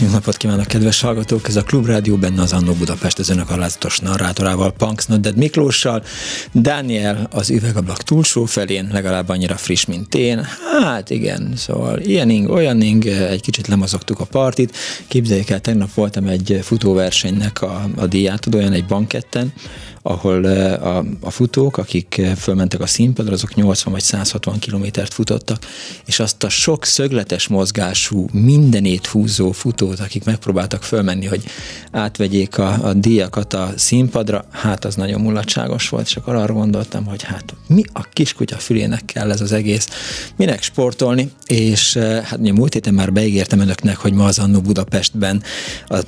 Jó napot kívánok, kedves hallgatók! Ez a Klubrádió, benne az Annó Budapest, az önök alázatos narrátorával, Punks Nodded Miklóssal. Dániel az üvegablak túlsó felén, legalább annyira friss, mint én. Hát igen, szóval ilyening, olyaning, egy kicsit lemazogtuk a partit. Képzeljék el, tegnap voltam egy futóversenynek a, a díjátadóján, egy banketten, ahol a, a futók, akik fölmentek a színpadra, azok 80 vagy 160 kilométert futottak, és azt a sok szögletes mozgású, mindenét húzó futót, akik megpróbáltak fölmenni, hogy átvegyék a, a díjakat a színpadra, hát az nagyon mulatságos volt, és akkor arra gondoltam, hogy hát mi a kiskutya fülének kell ez az egész, minek sportolni, és hát ugye múlt héten már beígértem önöknek, hogy ma az Annó Budapestben a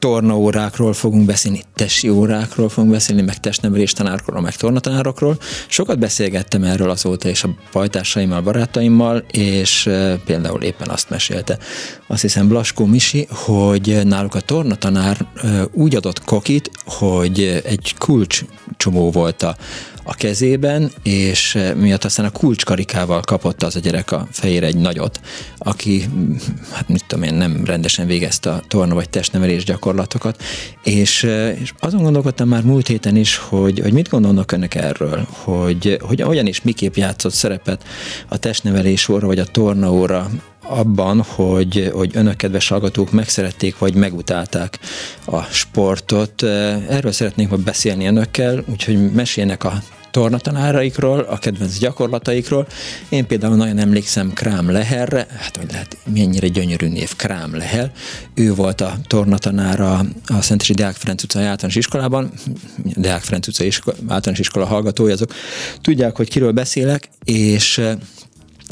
tornaórákról fogunk beszélni, tesi órákról fogunk beszélni, meg testnevelés tanárokról, meg tornatanárokról. Sokat beszélgettem erről azóta és a pajtársaimmal, barátaimmal, és például éppen azt mesélte, azt hiszem Blaskó Misi, hogy náluk a tornatanár úgy adott kokit, hogy egy kulcs csomó volt a, a kezében, és eh, miatt aztán a kulcskarikával kapott az a gyerek a fejére egy nagyot, aki, mm, hát mit tudom én, nem rendesen végezte a torna vagy testnevelés gyakorlatokat, és, eh, és azon gondolkodtam már múlt héten is, hogy, hogy mit gondolnak önök erről, hogy, hogy olyan is miképp játszott szerepet a testnevelés óra vagy a torna óra abban, hogy, hogy önök kedves hallgatók megszerették vagy megutálták a sportot. Erről szeretnék majd beszélni önökkel, úgyhogy mesélnek a tornatanáraikról, a kedvenc gyakorlataikról. Én például nagyon emlékszem Krám Leherre, hát hogy lehet, mennyire gyönyörű név Krám Leher. Ő volt a tornatanára a Szentesi Deák Ferenc utcai általános iskolában, Deák Ferenc utcai iskola, általános iskola hallgatói, azok tudják, hogy kiről beszélek, és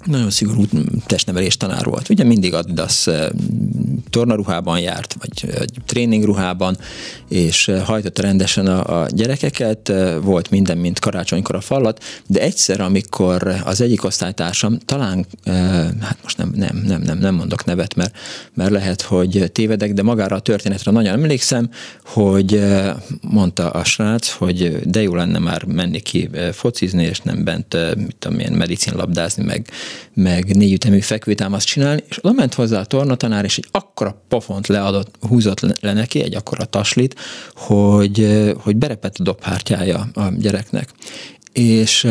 nagyon szigorú testnevelés tanár volt. Ugye mindig Adidas eh, tornaruhában járt, vagy, tréningruhában, és eh, hajtotta rendesen a, a gyerekeket, eh, volt minden, mint karácsonykor a fallat, de egyszer, amikor az egyik osztálytársam, talán, hát most nem, nem, nem, nem, nem mondok nevet, mert, mert lehet, hogy tévedek, de magára a történetre nagyon emlékszem, hogy mondta a srác, hogy de jó lenne már menni ki focizni, és nem bent, mit tudom én, medicinlabdázni, meg meg négyütemű fekvőtámaszt csinálni, és oda hozzá a tornatanár, és egy akkora pofont leadott, húzott le neki, egy akkora taslit, hogy, hogy berepett a dobhártyája a gyereknek. És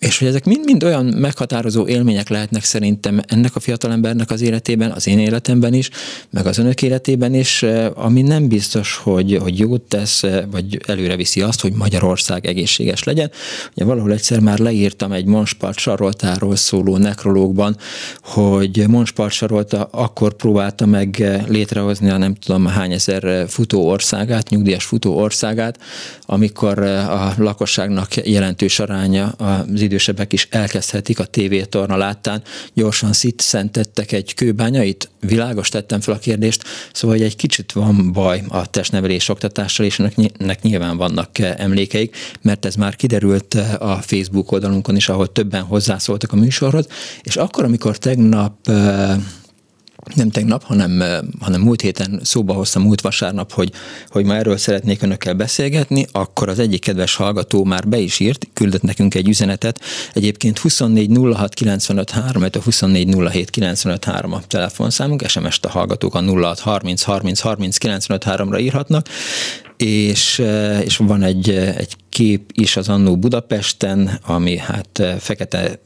és hogy ezek mind-mind olyan meghatározó élmények lehetnek szerintem ennek a fiatalembernek az életében, az én életemben is, meg az önök életében is, eh, ami nem biztos, hogy, hogy jót tesz, eh, vagy előre viszi azt, hogy Magyarország egészséges legyen. Ugye valahol egyszer már leírtam egy Monspart Saroltáról szóló nekrológban, hogy Monspart Sarolta akkor próbálta meg eh, létrehozni a nem tudom hány ezer futó országát, nyugdíjas futó országát, amikor a lakosságnak jelentős aránya az idősebbek is elkezdhetik a tévétorna láttán, gyorsan szentettek egy kőbányait? Világos tettem fel a kérdést, szóval hogy egy kicsit van baj a testnevelés oktatással, és ennek nyilván vannak emlékeik, mert ez már kiderült a Facebook oldalunkon is, ahol többen hozzászóltak a műsorhoz, és akkor, amikor tegnap nem tegnap, hanem, hanem múlt héten szóba hoztam múlt vasárnap, hogy, hogy ma erről szeretnék önökkel beszélgetni, akkor az egyik kedves hallgató már be is írt, küldött nekünk egy üzenetet. Egyébként 24 06 95 3, a 24 07 95 3 a telefonszámunk, SMS-t a hallgatók a 06 30 30 30 95 3-ra írhatnak, és, és van egy, egy kép is az annó Budapesten, ami hát fekete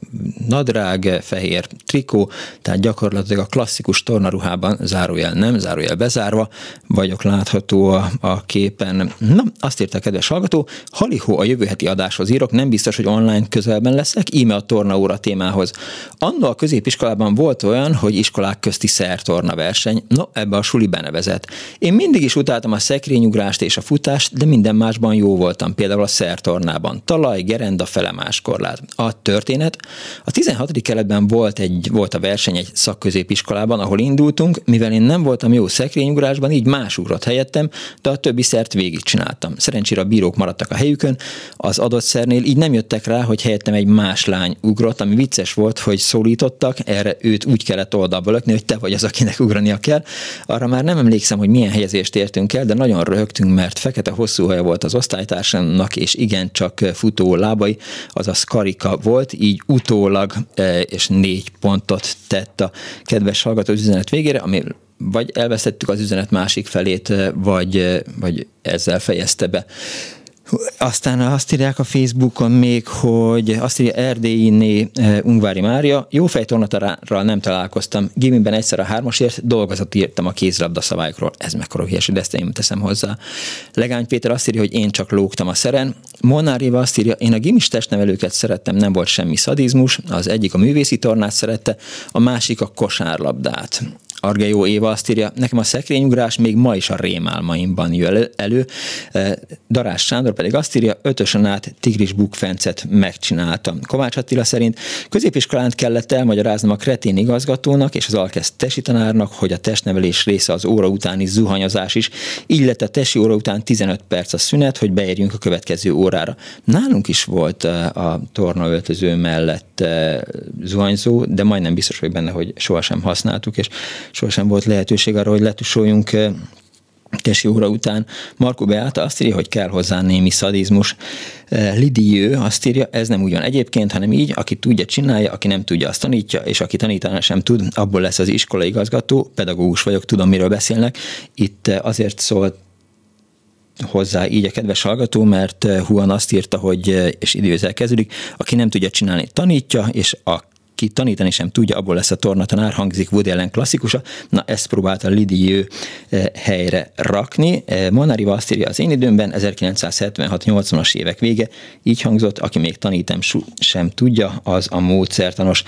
nadrág, fehér trikó, tehát gyakorlatilag a klasszikus tornaruhában, zárójel nem, zárójel bezárva, vagyok látható a, a képen. Na, azt írta a kedves hallgató, Halihó a jövő heti adáshoz írok, nem biztos, hogy online közelben leszek, íme a tornaóra témához. Annó a középiskolában volt olyan, hogy iskolák közti szertorna verseny, no, ebbe a suli benevezett. Én mindig is utáltam a szekrényugrást és a futást, de minden másban jó voltam, például a szertornában. Talaj, gerenda, felemás korlát. A történet. A 16. keletben volt, egy, volt a verseny egy szakközépiskolában, ahol indultunk, mivel én nem voltam jó szekrényugrásban, így más ugrott helyettem, de a többi szert végigcsináltam. Szerencsére a bírók maradtak a helyükön, az adott szernél így nem jöttek rá, hogy helyettem egy más lány ugrott, ami vicces volt, hogy szólítottak, erre őt úgy kellett oldalba lökni, hogy te vagy az, akinek ugrania kell. Arra már nem emlékszem, hogy milyen helyezést értünk el, de nagyon röhögtünk, mert fekete hosszú haja volt az osztálytársamnak, és igen csak futó lábai, azaz karika volt, így utólag e, és négy pontot tett a kedves hallgató üzenet végére, ami vagy elvesztettük az üzenet másik felét, e, vagy, vagy ezzel fejezte be. Aztán azt írják a Facebookon még, hogy azt írja Erdélyi Ungvári Mária, jó fejtornatarral nem találkoztam, gimiben egyszer a hármasért dolgozat írtam a kézlabda szabályokról. Ez mekkora hülyeség, de ezt én teszem hozzá. Legány Péter azt írja, hogy én csak lógtam a szeren. Molnár Éva azt írja, én a gimis testnevelőket szerettem, nem volt semmi szadizmus, az egyik a művészi tornát szerette, a másik a kosárlabdát. Argejó Éva azt írja, nekem a szekrényugrás még ma is a rémálmaimban jön elő. Darás Sándor pedig azt írja, ötösen át tigris bukfencet megcsináltam. Kovács Attila szerint középiskolán kellett elmagyaráznom a kretén igazgatónak és az alkesz tesi tanárnak, hogy a testnevelés része az óra utáni zuhanyozás is. Így lett a tesi óra után 15 perc a szünet, hogy beérjünk a következő órára. Nálunk is volt a tornaöltöző mellett zuhanyzó, de majdnem biztos vagy benne, hogy sohasem használtuk, és sohasem volt lehetőség arra, hogy letusoljunk tesi óra után. Marko Beáta azt írja, hogy kell hozzá némi szadizmus. Lidiő azt írja, ez nem ugyan egyébként, hanem így, aki tudja, csinálja, aki nem tudja, azt tanítja, és aki tanítani sem tud, abból lesz az iskolai igazgató, pedagógus vagyok, tudom, miről beszélnek. Itt azért szólt hozzá így a kedves hallgató, mert Huan azt írta, hogy, és időzel kezdődik, aki nem tudja csinálni, tanítja, és a ki tanítani sem tudja, abból lesz a tornatanár, hangzik Woody Allen klasszikusa. Na, ezt próbálta Lidiő eh, helyre rakni. Eh, Monári azt írja az én időmben, 1976-80-as évek vége, így hangzott, aki még tanítem sem tudja, az a módszertanos.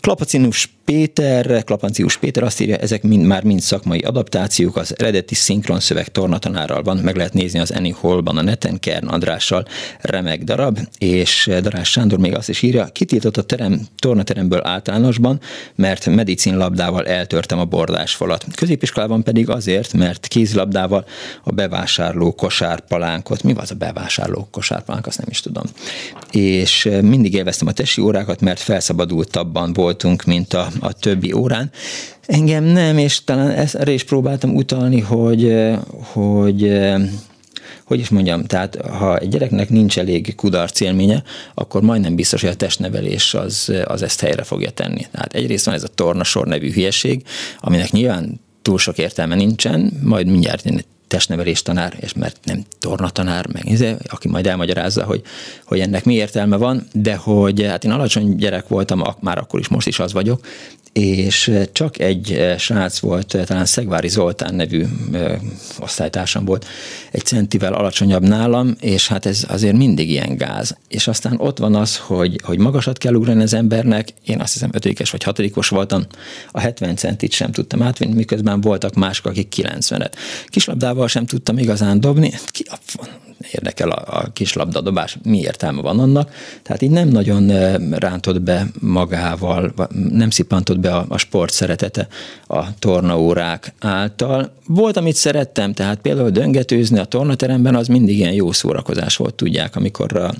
Klapacinus Péter, Klapancius Péter azt írja, ezek mind, már mind szakmai adaptációk, az eredeti szinkron szöveg tornatanárral van, meg lehet nézni az Annie Hallban a neten, Kern Andrással, remek darab, és Darás Sándor még azt is írja, kitiltott a terem, tornateremből általánosban, mert medicinlabdával eltörtem a bordásfalat. Középiskolában pedig azért, mert kézlabdával a bevásárló kosárpalánkot, mi az a bevásárló kosárpalánk, azt nem is tudom. És mindig élveztem a tesi órákat, mert felszabadultabban voltunk, mint a a többi órán. Engem nem, és talán erre is próbáltam utalni, hogy, hogy hogy is mondjam, tehát ha egy gyereknek nincs elég kudarc élménye, akkor majdnem biztos, hogy a testnevelés az, az ezt helyre fogja tenni. Tehát egyrészt van ez a tornasor nevű hülyeség, aminek nyilván túl sok értelme nincsen, majd mindjárt testnevelés tanár, és mert nem tornatanár, meg izé, aki majd elmagyarázza, hogy, hogy ennek mi értelme van, de hogy hát én alacsony gyerek voltam, már akkor is, most is az vagyok, és csak egy srác volt, talán Szegvári Zoltán nevű osztálytársam volt, egy centivel alacsonyabb nálam, és hát ez azért mindig ilyen gáz. És aztán ott van az, hogy, hogy magasat kell ugrani az embernek, én azt hiszem ötödikes vagy hatodikos voltam, a 70 centit sem tudtam átvinni, miközben voltak mások, akik 90-et. Kislabdával sem tudtam igazán dobni, ki a érdekel a, a kis labdadobás, mi értelme van annak. Tehát így nem nagyon rántott be magával, nem szippantott be a, a sport szeretete a tornaórák által. Volt, amit szerettem, tehát például döngetőzni a tornateremben, az mindig ilyen jó szórakozás volt, tudják, amikor a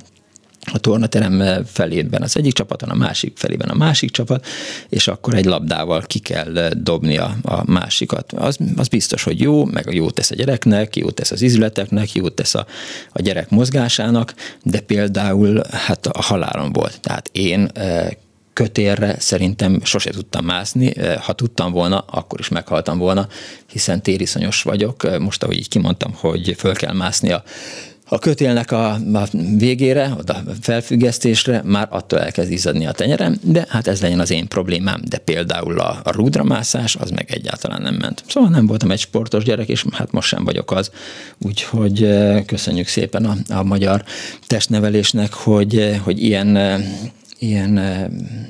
a tornaterem felében az egyik csapat, a másik felében a másik csapat, és akkor egy labdával ki kell dobni a, a másikat. Az, az biztos, hogy jó, meg jó tesz a gyereknek, jó tesz az izületeknek, jó tesz a, a gyerek mozgásának, de például hát a halálom volt. Tehát én e, kötérre szerintem sose tudtam mászni, ha tudtam volna, akkor is meghaltam volna, hiszen tériszonyos vagyok. Most, ahogy így kimondtam, hogy föl kell mászni a a kötélnek a, a végére, a felfüggesztésre már attól elkezd izzadni a tenyerem, de hát ez legyen az én problémám, de például a, a rúdramászás az meg egyáltalán nem ment. Szóval nem voltam egy sportos gyerek, és hát most sem vagyok az. Úgyhogy köszönjük szépen a, a magyar testnevelésnek, hogy, hogy ilyen ilyen,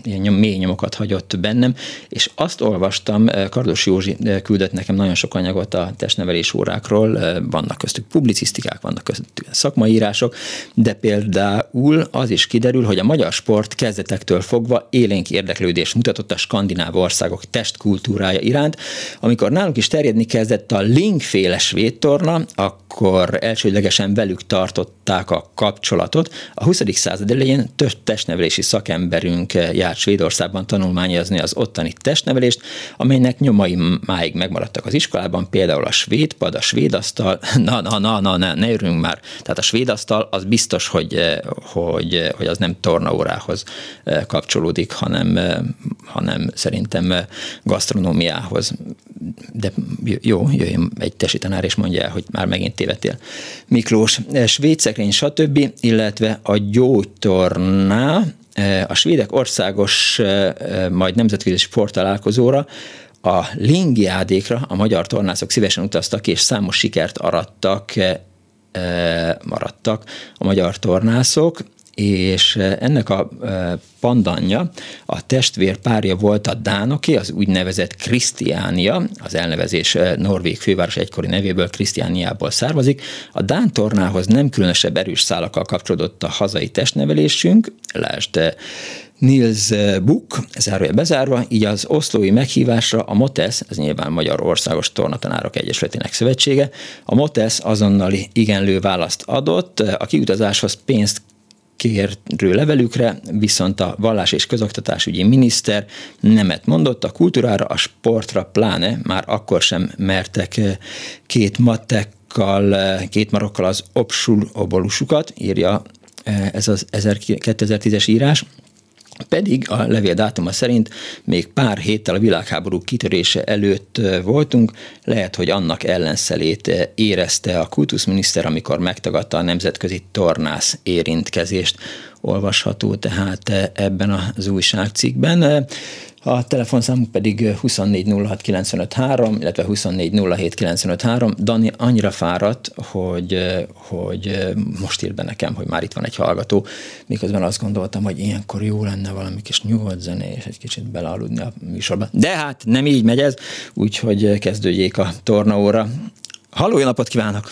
ilyen mély nyomokat hagyott bennem, és azt olvastam, Kardos Józsi küldött nekem nagyon sok anyagot a testnevelés órákról, vannak köztük publicisztikák, vannak köztük szakmai írások, de például az is kiderül, hogy a magyar sport kezdetektől fogva élénk érdeklődést mutatott a skandináv országok testkultúrája iránt. Amikor nálunk is terjedni kezdett a linkféle svédtorna, akkor elsődlegesen velük tartották a kapcsolatot. A 20. század elején több testnevelési szak szakemberünk járt Svédországban tanulmányozni az ottani testnevelést, amelynek nyomai máig megmaradtak az iskolában, például a svéd pad, a svéd asztal, na, na, na, na, ne, ne örülünk már. Tehát a svéd asztal az biztos, hogy, hogy, hogy az nem tornaórához kapcsolódik, hanem, hanem szerintem gasztronómiához. De jó, jöjjön egy tesi tanár és mondja el, hogy már megint tévedtél. Miklós, svédszekrény, stb., illetve a gyógytorná, a svédek országos, majd nemzetközi sporttalálkozóra a lingiádékra a magyar tornászok szívesen utaztak, és számos sikert arattak, maradtak a magyar tornászok és ennek a pandanja, a testvér párja volt a Dánoké, az úgynevezett Krisztiánia, az elnevezés Norvég főváros egykori nevéből Krisztiániából származik. A Dán tornához nem különösebb erős szálakkal kapcsolódott a hazai testnevelésünk, lásd Nils Buck, zárója bezárva, így az oszlói meghívásra a MOTES, ez nyilván Magyar Országos Tornatanárok Egyesületének Szövetsége, a MOTES azonnali igenlő választ adott, a kiutazáshoz pénzt kérő levelükre, viszont a vallás és közoktatásügyi miniszter nemet mondott, a kultúrára, a sportra pláne már akkor sem mertek eh, két mattekkal, eh, két marokkal az obsul obolusukat, írja eh, ez az 2010-es írás, pedig a levél dátuma szerint még pár héttel a világháború kitörése előtt voltunk, lehet, hogy annak ellenszelét érezte a kultuszminiszter, amikor megtagadta a nemzetközi tornász érintkezést olvasható tehát ebben az újságcikkben. A telefonszámunk pedig 2406953, illetve 2407953. Dani annyira fáradt, hogy, hogy most ír be nekem, hogy már itt van egy hallgató, miközben azt gondoltam, hogy ilyenkor jó lenne valami kis nyugodt zene, és egy kicsit belealudni a műsorba. De hát nem így megy ez, úgyhogy kezdődjék a tornaóra. Halló, jó napot kívánok!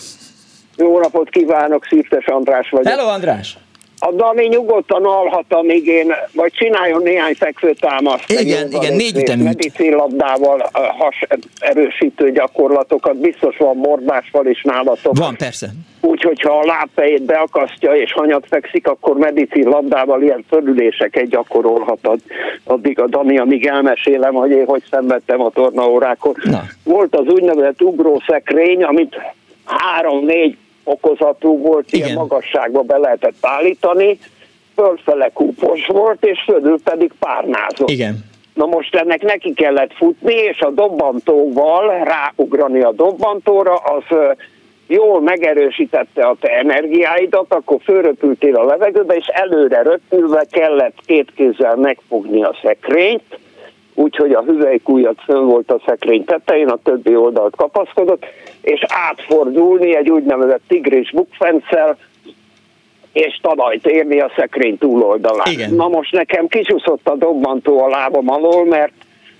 Jó napot kívánok, Szirtes András vagyok. Hello, András! A Dani nyugodtan alhat, amíg én, vagy csináljon néhány fekvőtámaszt. Igen, igen, négy ütemű. Medicinlabdával has erősítő gyakorlatokat, biztos van mordásval is nálatok. Van, persze. Úgyhogy ha a lábfejét beakasztja és hanyat fekszik, akkor medicinlabdával ilyen fölüléseket gyakorolhatod. Addig a Dani, amíg elmesélem, hogy én hogy szenvedtem a tornaórákon. Na. Volt az úgynevezett ugrószekrény, amit három-négy okozatú volt, Igen. ilyen magasságba be lehetett állítani, fölfele kúpos volt, és fölül pedig párnázott. Igen. Na most ennek neki kellett futni, és a dobbantóval ráugrani a dobbantóra, az jól megerősítette a te energiáidat, akkor fölröpültél a levegőbe, és előre röpülve kellett két kézzel megfogni a szekrényt, úgyhogy a hüvelykújat föl volt a szekrény tetején, a többi oldalt kapaszkodott, és átfordulni egy úgynevezett tigris bukfencel, és talajt érni a szekrény túloldalán. Igen. Na most nekem kicsúszott a dobbantó a lábam alól, mert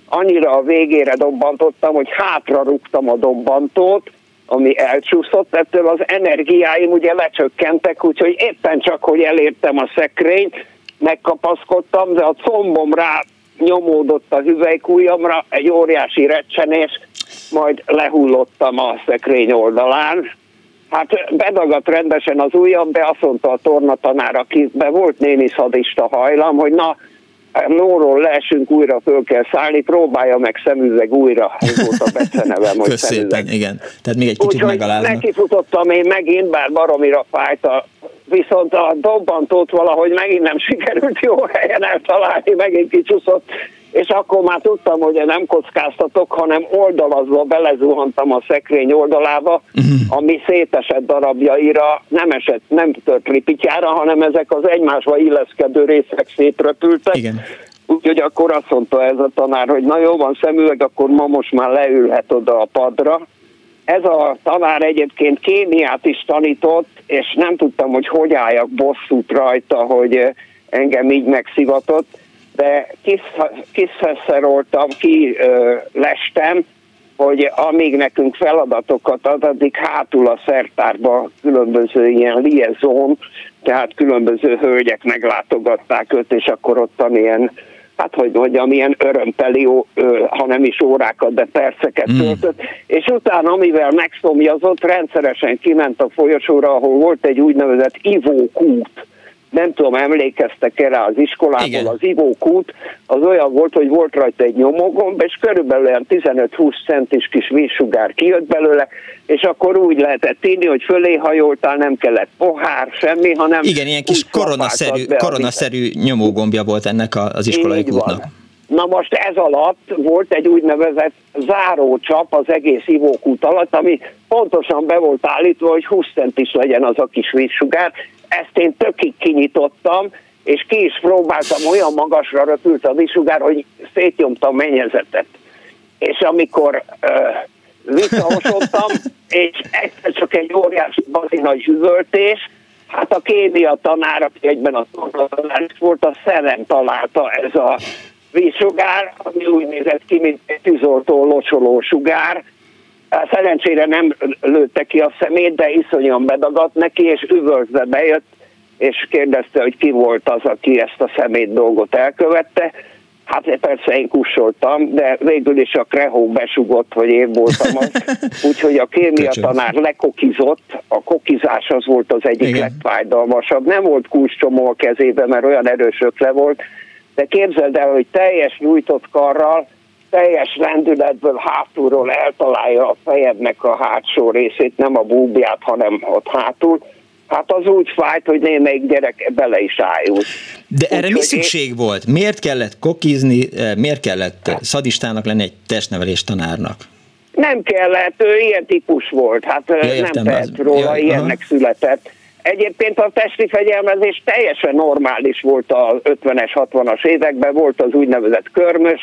annyira a végére dobbantottam, hogy hátra rúgtam a dobbantót, ami elcsúszott, ettől az energiáim ugye lecsökkentek, úgyhogy éppen csak, hogy elértem a szekrényt, megkapaszkodtam, de a combom rá nyomódott a hüvelykújamra, egy óriási recsenés, majd lehullottam a szekrény oldalán. Hát bedagadt rendesen az ujjam, de azt mondta a tornatanár, akiben volt némi szadista hajlam, hogy na, Nóról leesünk, újra föl kell szállni, próbálja meg szemüveg újra. Ez volt a becenevem, hogy igen. Tehát még egy kicsit Úgy, megaláznak. Nekifutottam én megint, bár baromira fájt a viszont a dobbantót valahogy megint nem sikerült jó helyen eltalálni, megint kicsúszott, és akkor már tudtam, hogy nem kockáztatok, hanem oldalazva belezuhantam a szekrény oldalába, uh-huh. ami szétesett darabjaira, nem esett, nem tört ripityára, hanem ezek az egymásba illeszkedő részek szétrepültek. Igen. Úgyhogy akkor azt mondta ez a tanár, hogy na jó van szemüveg, akkor ma most már leülhet oda a padra. Ez a tanár egyébként kémiát is tanított, és nem tudtam, hogy hogy álljak bosszút rajta, hogy engem így megszivatott de kiszeroltam, ki lestem, hogy amíg nekünk feladatokat ad, addig hátul a szertárba különböző ilyen liaison, tehát különböző hölgyek meglátogatták őt, és akkor ott ilyen, hát hogy mondjam, ilyen örömteli, ha nem is órákat, de perceket mm. töltött, és utána, amivel megszomjazott, rendszeresen kiment a folyosóra, ahol volt egy úgynevezett ivókút, nem tudom, emlékeztek erre az iskolából, Igen. az ivókút, az olyan volt, hogy volt rajta egy nyomógomb, és körülbelül olyan 15-20 centis kis vízsugár kijött belőle, és akkor úgy lehetett inni, hogy fölé hajoltál, nem kellett pohár, semmi, hanem... Igen, ilyen kis koronaszerű, koronaszerű nyomógombja volt ennek az iskolai kútnak. Na most ez alatt volt egy úgynevezett zárócsap az egész ivókút alatt, ami pontosan be volt állítva, hogy 20 centis legyen az a kis vízsugár, ezt én tökig kinyitottam, és ki is próbáltam, olyan magasra röpült a visugár, hogy szétnyomtam mennyezetet. És amikor uh, visszahosodtam, és egyszer csak egy óriási nagy üvöltés, hát a kémia tanár, aki egyben a tanár volt, a szemem találta ez a vízsugár, ami úgy nézett ki, mint egy tűzoltó locsoló sugár, Szerencsére nem lőtte ki a szemét, de iszonyan bedagadt neki, és üvöltve bejött, és kérdezte, hogy ki volt az, aki ezt a szemét dolgot elkövette. Hát persze én kussoltam, de végül is a krehó besugott, hogy én voltam az. Úgyhogy a kémia tanár lekokizott, a kokizás az volt az egyik Igen. legfájdalmasabb. Nem volt kulcscsomó a kezében, mert olyan erős ökle volt, de képzeld el, hogy teljes nyújtott karral teljes lendületből hátulról eltalálja a fejednek a hátsó részét, nem a búbját, hanem ott hátul, hát az úgy fájt, hogy némelyik gyerek bele is ájult. De erre úgy, mi szükség én... volt? Miért kellett kokizni, eh, miért kellett szadistának lenni egy testnevelés tanárnak? Nem kellett, ő ilyen típus volt, hát ja, eh, értem, nem tehet róla, ja, ilyennek aha. született. Egyébként a testi fegyelmezés teljesen normális volt a 50-es, 60-as években, volt az úgynevezett körmös,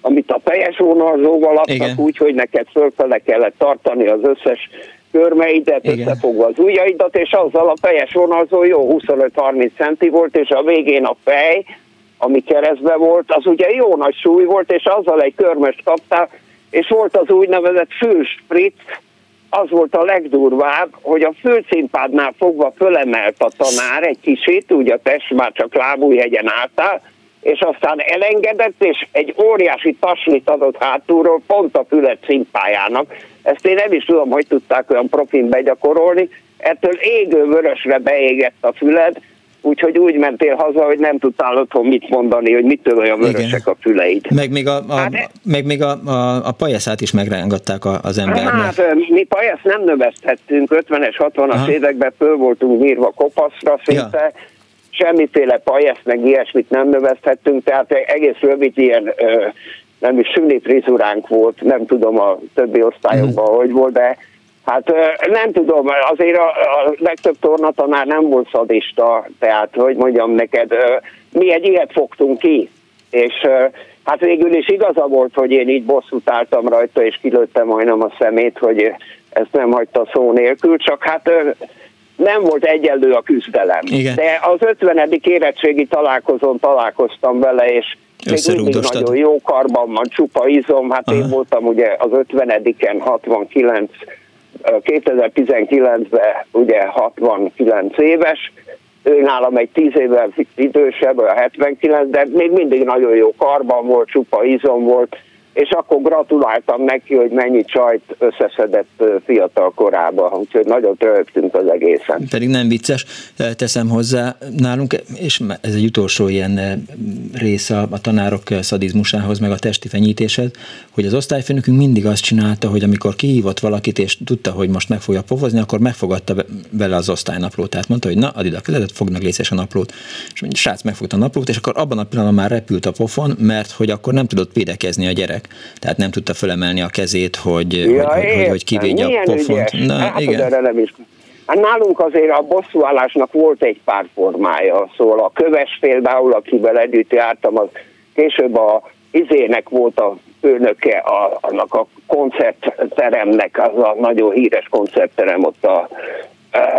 amit a fejes vonalzóval adtak úgy, hogy neked fölfele kellett tartani az összes körmeidet, Igen. összefogva az ujjaidat, és azzal a fejes vonalzó jó 25-30 centi volt, és a végén a fej, ami keresztbe volt, az ugye jó nagy súly volt, és azzal egy körmöst kaptál, és volt az úgynevezett fülspritz, az volt a legdurvább, hogy a főszínpádnál fogva fölemelt a tanár egy kicsit, ugye a test már csak lábújhegyen álltál, és aztán elengedett, és egy óriási taslit adott hátulról pont a fület színpályának. Ezt én nem is tudom, hogy tudták olyan profin begyakorolni. Ettől égő vörösre beégett a füled, úgyhogy úgy mentél haza, hogy nem tudtál otthon mit mondani, hogy mitől olyan vörösek a füleid. Meg még a, a, hát, meg még a, a, a pajaszát is megrángatták az embernek. Hát mi pajasz nem növeszthettünk, 50-es, 60-as években föl voltunk írva kopaszra szinte, ja. semmiféle pajasz, meg ilyesmit nem növeszthettünk, tehát egész rövid ilyen nem is szünifrizuránk volt, nem tudom a többi osztályokban, hmm. hogy volt, de Hát nem tudom, azért a, a legtöbb tornatanár nem volt szadista, tehát hogy mondjam neked, mi egy ilyet fogtunk ki, és hát végül is igaza volt, hogy én így bosszút álltam rajta, és kilőttem majdnem a szemét, hogy ezt nem hagyta szó nélkül, csak hát nem volt egyenlő a küzdelem. Igen. De az 50. érettségi találkozón találkoztam vele, és még mindig nagyon jó karban van, csupa izom, hát Aha. én voltam ugye az 50-en 69 2019-ben ugye 69 éves, ő nálam egy 10 évvel idősebb, a 79, de még mindig nagyon jó karban volt, csupa izom volt, és akkor gratuláltam neki, hogy mennyi csajt összeszedett fiatal korában, úgyhogy nagyon rögtünk az egészen. Pedig nem vicces, teszem hozzá nálunk, és ez egy utolsó ilyen része a tanárok szadizmusához, meg a testi fenyítéshez, hogy az osztályfőnökünk mindig azt csinálta, hogy amikor kihívott valakit, és tudta, hogy most meg fogja pofozni, akkor megfogadta vele az osztálynaplót. Tehát mondta, hogy na, add ide a kezedet, fognak lészes a naplót. És srác megfogta a naplót, és akkor abban a pillanatban már repült a pofon, mert hogy akkor nem tudott védekezni a gyerek. Tehát nem tudta fölemelni a kezét, hogy, ja, hogy, hogy, hogy kivédje a pofont. Na, hát, igen. Nem is. Hát nálunk azért a bosszúállásnak volt egy pár formája, szóval a köves például, akivel együtt jártam, az később a izének volt a főnöke a, annak a koncertteremnek, az a nagyon híres koncertterem ott a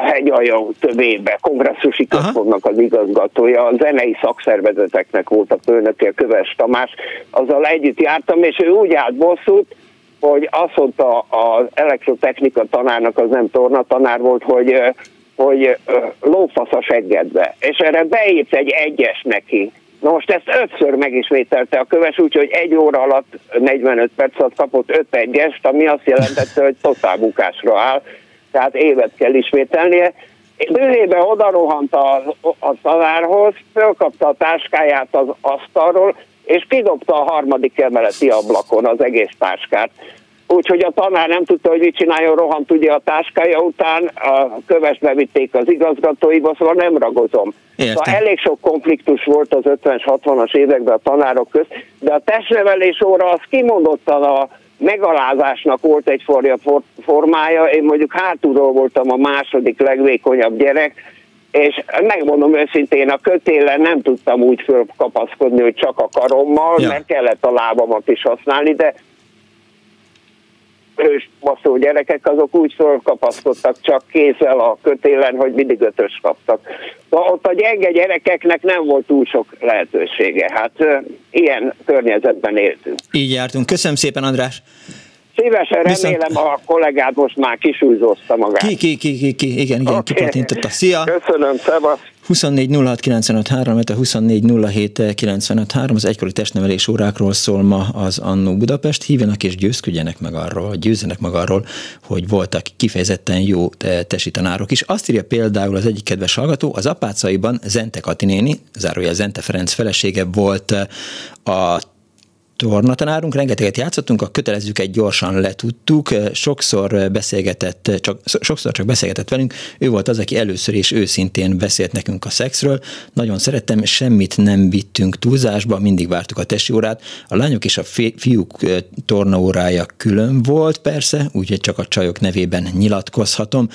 hegyalja tövébe, kongresszusi központnak az igazgatója, a zenei szakszervezeteknek volt a főnöke, Köves Tamás, azzal együtt jártam, és ő úgy állt bosszút, hogy azt mondta az elektrotechnika tanárnak, az nem torna tanár volt, hogy, hogy lófasz a seggedbe. És erre beírt egy egyes neki. Na most ezt ötször megismételte a köves, úgyhogy egy óra alatt 45 percet kapott öt egyest, ami azt jelentette, hogy totál bukásra áll tehát évet kell ismételnie. Bőrébe oda rohant a, a tanárhoz, fölkapta a táskáját az asztalról, és kidobta a harmadik emeleti ablakon az egész táskát. Úgyhogy a tanár nem tudta, hogy mit csináljon, rohant ugye a táskája után, a köves bevitték az igazgatóiba, szóval nem ragozom. Szóval elég sok konfliktus volt az 50-60-as években a tanárok közt, de a testnevelés óra az kimondottan a megalázásnak volt egy formája, én mondjuk hátulról voltam a második legvékonyabb gyerek, és megmondom őszintén, a kötélen nem tudtam úgy fölkapaszkodni, hogy csak a karommal, ja. mert kellett a lábamat is használni, de ős baszó gyerekek, azok úgy fölkapaszkodtak csak kézzel a kötélen, hogy mindig ötös kaptak. Szóval ott a gyenge gyerekeknek nem volt túl sok lehetősége. Hát ilyen környezetben éltünk. Így jártunk. Köszönöm szépen, András. Szívesen Viszont... remélem a kollégád most már kisújzózta magát. Ki, ki, ki, ki, ki igen, igen, okay. kipatintotta. Szia! Köszönöm, szevasz! 24 06 a 24 az egykori testnevelés órákról szól ma az Annó Budapest. Hívjanak és győzködjenek meg arról, győzzenek meg arról, hogy voltak kifejezetten jó tesi tanárok is. Azt írja például az egyik kedves hallgató, az apácaiban Zente Katinéni, zárója Zente Ferenc felesége volt a tornatanárunk, rengeteget játszottunk, a kötelezőket gyorsan letudtuk, sokszor beszélgetett, csak, sokszor csak beszélgetett velünk, ő volt az, aki először és őszintén beszélt nekünk a szexről, nagyon szerettem, semmit nem vittünk túlzásba, mindig vártuk a testi órát, a lányok és a fiúk tornaórája külön volt persze, úgyhogy csak a csajok nevében nyilatkozhatom.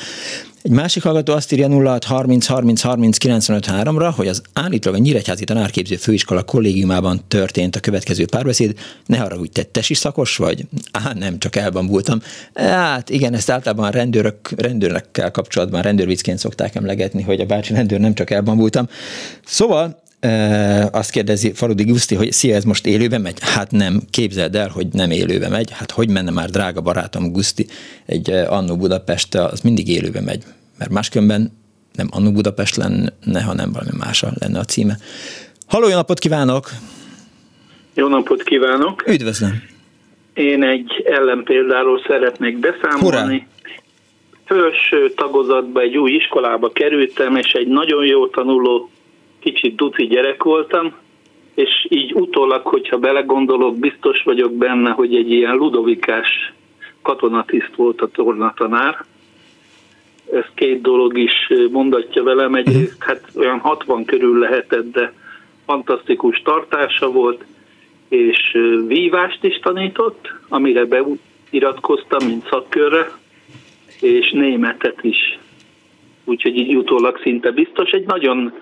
Egy másik hallgató azt írja 06 30 30 30 95 3-ra, hogy az állítólag a Nyíregyházi Tanárképző Főiskola kollégiumában történt a következő párbeszéd. Ne hogy tettes is szakos vagy? Á, nem, csak elbambultam. Hát igen, ezt általában a rendőrök, rendőrökkel kapcsolatban rendőrvicként szokták emlegetni, hogy a bácsi rendőr nem csak elbambultam. Szóval E, azt kérdezi Farudi Guszti, hogy szia, ez most élőben megy? Hát nem, képzeld el, hogy nem élőben megy. Hát hogy menne már, drága barátom Guszti, egy Annó Budapest, az mindig élőben megy. Mert máskülönben nem Annó Budapest lenne, hanem valami más lenne a címe. Halló, jó napot kívánok! Jó napot kívánok! Üdvözlöm! Én egy ellenpéldáról szeretnék beszámolni. Főső tagozatba egy új iskolába kerültem, és egy nagyon jó tanuló kicsit duci gyerek voltam, és így utólag, hogyha belegondolok, biztos vagyok benne, hogy egy ilyen ludovikás katonatiszt volt a tornatanár. Ez két dolog is mondatja velem, egyrészt hát olyan 60 körül lehetett, de fantasztikus tartása volt, és vívást is tanított, amire beiratkoztam, mint szakkörre, és németet is. Úgyhogy így utólag szinte biztos. Egy nagyon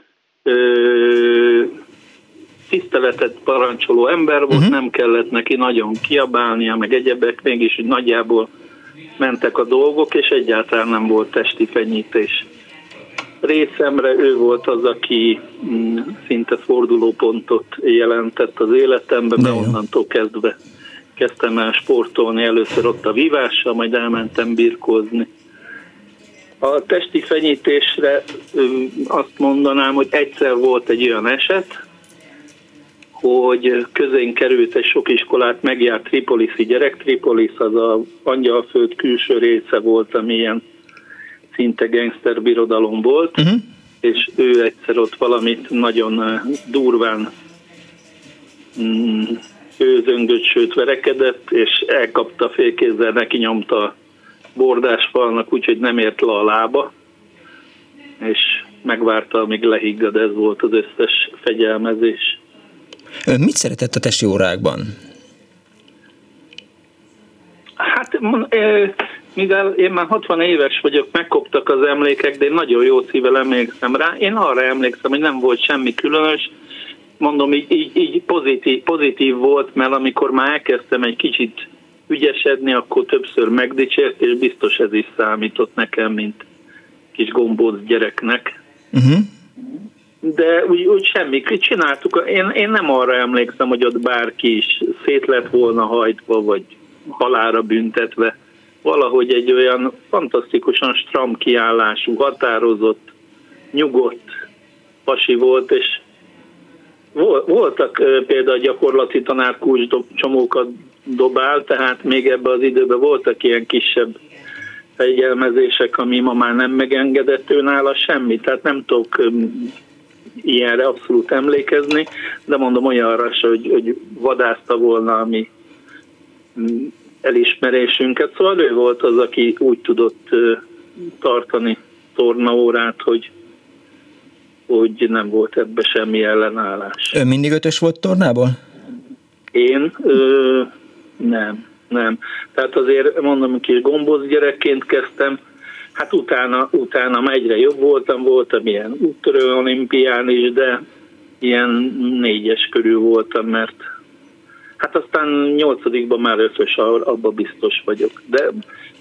tiszteletet parancsoló ember volt, uh-huh. nem kellett neki nagyon kiabálnia, meg egyebek, mégis nagyjából mentek a dolgok, és egyáltalán nem volt testi fenyítés. Részemre ő volt az, aki mm, szinte fordulópontot jelentett az életemben, mert onnantól kezdve kezdtem el sportolni, először ott a vívással, majd elmentem birkózni. A testi fenyítésre azt mondanám, hogy egyszer volt egy olyan eset, hogy közén került egy sok iskolát, megjárt Tripoliszi gyerek. Tripolis az a angyalföld külső része volt, ami ilyen szinte gangster birodalom volt, uh-huh. és ő egyszer ott valamit nagyon eh, durván mm, sőt verekedett, és elkapta félkézzel, neki nyomta a bordásfalnak, úgyhogy nem ért le a lába, és megvárta, amíg lehiggad, ez volt az összes fegyelmezés. Ön mit szeretett a testi órákban? Hát mivel én már 60 éves vagyok, megkoptak az emlékek, de én nagyon jó szívvel emlékszem rá. Én arra emlékszem, hogy nem volt semmi különös, mondom, így, így, így pozitív, pozitív volt, mert amikor már elkezdtem egy kicsit ügyesedni, akkor többször megdicsért, és biztos ez is számított nekem, mint kis gombóc gyereknek. Uh-huh. De úgy, úgy semmi, csináltuk. Én, én nem arra emlékszem, hogy ott bárki is szét lett volna hajtva, vagy halára büntetve. Valahogy egy olyan fantasztikusan stram kiállású, határozott, nyugodt pasi volt, és voltak például gyakorlati tanár kulcs csomókat dobál, tehát még ebbe az időben voltak ilyen kisebb fegyelmezések, ami ma már nem megengedett őnála semmi, tehát nem tudok ilyenre abszolút emlékezni, de mondom olyanra se, hogy, hogy vadászta volna a mi elismerésünket. Szóval ő volt az, aki úgy tudott tartani tornaórát, hogy hogy nem volt ebbe semmi ellenállás. Ön mindig ötös volt tornából? Én? Ö, nem, nem. Tehát azért mondom, kis gomboz gyerekként kezdtem, hát utána, utána egyre jobb voltam, voltam ilyen úttörő olimpián is, de ilyen négyes körül voltam, mert hát aztán nyolcadikban már ötös, abba biztos vagyok. De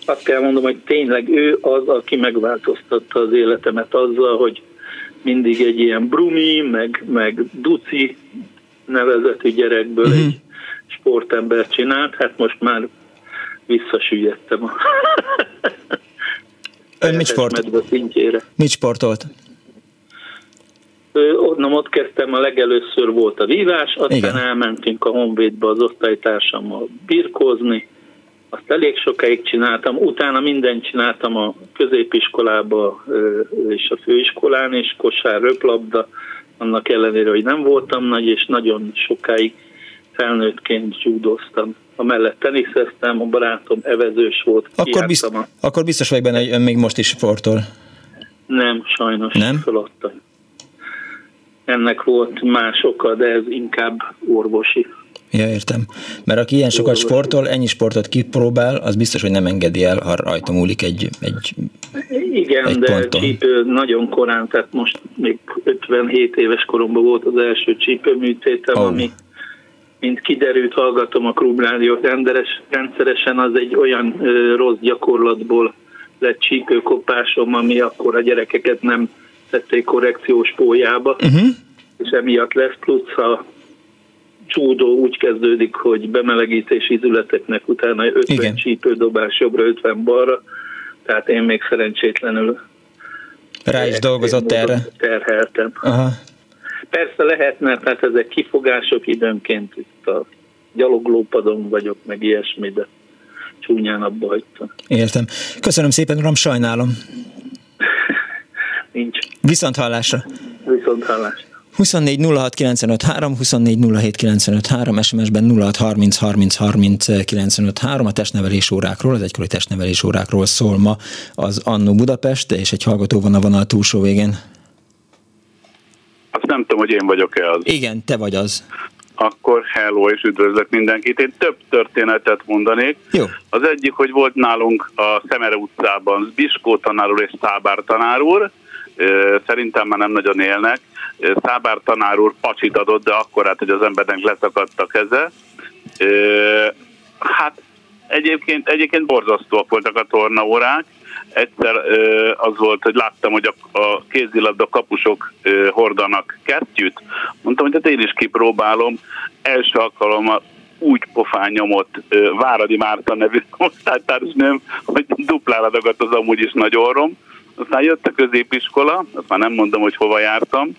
azt kell mondom, hogy tényleg ő az, aki megváltoztatta az életemet azzal, hogy mindig egy ilyen brumi, meg, meg duci nevezetű gyerekből uh-huh. egy sportember csinált, hát most már visszasüllyedtem a Ön mit, sport? mit sportolt? Onnan ott kezdtem, a legelőször volt a vívás, aztán Igen. elmentünk a Honvédbe az osztálytársammal birkózni, azt elég sokáig csináltam, utána mindent csináltam a középiskolába és a főiskolán, és kosár, röplabda, annak ellenére, hogy nem voltam nagy, és nagyon sokáig felnőttként judoztam. mellett teniszeztem, a barátom evezős volt. Akkor, bizt, a... akkor biztos vagy benne, hogy ön még most is sportol. Nem, sajnos nem? feladtam. Ennek volt más oka, de ez inkább orvosi. Ja, értem. Mert aki ilyen sokat sportol, ennyi sportot kipróbál, az biztos, hogy nem engedi el, ha rajta múlik egy, egy Igen, egy de ponton. csípő nagyon korán, tehát most még 57 éves koromban volt az első csípőműtétem, oh. ami mint kiderült, hallgatom a klubrádiót rendszeresen, az egy olyan ö, rossz gyakorlatból lett csípőkopásom, ami akkor a gyerekeket nem tették korrekciós pólyába, uh-huh. és emiatt lesz plusz a csúdó úgy kezdődik, hogy bemelegítés izületeknek utána 50 Igen. csípődobás jobbra, 50 balra, tehát én még szerencsétlenül rá is dolgozott erre. Terheltem. Aha. Persze lehetne, tehát ezek kifogások időnként itt a gyaloglópadon vagyok, meg ilyesmi, de csúnyán abba hagytam. Értem. Köszönöm szépen, uram, sajnálom. Nincs. Viszont hallásra. Viszont hallásra. 24 06 95 3, 24 07 95 3, SMS-ben 06 30 30 30 95 3, a testnevelés órákról, az egykori testnevelés órákról szól ma az Annó Budapest, és egy hallgató van a vonal túlsó végén. Tudom, hogy én vagyok-e az. Igen, te vagy az. Akkor hello, és üdvözlök mindenkit. Én több történetet mondanék. Jó. Az egyik, hogy volt nálunk a Szemere utcában Biskó tanár úr és Szábár tanár úr, szerintem már nem nagyon élnek. Szábár tanár úr pacsit adott, de akkor hát, hogy az embernek leszakadt a keze. Hát egyébként, egyébként borzasztóak voltak a tornaórák. Egyszer az volt, hogy láttam, hogy a, a kézilabda kapusok hordanak kesztyűt. Mondtam, hogy hát én is kipróbálom. Első alkalommal úgy pofán nyomott Váradi Márta nevű osztálytársnőm, hogy duplára dagadt az amúgy is nagy orrom aztán jött a középiskola, azt már nem mondom, hogy hova jártam,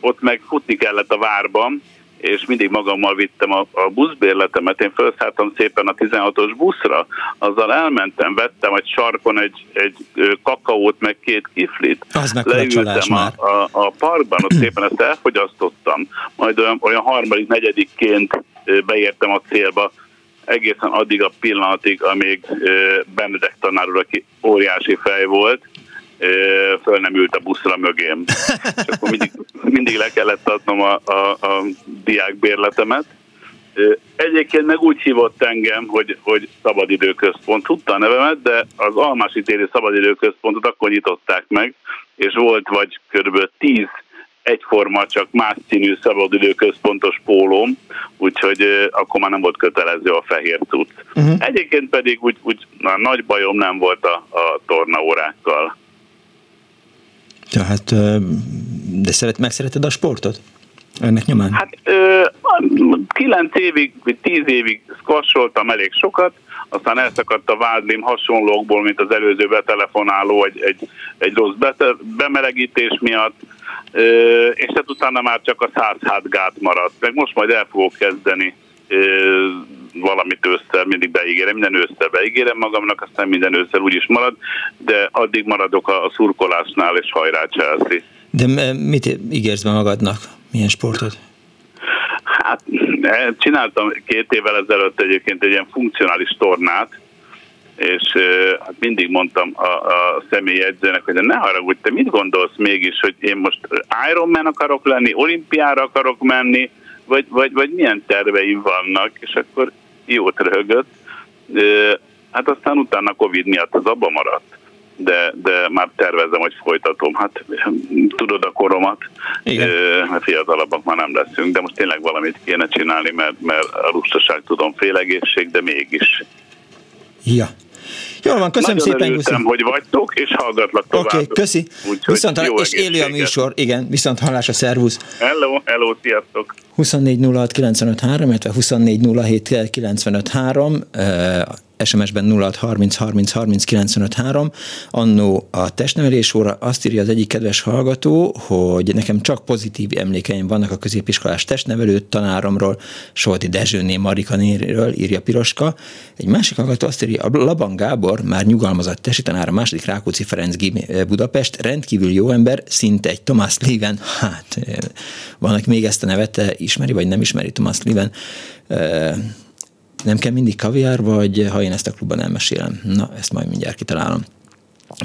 ott meg futni kellett a várban, és mindig magammal vittem a, a buszbérletemet. Én felszálltam szépen a 16-os buszra, azzal elmentem, vettem egy sarkon egy, egy kakaót, meg két kiflit. Az Leültem a, a, a parkban, ott szépen ezt elfogyasztottam. Majd olyan, olyan harmadik, negyedikként beértem a célba, egészen addig a pillanatig, amíg Benedek tanár úr, aki óriási fej volt, föl nem ült a buszra mögém. És akkor mindig, mindig le kellett adnom a, a, a diákbérletemet. Egyébként meg úgy hívott engem, hogy, hogy szabadidőközpont. Tudta a nevemet, de az Almási téri szabadidőközpontot akkor nyitották meg, és volt vagy kb. 10 egyforma, csak más színű szabadidőközpontos pólóm, úgyhogy akkor már nem volt kötelező a fehér cucc. Uh-huh. Egyébként pedig úgy, úgy na, nagy bajom nem volt a, a tornaórákkal. Tehát, de szeret, megszereted a sportot? Ennek nyomán? Hát kilenc évig, vagy tíz évig squasholtam elég sokat, aztán elszakadt a vádlim hasonlókból, mint az előző betelefonáló egy, egy, egy rossz bete, bemelegítés miatt, és tehát utána már csak a száz gát maradt. Meg most majd el fogok kezdeni valamit ősszel, mindig beígérem, minden ősszel beígérem magamnak, aztán minden ősszel úgyis marad, de addig maradok a szurkolásnál, és hajrá Chelsea. De mit ígérsz be magadnak? Milyen sportot? Hát csináltam két évvel ezelőtt egyébként egy ilyen funkcionális tornát, és hát mindig mondtam a, a személyi edzőnek, hogy ne haragudj, te mit gondolsz mégis, hogy én most Ironman akarok lenni, olimpiára akarok menni, vagy, vagy, vagy milyen terveim vannak, és akkor jót röhögött. Hát aztán utána Covid miatt az abba maradt de, de már tervezem, hogy folytatom. Hát tudod a koromat, Igen. mert fiatalabbak már nem leszünk, de most tényleg valamit kéne csinálni, mert, mert a lustaság tudom félegészség, de mégis. Ja. Jól van, köszönöm Nagyon szépen, Guszi. hogy vagytok, és hallgatlak tovább. Oké, okay, köszi. Úgy, viszont hallás, és élő a műsor, igen, viszont hallásra, szervusz. Hello, hello, sziasztok. 24 06 illetve 24 07 SMS-ben 06 30 30 30 95 3. Annó a testnevelés óra azt írja az egyik kedves hallgató, hogy nekem csak pozitív emlékeim vannak a középiskolás testnevelő tanáromról, Solti Dezsőné Marika Néről, írja Piroska. Egy másik hallgató azt írja, a Laban Gábor már nyugalmazott testi tanár, a második Rákóczi Ferenc Budapest, rendkívül jó ember, szinte egy Thomas Leven, hát van, még ezt a nevet ismeri, vagy nem ismeri Thomas Leven, nem kell mindig kaviár, vagy ha én ezt a klubban elmesélem. Na, ezt majd mindjárt kitalálom.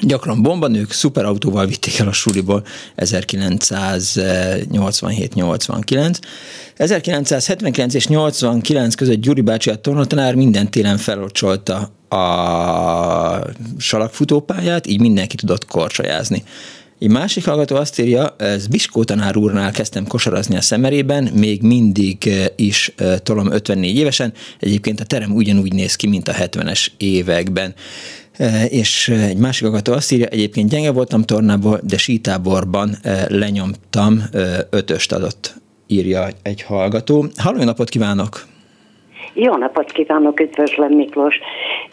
Gyakran bombanők szuperautóval vitték el a suliból 1987-89. 1979 és 89 között Gyuri bácsi a tornatanár minden télen felocsolta a salakfutópályát, így mindenki tudott korcsajázni. Egy másik hallgató azt írja, ez Biskó tanár úrnál kezdtem kosarazni a szemerében, még mindig eh, is eh, tolom 54 évesen, egyébként a terem ugyanúgy néz ki, mint a 70-es években. Eh, és egy másik hallgató azt írja, egyébként gyenge voltam tornából, de sítáborban lenyomtam, ötöst adott, írja egy hallgató. Halló, napot kívánok! Jó napot kívánok, üdvözlöm Miklós.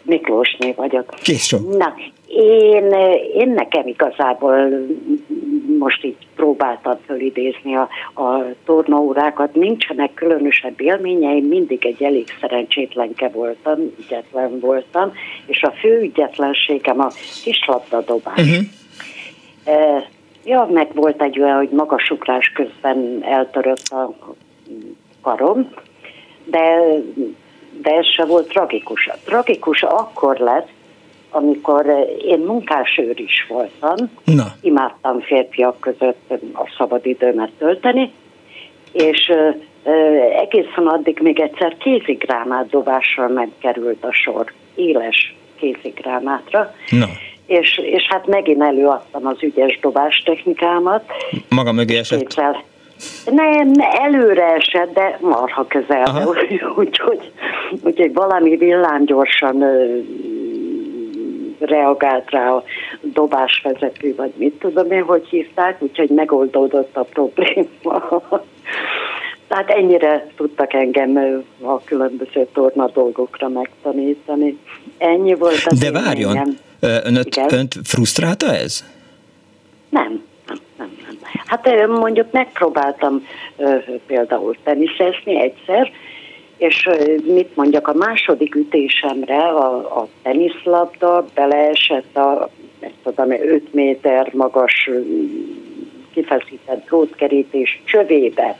Miklósné vagyok. Kész. Na, én, én nekem igazából most így próbáltam fölidézni a, a tornaórákat, nincsenek különösebb élményeim, mindig egy elég szerencsétlenke voltam, ügyetlen voltam, és a fő ügyetlenségem a kislabdadobás. Uh-huh. E, ja, meg volt egy olyan, hogy magasugrás közben eltörött a karom, de, de ez se volt tragikus. Tragikus akkor lett, amikor eh, én munkásőr is voltam, Na. imádtam férfiak között a szabadidőmet tölteni, és ö, ö, egészen addig még egyszer kézigránát dobásra nem került a sor, éles kézigránátra. Na. És, és hát megint előadtam az ügyes dobás technikámat. Maga mögé esett? Kézzel. Nem, előre esett, de marha közel. Úgyhogy úgy, úgy, valami villámgyorsan reagált rá a dobásvezető, vagy mit tudom én, hogy hívták, úgyhogy megoldódott a probléma. Tehát ennyire tudtak engem a különböző torna dolgokra megtanítani. Ennyi volt az De várjon, önöt, önt frusztrálta ez? Nem, nem, nem, nem. Hát mondjuk megpróbáltam például teniszezni egyszer, és mit mondjak, a második ütésemre a, a teniszlabda beleesett a tudom, 5 méter magas kifeszített drótkerítés csövébe.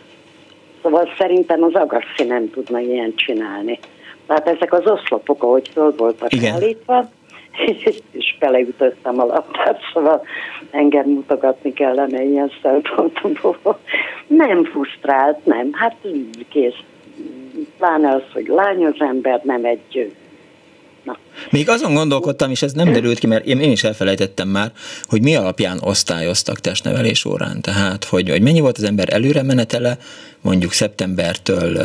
Szóval szerintem az Agassi nem tudna ilyen csinálni. Tehát ezek az oszlopok, ahogy föl voltak Igen. állítva, és beleütöttem a labdát, szóval engem mutogatni kellene ilyen szempontból. Nem frusztrált, nem, hát kész. Pláne az, hogy lány az ember, nem egy Na. Még azon gondolkodtam, és ez nem derült ki, mert én, is elfelejtettem már, hogy mi alapján osztályoztak testnevelés órán. Tehát, hogy, hogy mennyi volt az ember előre menetele, mondjuk szeptembertől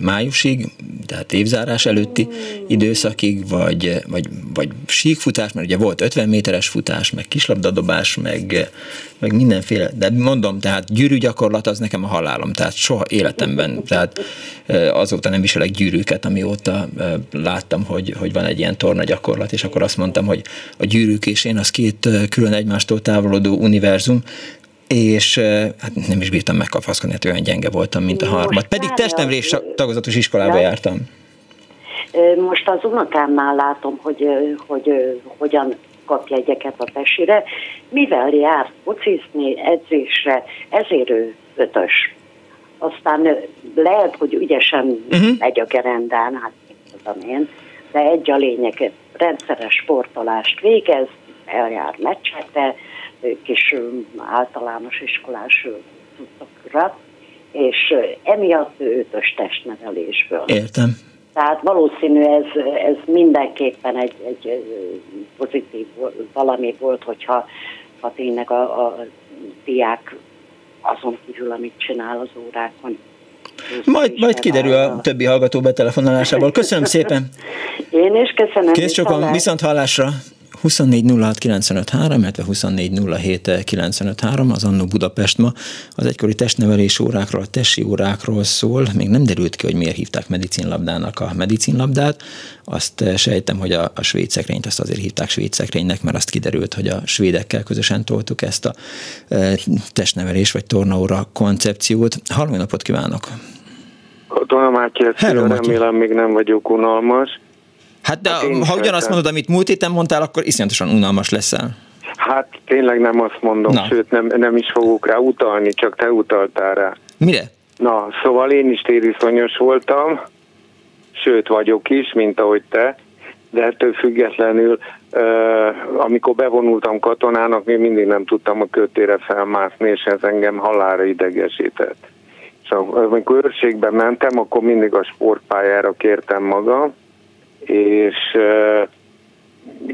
májusig, tehát évzárás előtti időszakig, vagy, vagy, vagy síkfutás, mert ugye volt 50 méteres futás, meg kislabdadobás, meg, meg mindenféle, de mondom, tehát gyűrűgyakorlat az nekem a halálom, tehát soha életemben, tehát azóta nem viselek gyűrűket, amióta láttam, hogy, hogy van egy ilyen torna gyakorlat, és akkor azt mondtam, hogy a gyűrűk és én az két külön egymástól távolodó univerzum, és hát nem is bírtam megkapaszkodni, hát olyan gyenge voltam, mint a harmad. Pedig testnevelés tagozatos iskolába jártam. Most az unokámnál látom, hogy, hogy hogyan kap jegyeket a tesire, mivel jár focizni, edzésre, ezért ő ötös. Aztán lehet, hogy ügyesen uh-huh. megy a gerendán, hát tudom én, de egy a lényeg, rendszeres sportolást végez, eljár meccsekre, kis általános iskolás cuccokra, és emiatt ötös testnevelésből. Értem. Tehát valószínű ez, ez mindenképpen egy, egy pozitív valami volt, hogyha ha tényleg a, a diák azon kívül, amit csinál az órákon. Majd, majd kiderül a többi hallgató betelefonálásából. Köszönöm szépen! Én is köszönöm. Kész sokan, viszont hallásra! 24 illetve 24 az Annó Budapest ma az egykori testnevelés órákról, a tesi órákról szól. Még nem derült ki, hogy miért hívták medicinlabdának a medicinlabdát. Azt eh, sejtem, hogy a, a svéd szekrényt azt azért hívták svéd szekrénynek, mert azt kiderült, hogy a svédekkel közösen toltuk ezt a e, testnevelés vagy tornaóra koncepciót. Halló napot kívánok! Katona Mátyás, remélem még nem vagyok unalmas. Hát de hát ha ugyanazt mondod, amit múlt héten mondtál, akkor iszonyatosan unalmas leszel. Hát tényleg nem azt mondom, Na. sőt nem, nem is fogok rá utalni, csak te utaltál rá. Mire? Na, szóval én is tériszonyos voltam, sőt vagyok is, mint ahogy te, de ettől függetlenül, amikor bevonultam katonának, még mindig nem tudtam a kötére felmászni, és ez engem halára idegesített. Szóval amikor őrségbe mentem, akkor mindig a sportpályára kértem magam, és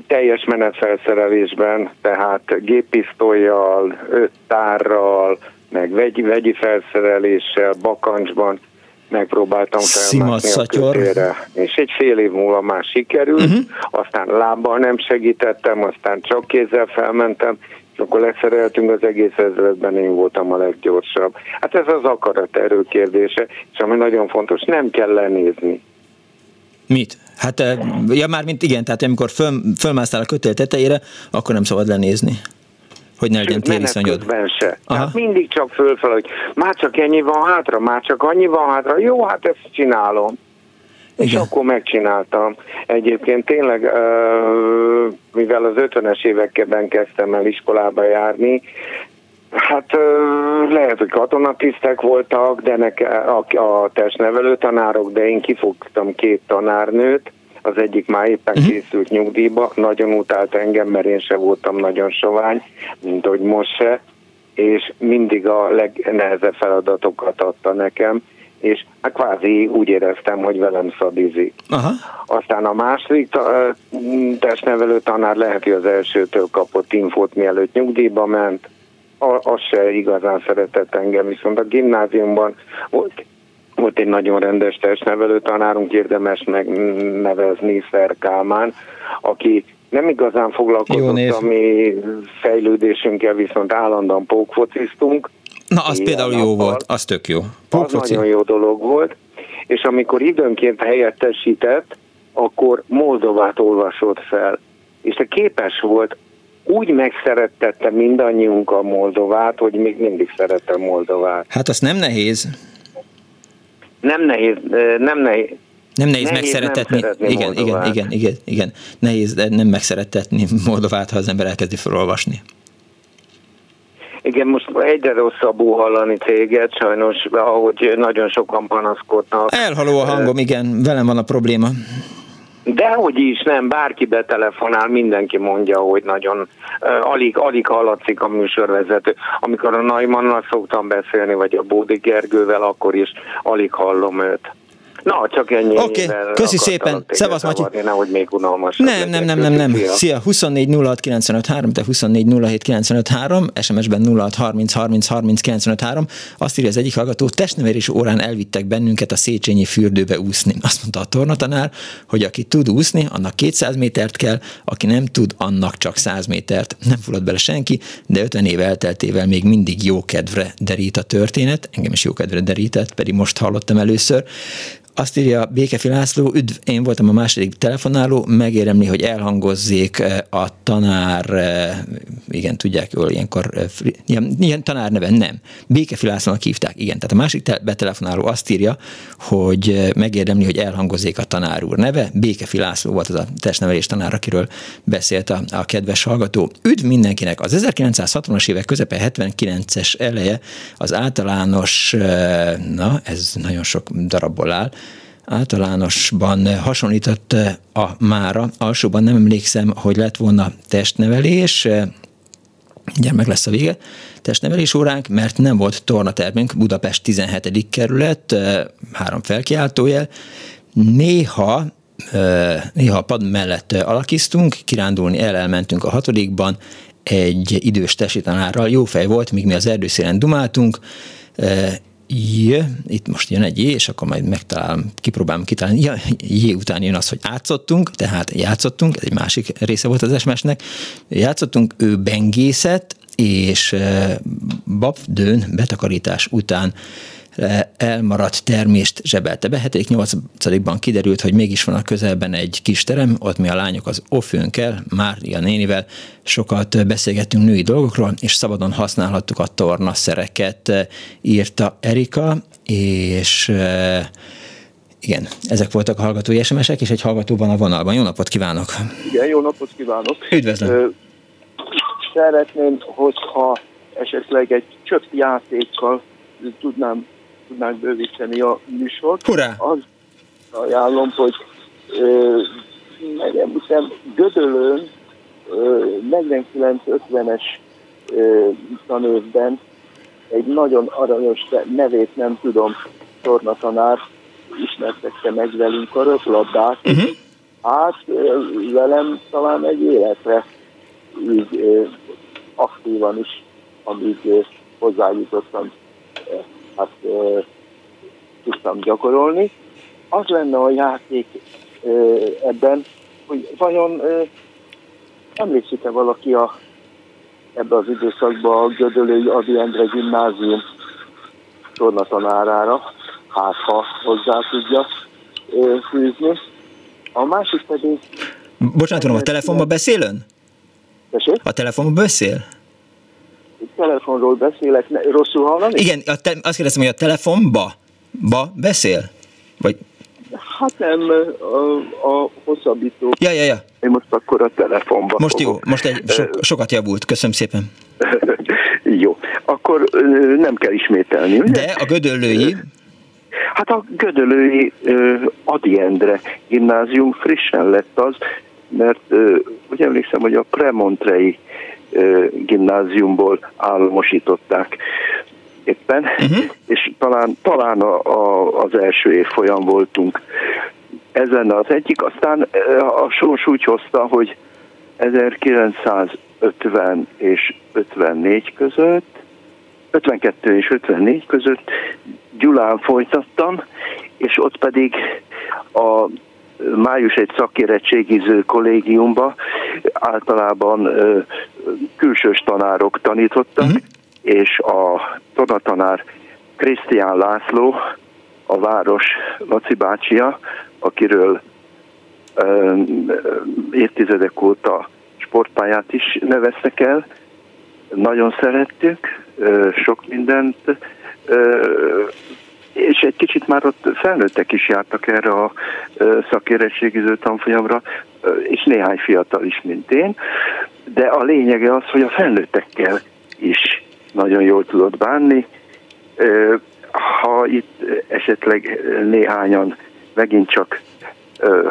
teljes menetfelszerelésben, tehát géppisztolyjal, öt tárral, meg vegyi, vegyi felszereléssel, bakancsban megpróbáltam felmászni a kötére. És egy fél év múlva már sikerült, uh-huh. aztán lábbal nem segítettem, aztán csak kézzel felmentem, és akkor leszereltünk az egész ezredben, én voltam a leggyorsabb. Hát ez az akarat erő kérdése, és ami nagyon fontos, nem kell lenézni. Mit? Hát, ja már mint igen, tehát amikor föl, fölmásztál a kötél tetejére, akkor nem szabad lenézni hogy ne legyen tériszonyod. se. Hát mindig csak fölfel, hogy már csak ennyi van hátra, már csak annyi van hátra, jó, hát ezt csinálom. Igen. És akkor megcsináltam. Egyébként tényleg, mivel az 50-es években kezdtem el iskolába járni, Hát lehet, hogy katonatisztek voltak, de neke, a, a testnevelő tanárok, de én kifogtam két tanárnőt, az egyik már éppen uh-huh. készült nyugdíjba, nagyon utált engem, mert én se voltam nagyon sovány, mint hogy most se, és mindig a legnehezebb feladatokat adta nekem, és hát kvázi úgy éreztem, hogy velem szadizik. Aha. Aztán a második testnevelő tanár lehet, hogy az elsőtől kapott infót, mielőtt nyugdíjba ment, az se igazán szeretett engem, viszont a gimnáziumban volt volt egy nagyon rendes testnevelő tanárunk, érdemes megnevezni Szer Kálmán, aki nem igazán foglalkozott a mi fejlődésünkkel, viszont állandóan pókfociztunk. Na, az például jó volt, az tök jó. Pókfoci. Az nagyon jó dolog volt, és amikor időnként helyettesített, akkor Moldovát olvasott fel, és te képes volt úgy megszerettette mindannyiunk a Moldovát, hogy még mindig szeretem Moldovát. Hát az nem nehéz. Nem nehéz, nem nehéz. Nem nehéz, nehéz megszeretetni. Nem igen, igen, igen, igen, igen. Nehéz nem megszeretetni Moldovát, ha az ember elkezdi felolvasni. Igen, most egyre rosszabbul hallani téged, sajnos, ahogy nagyon sokan panaszkodnak. Elhaló a hangom, igen, velem van a probléma. Dehogy is, nem, bárki betelefonál, mindenki mondja, hogy nagyon uh, alig, alig hallatszik a műsorvezető. Amikor a Naimannal szoktam beszélni, vagy a Bódi Gergővel, akkor is alig hallom őt. Na, csak ennyi. Oké, okay. köszi szépen. Szevasz, Matyi. Nehogy még unalmas. Nem, nem, nem, nem, nem. Szia, 24 06 953, te 24 07 953, SMS-ben 06 30 30 30 953. Azt írja az egyik hallgató, testnevelés órán elvittek bennünket a Széchenyi fürdőbe úszni. Azt mondta a tornatanár, hogy aki tud úszni, annak 200 métert kell, aki nem tud, annak csak 100 métert. Nem fullad bele senki, de 50 év elteltével még mindig jó kedvre derít a történet. Engem is jó kedvre derített, pedig most hallottam először. Azt írja Békefi László, üdv, én voltam a második telefonáló, megéremli, hogy elhangozzék eh, a tanár, eh, igen, tudják jól, ilyenkor, eh, ilyen, ilyen tanár neve, nem. Békefi Lászlónak hívták, igen. Tehát a másik te- betelefonáló azt írja, hogy megérdemli, hogy elhangozzék a tanár úr neve. Békefi László volt az a testnevelés tanár, akiről beszélt a, a kedves hallgató. Üdv mindenkinek! Az 1960-as évek közepe, 79-es eleje az általános, na, ez nagyon sok darabból áll, általánosban hasonlított a mára. Alsóban nem emlékszem, hogy lett volna testnevelés, ugye meg lesz a vége, testnevelés óránk, mert nem volt tornatermünk, Budapest 17. kerület, három felkiáltójel, néha néha a pad mellett alakiztunk, kirándulni el, elmentünk a hatodikban, egy idős tesi tanárral, jó fej volt, míg mi az erdőszélen dumáltunk, J, itt most jön egy J, és akkor majd megtalálom, kipróbálom kitalálni. Ja, J után jön az, hogy átszottunk, tehát játszottunk, ez egy másik része volt az esmesnek. Játszottunk, ő bengészet, és babdőn betakarítás után elmaradt termést zsebelte be. 7.-8. kiderült, hogy mégis van a közelben egy kis terem, ott mi a lányok az ofőnkkel, Mária nénivel sokat beszélgettünk női dolgokról, és szabadon használhattuk a tornaszereket, írta Erika, és igen, ezek voltak a hallgatói SMS-ek, és egy hallgató van a vonalban. Jó napot kívánok! Igen, jó napot kívánok! Üdvözlöm! Szeretném, hogyha esetleg egy csöpp játékkal tudnám tudnánk bővíteni a műsort. Hurrá! Az ajánlom, hogy megemlítem Gödölön 49-50-es tanővben egy nagyon aranyos, nevét nem tudom, tornatanár ismertette meg velünk a röplabdát. Uh-huh. Hát velem talán egy életre így aktívan is, amíg hozzájutottam hát e, tudtam gyakorolni. Az lenne a játék e, ebben, hogy vajon e, emlékszik-e valaki a, ebbe az időszakban a Gödölői Adi Endre gimnázium tornatanárára, hát ha hozzá tudja e, fűzni. A másik pedig... Bocsánat, a telefonban beszél ön? A telefonban beszél? Telefonról beszélek, ne, rosszul hallani? Igen, a te, azt kérdezem, hogy a telefonba ba beszél? Vagy... Hát nem, a, a hosszabbító. Ja, ja, ja. Én most akkor a telefonba Most fogok. jó, most egy, so, sokat javult, köszönöm szépen. jó, akkor nem kell ismételni, ugye? De a gödöllői... Hát a gödöllői Adi Endre gimnázium frissen lett az, mert úgy emlékszem, hogy a Premontrei gimnáziumból államosították éppen, uh-huh. és talán, talán a, a, az első év folyam voltunk. Ez lenne az egyik, aztán a sors úgy hozta, hogy 1950 és 54 között, 52 és 54 között Gyulán folytattam, és ott pedig a május egy szakérettségiző kollégiumba általában külsős tanárok tanítottak, uh-huh. és a tonatanár Krisztián László, a város Laci bácsia, akiről évtizedek óta sportpályát is neveztek el, nagyon szerettük, sok mindent, és egy kicsit már ott felnőttek is jártak erre a szakérettségiző tanfolyamra, és néhány fiatal is, mint én, de a lényege az, hogy a felnőttekkel is nagyon jól tudott bánni. Ha itt esetleg néhányan megint csak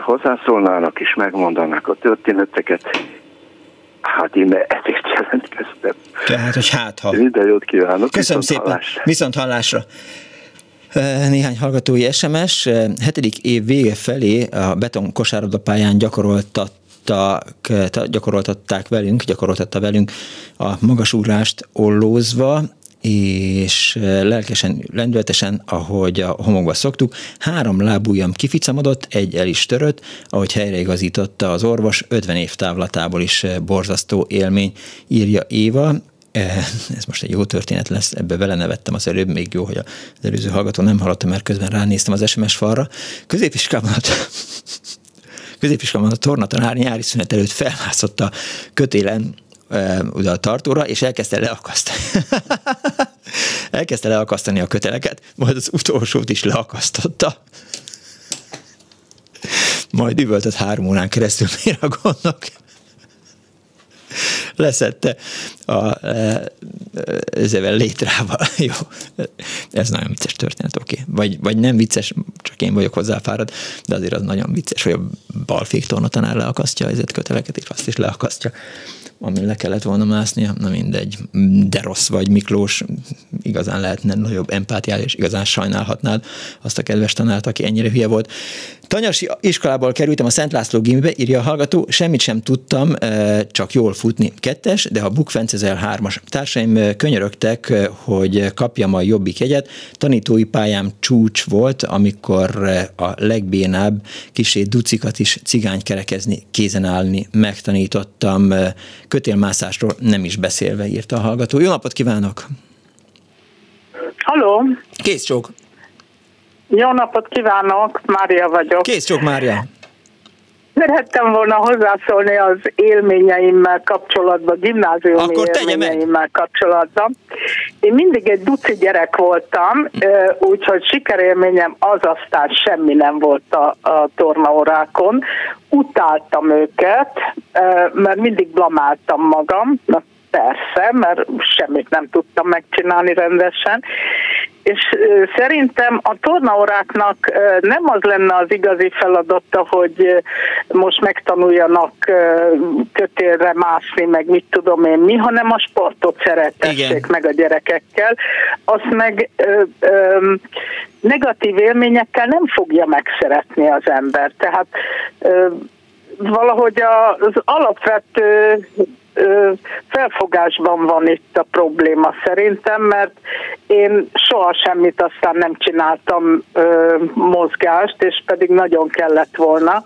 hozzászólnának és megmondanák a történeteket, hát én ezért jelentkeztem. Tehát, hogy hát ha. Minden jót kívánok. Köszönöm szépen. Hallásra. Viszont hallásra. Néhány hallgatói SMS. Hetedik év vége felé a beton kosárlabdapályán gyakoroltat gyakoroltatták velünk, gyakoroltatta velünk a magasúrást ollózva, és lelkesen, lendületesen, ahogy a homokba szoktuk, három lábújam kificamodott, egy el is törött, ahogy helyreigazította az orvos, 50 év távlatából is borzasztó élmény, írja Éva. Ez most egy jó történet lesz, ebbe belenevettem az előbb, még jó, hogy az előző hallgató nem hallotta, mert közben ránéztem az SMS falra. Középiskában középiskolában a tornatanár nyári szünet előtt felmászott a kötélen oda a tartóra, és elkezdte leakasztani. elkezdte leakasztani a köteleket, majd az utolsót is leakasztotta. Majd üvöltött három órán keresztül miragonnak leszette a ezzel létrával. Jó, ez nagyon vicces történet, oké. Okay. Vagy, vagy nem vicces, csak én vagyok hozzáfáradt, de azért az nagyon vicces, hogy a balfék tornatanár leakasztja a köteleket, és azt is leakasztja amin le kellett volna másznia, na mindegy, de rossz vagy Miklós, igazán lehetne nagyobb empátiál, és igazán sajnálhatnád azt a kedves tanárt, aki ennyire hülye volt. Tanyasi iskolából kerültem a Szent László gimibe, írja a hallgató, semmit sem tudtam, csak jól futni. Kettes, de a Bukfencezel hármas. Társaim könyörögtek, hogy kapjam a jobbik jegyet. Tanítói pályám csúcs volt, amikor a legbénább kisé ducikat is cigánykerekezni, kézen állni megtanítottam. Kötélmászásról nem is beszélve, írta a hallgató. Jó napot kívánok! Halló! Kész csók! Jó napot kívánok, Mária vagyok. Kész csók, Mária. Szerettem volna hozzászólni az élményeimmel kapcsolatban, gimnáziumi Akkor élményeimmel kapcsolatban. Én mindig egy duci gyerek voltam, úgyhogy sikerélményem az aztán semmi nem volt a, a tornaórákon. Utáltam őket, mert mindig blamáltam magam, persze, mert semmit nem tudtam megcsinálni rendesen, és szerintem a tornaóráknak nem az lenne az igazi feladata, hogy most megtanuljanak kötélre mászni, meg mit tudom én mi, hanem a sportot szeretessék Igen. meg a gyerekekkel. Azt meg ö, ö, negatív élményekkel nem fogja megszeretni az ember. Tehát ö, valahogy az alapvető felfogásban van itt a probléma szerintem, mert én soha semmit aztán nem csináltam ö, mozgást, és pedig nagyon kellett volna.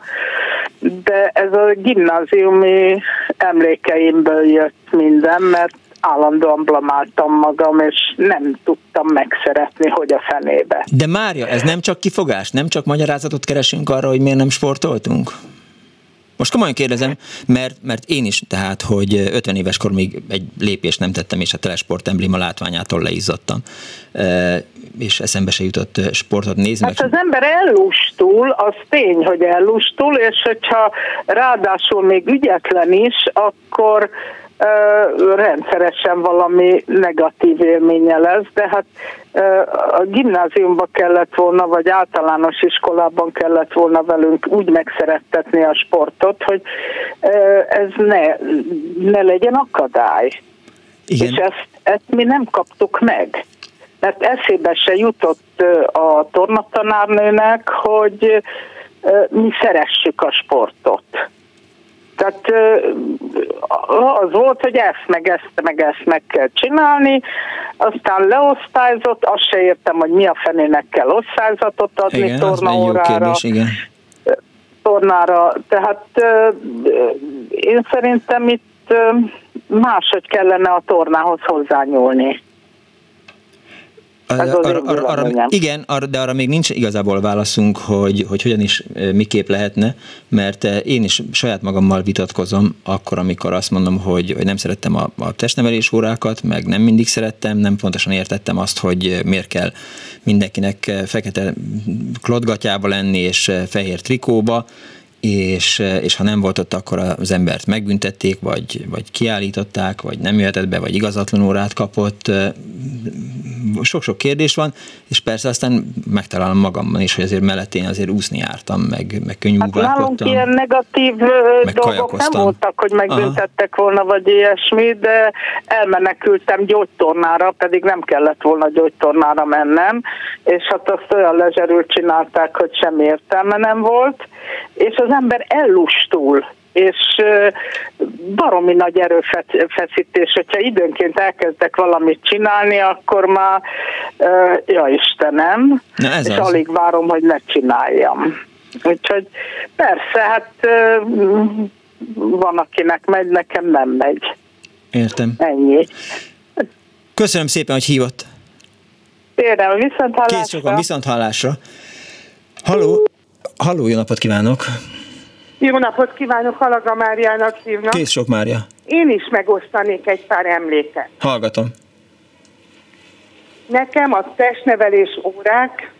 De ez a gimnáziumi emlékeimből jött minden, mert állandóan blamáltam magam, és nem tudtam megszeretni, hogy a fenébe. De Mária, ez nem csak kifogás, nem csak magyarázatot keresünk arra, hogy miért nem sportoltunk? Most komolyan kérdezem, mert, mert én is, tehát, hogy 50 éves kor még egy lépést nem tettem, és a telesport embléma látványától leizzadtam. És eszembe se jutott sportot nézni. Hát az ember ellustul, az tény, hogy ellustul, és hogyha ráadásul még ügyetlen is, akkor rendszeresen valami negatív élménye lesz, de hát a gimnáziumban kellett volna, vagy általános iskolában kellett volna velünk úgy megszerettetni a sportot, hogy ez ne, ne legyen akadály. Igen. És ezt, ezt mi nem kaptuk meg. Mert eszébe se jutott a tornatanárnőnek, hogy mi szeressük a sportot. Tehát az volt, hogy ezt meg ezt meg ezt meg kell csinálni, aztán leosztályzott, azt se értem, hogy mi a fenének kell osztályzatot adni igen, tornaórára. igen. Tornára, tehát én szerintem itt máshogy kellene a tornához hozzányúlni. Arra, arra, arra, igen, arra, de arra még nincs igazából válaszunk, hogy, hogy hogyan is miképp lehetne, mert én is saját magammal vitatkozom akkor, amikor azt mondom, hogy, hogy nem szerettem a, a testnevelés órákat, meg nem mindig szerettem, nem pontosan értettem azt, hogy miért kell mindenkinek fekete klodgatyába lenni és fehér trikóba, és, és ha nem volt ott, akkor az embert megbüntették, vagy, vagy kiállították, vagy nem jöhetett be, vagy igazatlan órát kapott. Sok-sok kérdés van, és persze aztán megtalálom magamban is, hogy azért mellettén azért úszni jártam, meg, meg könyvúválkodtam. Hát nálunk ilyen negatív meg dolgok nem voltak, hogy megbüntettek Aha. volna, vagy ilyesmi, de elmenekültem gyógytornára, pedig nem kellett volna gyógytornára mennem, és hát azt olyan lezserült csinálták, hogy semmi értelme nem volt, és az ember ellustul, és baromi nagy erőfeszítés, hogyha időnként elkezdek valamit csinálni, akkor már, ja Istenem, Na ez és az. alig várom, hogy ne csináljam. Úgyhogy persze, hát van, akinek megy, nekem nem megy. Értem. Ennyi. Köszönöm szépen, hogy hívott. Például viszont hallásra. Kész sokan, viszont hallásra. Halló, halló, jó napot kívánok! Jó napot kívánok, Halaga Máriának hívnak. Kész sok Mária. Én is megosztanék egy pár emléket. Hallgatom. Nekem a testnevelés órák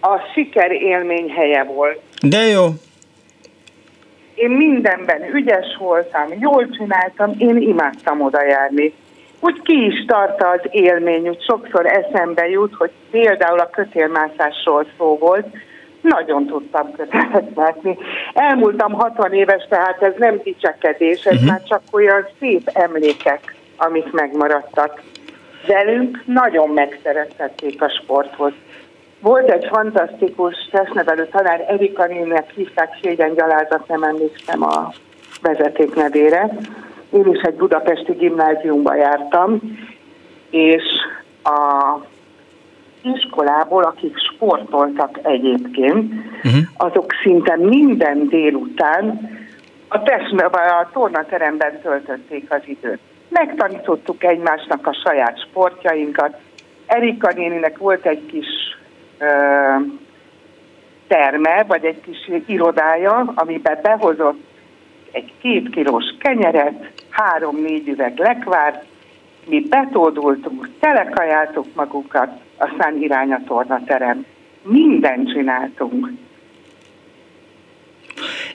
a siker élmény helye volt. De jó. Én mindenben ügyes voltam, jól csináltam, én imádtam oda járni. Úgy ki is tart az élmény, úgy sokszor eszembe jut, hogy például a kötélmászásról szó volt, nagyon tudtam kötelet látni. Elmúltam 60 éves, tehát ez nem dicsekedés, ez uh-huh. már csak olyan szép emlékek, amik megmaradtak. Velünk nagyon megszerettették a sportot. Volt egy fantasztikus testnevelő tanár, Erika Nének hívták, Ségyen Gyalázat, nem emlékszem a vezeték nevére. Én is egy budapesti gimnáziumba jártam, és a iskolából, akik sportoltak egyébként, uh-huh. azok szinte minden délután a, test, a tornateremben töltötték az időt. Megtanítottuk egymásnak a saját sportjainkat. Erika néninek volt egy kis ö, terme, vagy egy kis irodája, amiben behozott egy két kilós kenyeret, három-négy üveg lekvárt, mi betódultunk, telekajáltuk magukat, aztán irány a tornaterem. Mindent csináltunk.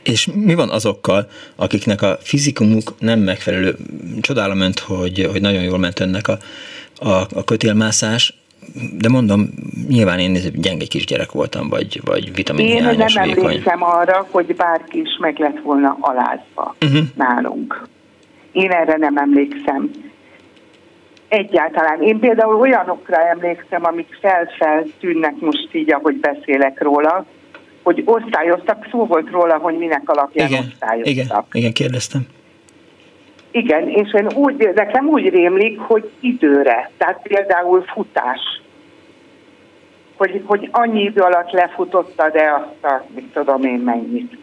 És mi van azokkal, akiknek a fizikumuk nem megfelelő? Csodálom önt, hogy, hogy nagyon jól ment önnek a, a, a kötélmászás, de mondom, nyilván én gyenge kisgyerek voltam, vagy, vagy vitamin Én nem emlékszem arra, hogy bárki is meg lett volna alázva uh-huh. nálunk. Én erre nem emlékszem. Egyáltalán. Én például olyanokra emlékszem, amik felfel tűnnek most így, ahogy beszélek róla, hogy osztályoztak, szó volt róla, hogy minek alapján igen, osztályoztak. Igen, igen, kérdeztem. Igen, és én úgy, nekem úgy rémlik, hogy időre, tehát például futás, hogy, hogy annyi idő alatt lefutotta, de azt a, mit tudom én mennyit.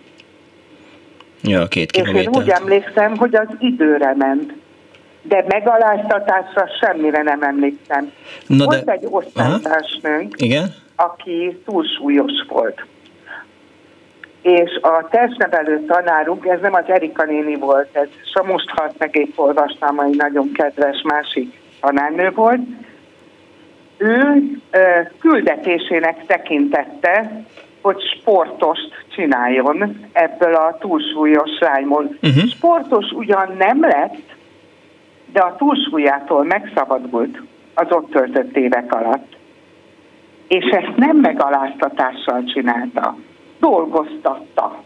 Ja, két És én úgy emlékszem, hogy az időre ment de megaláztatásra semmire nem emlékszem. Na volt de... egy osztálytársnőnk, Igen? aki túlsúlyos volt. És a testnevelő tanárunk, ez nem az Erika néni volt, ez és most halt meg épp olvastam, egy nagyon kedves másik tanárnő volt. Ő ö, küldetésének tekintette, hogy sportost csináljon ebből a túlsúlyos lányból. Uh-huh. Sportos ugyan nem lett, de a túlsúlyától megszabadult az ott töltött évek alatt. És ezt nem megaláztatással csinálta, dolgoztatta.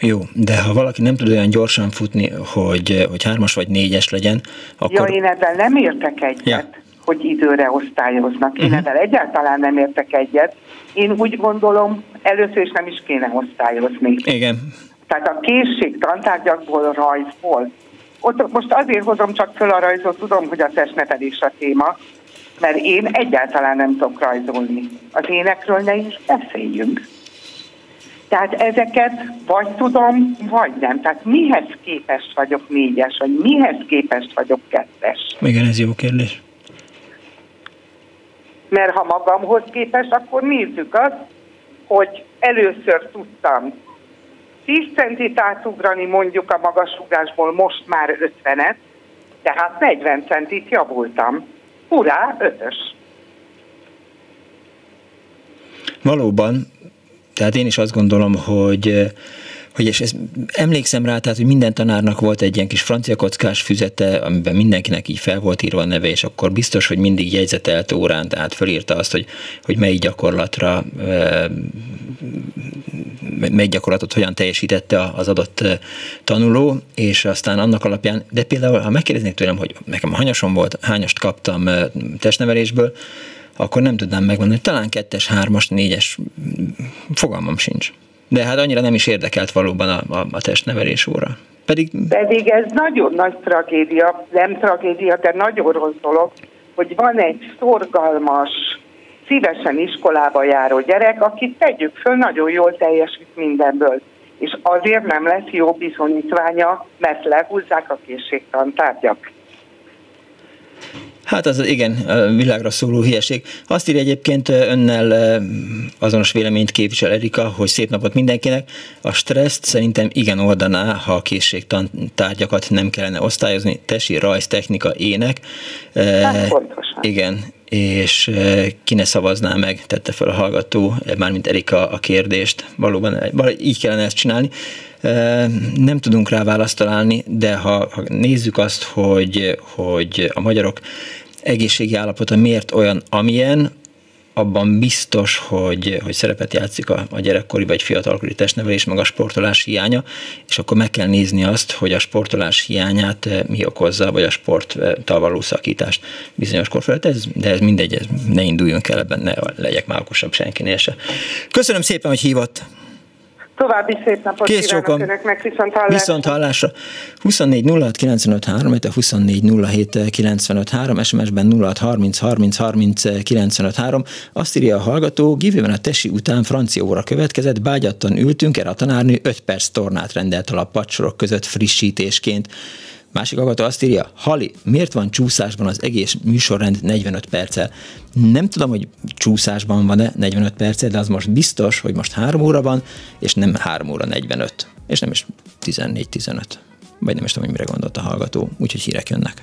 Jó, de ha valaki nem tud olyan gyorsan futni, hogy, hogy hármas vagy négyes legyen, akkor... Ja, én ezzel nem értek egyet, ja. hogy időre osztályoznak. Én uh-huh. egyáltalán nem értek egyet. Én úgy gondolom, először is nem is kéne osztályozni. Igen. Tehát a készség tantárgyakból, rajzból, ott most azért hozom csak föl a rajzot, tudom, hogy a testnevelés a téma, mert én egyáltalán nem tudok rajzolni. Az énekről ne is beszéljünk. Tehát ezeket vagy tudom, vagy nem. Tehát mihez képest vagyok négyes, vagy mihez képest vagyok kettes? Igen, ez jó kérdés. Mert ha magamhoz képes, akkor nézzük azt, hogy először tudtam 10 centit átugrani mondjuk a magasugásból, most már 50-et, tehát 40 centit javultam. Hurrá, ötös. Valóban, tehát én is azt gondolom, hogy hogy és ez, emlékszem rá, tehát, hogy minden tanárnak volt egy ilyen kis francia kockás füzete, amiben mindenkinek így fel volt írva a neve, és akkor biztos, hogy mindig jegyzetelt órán, tehát fölírta azt, hogy, hogy melyik gyakorlatra melyik gyakorlatot hogyan teljesítette az adott tanuló, és aztán annak alapján, de például, ha megkérdeznék tőlem, hogy nekem hanyasom volt, hányast kaptam testnevelésből, akkor nem tudnám megmondani, talán kettes, hármas, négyes, fogalmam sincs. De hát annyira nem is érdekelt valóban a, a, a testnevelés óra. Pedig... Pedig ez nagyon nagy tragédia, nem tragédia, de nagyon rossz dolog, hogy van egy szorgalmas, szívesen iskolába járó gyerek, akit tegyük föl, nagyon jól teljesít mindenből. És azért nem lesz jó bizonyítványa, mert lehúzzák a készségtantárgyak. Hát az igen, világra szóló hülyeség. Azt írja egyébként önnel azonos véleményt képvisel Erika, hogy szép napot mindenkinek. A stresszt szerintem igen oldaná, ha a készségtantárgyakat nem kellene osztályozni. Tesi, rajz, technika, ének. Hát, igen, és ki ne szavazná meg, tette fel a hallgató, mármint Erika a kérdést. Valóban így kellene ezt csinálni nem tudunk rá választ találni, de ha, ha nézzük azt, hogy, hogy a magyarok egészségi állapota miért olyan, amilyen, abban biztos, hogy, hogy szerepet játszik a, a gyerekkori vagy fiatalkori testnevelés, meg a sportolás hiánya, és akkor meg kell nézni azt, hogy a sportolás hiányát mi okozza, vagy a sporttal való szakítást bizonyos kor felett, ez, de ez mindegy, ez ne induljunk el ebben, ne legyek már okosabb senkinél se. Köszönöm szépen, hogy hívott! További szép napot Kész kívánok sokan. önöknek, viszont hallásra. Viszont hallásra. 24 06 953, 24 07 953, SMS-ben 06 30 30 30 953. Azt írja a hallgató, Givőben a tesi után francia óra következett, bágyattan ültünk, erre a tanárnő 5 perc tornát rendelt a padsorok között frissítésként. Másik hallgató azt írja, Hali, miért van csúszásban az egész műsorrend 45 perccel? Nem tudom, hogy csúszásban van-e 45 perccel, de az most biztos, hogy most 3 óra van, és nem 3 óra 45, és nem is 14-15. Vagy nem is tudom, hogy mire gondolt a hallgató, úgyhogy hírek jönnek.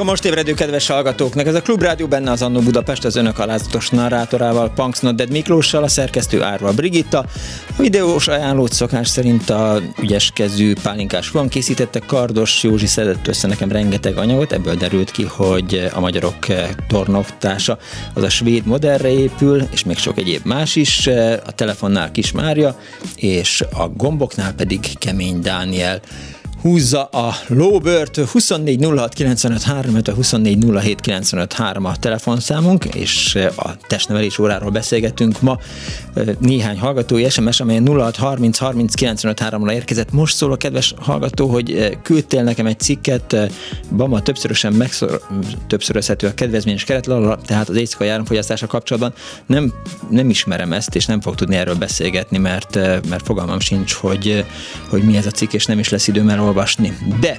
A most ébredő kedves hallgatóknak! Ez a Klubrádió benne az Annó Budapest az önök alázatos narrátorával, Punks Nodded Miklóssal, a szerkesztő Árva Brigitta. A videós ajánlót szokás szerint a ügyeskezű pálinkás van készítette, Kardos Józsi szedett össze nekem rengeteg anyagot, ebből derült ki, hogy a magyarok tornoktása az a svéd modellre épül, és még sok egyéb más is. A telefonnál Kis Mária, és a gomboknál pedig Kemény Dániel húzza a lóbört. 24 06 95 3, 24 07 95 3 a telefonszámunk, és a testnevelés óráról beszélgetünk ma. Néhány hallgatói SMS, amelyen 06 30 30 95 3 ra érkezett. Most szól a kedves hallgató, hogy küldtél nekem egy cikket, Bama többszörösen megszor, többszörözhető a kedvezményes keret, tehát az éjszakai áramfogyasztása kapcsolatban. Nem, nem ismerem ezt, és nem fog tudni erről beszélgetni, mert, mert fogalmam sincs, hogy, hogy mi ez a cikk, és nem is lesz időm erről olvasni. De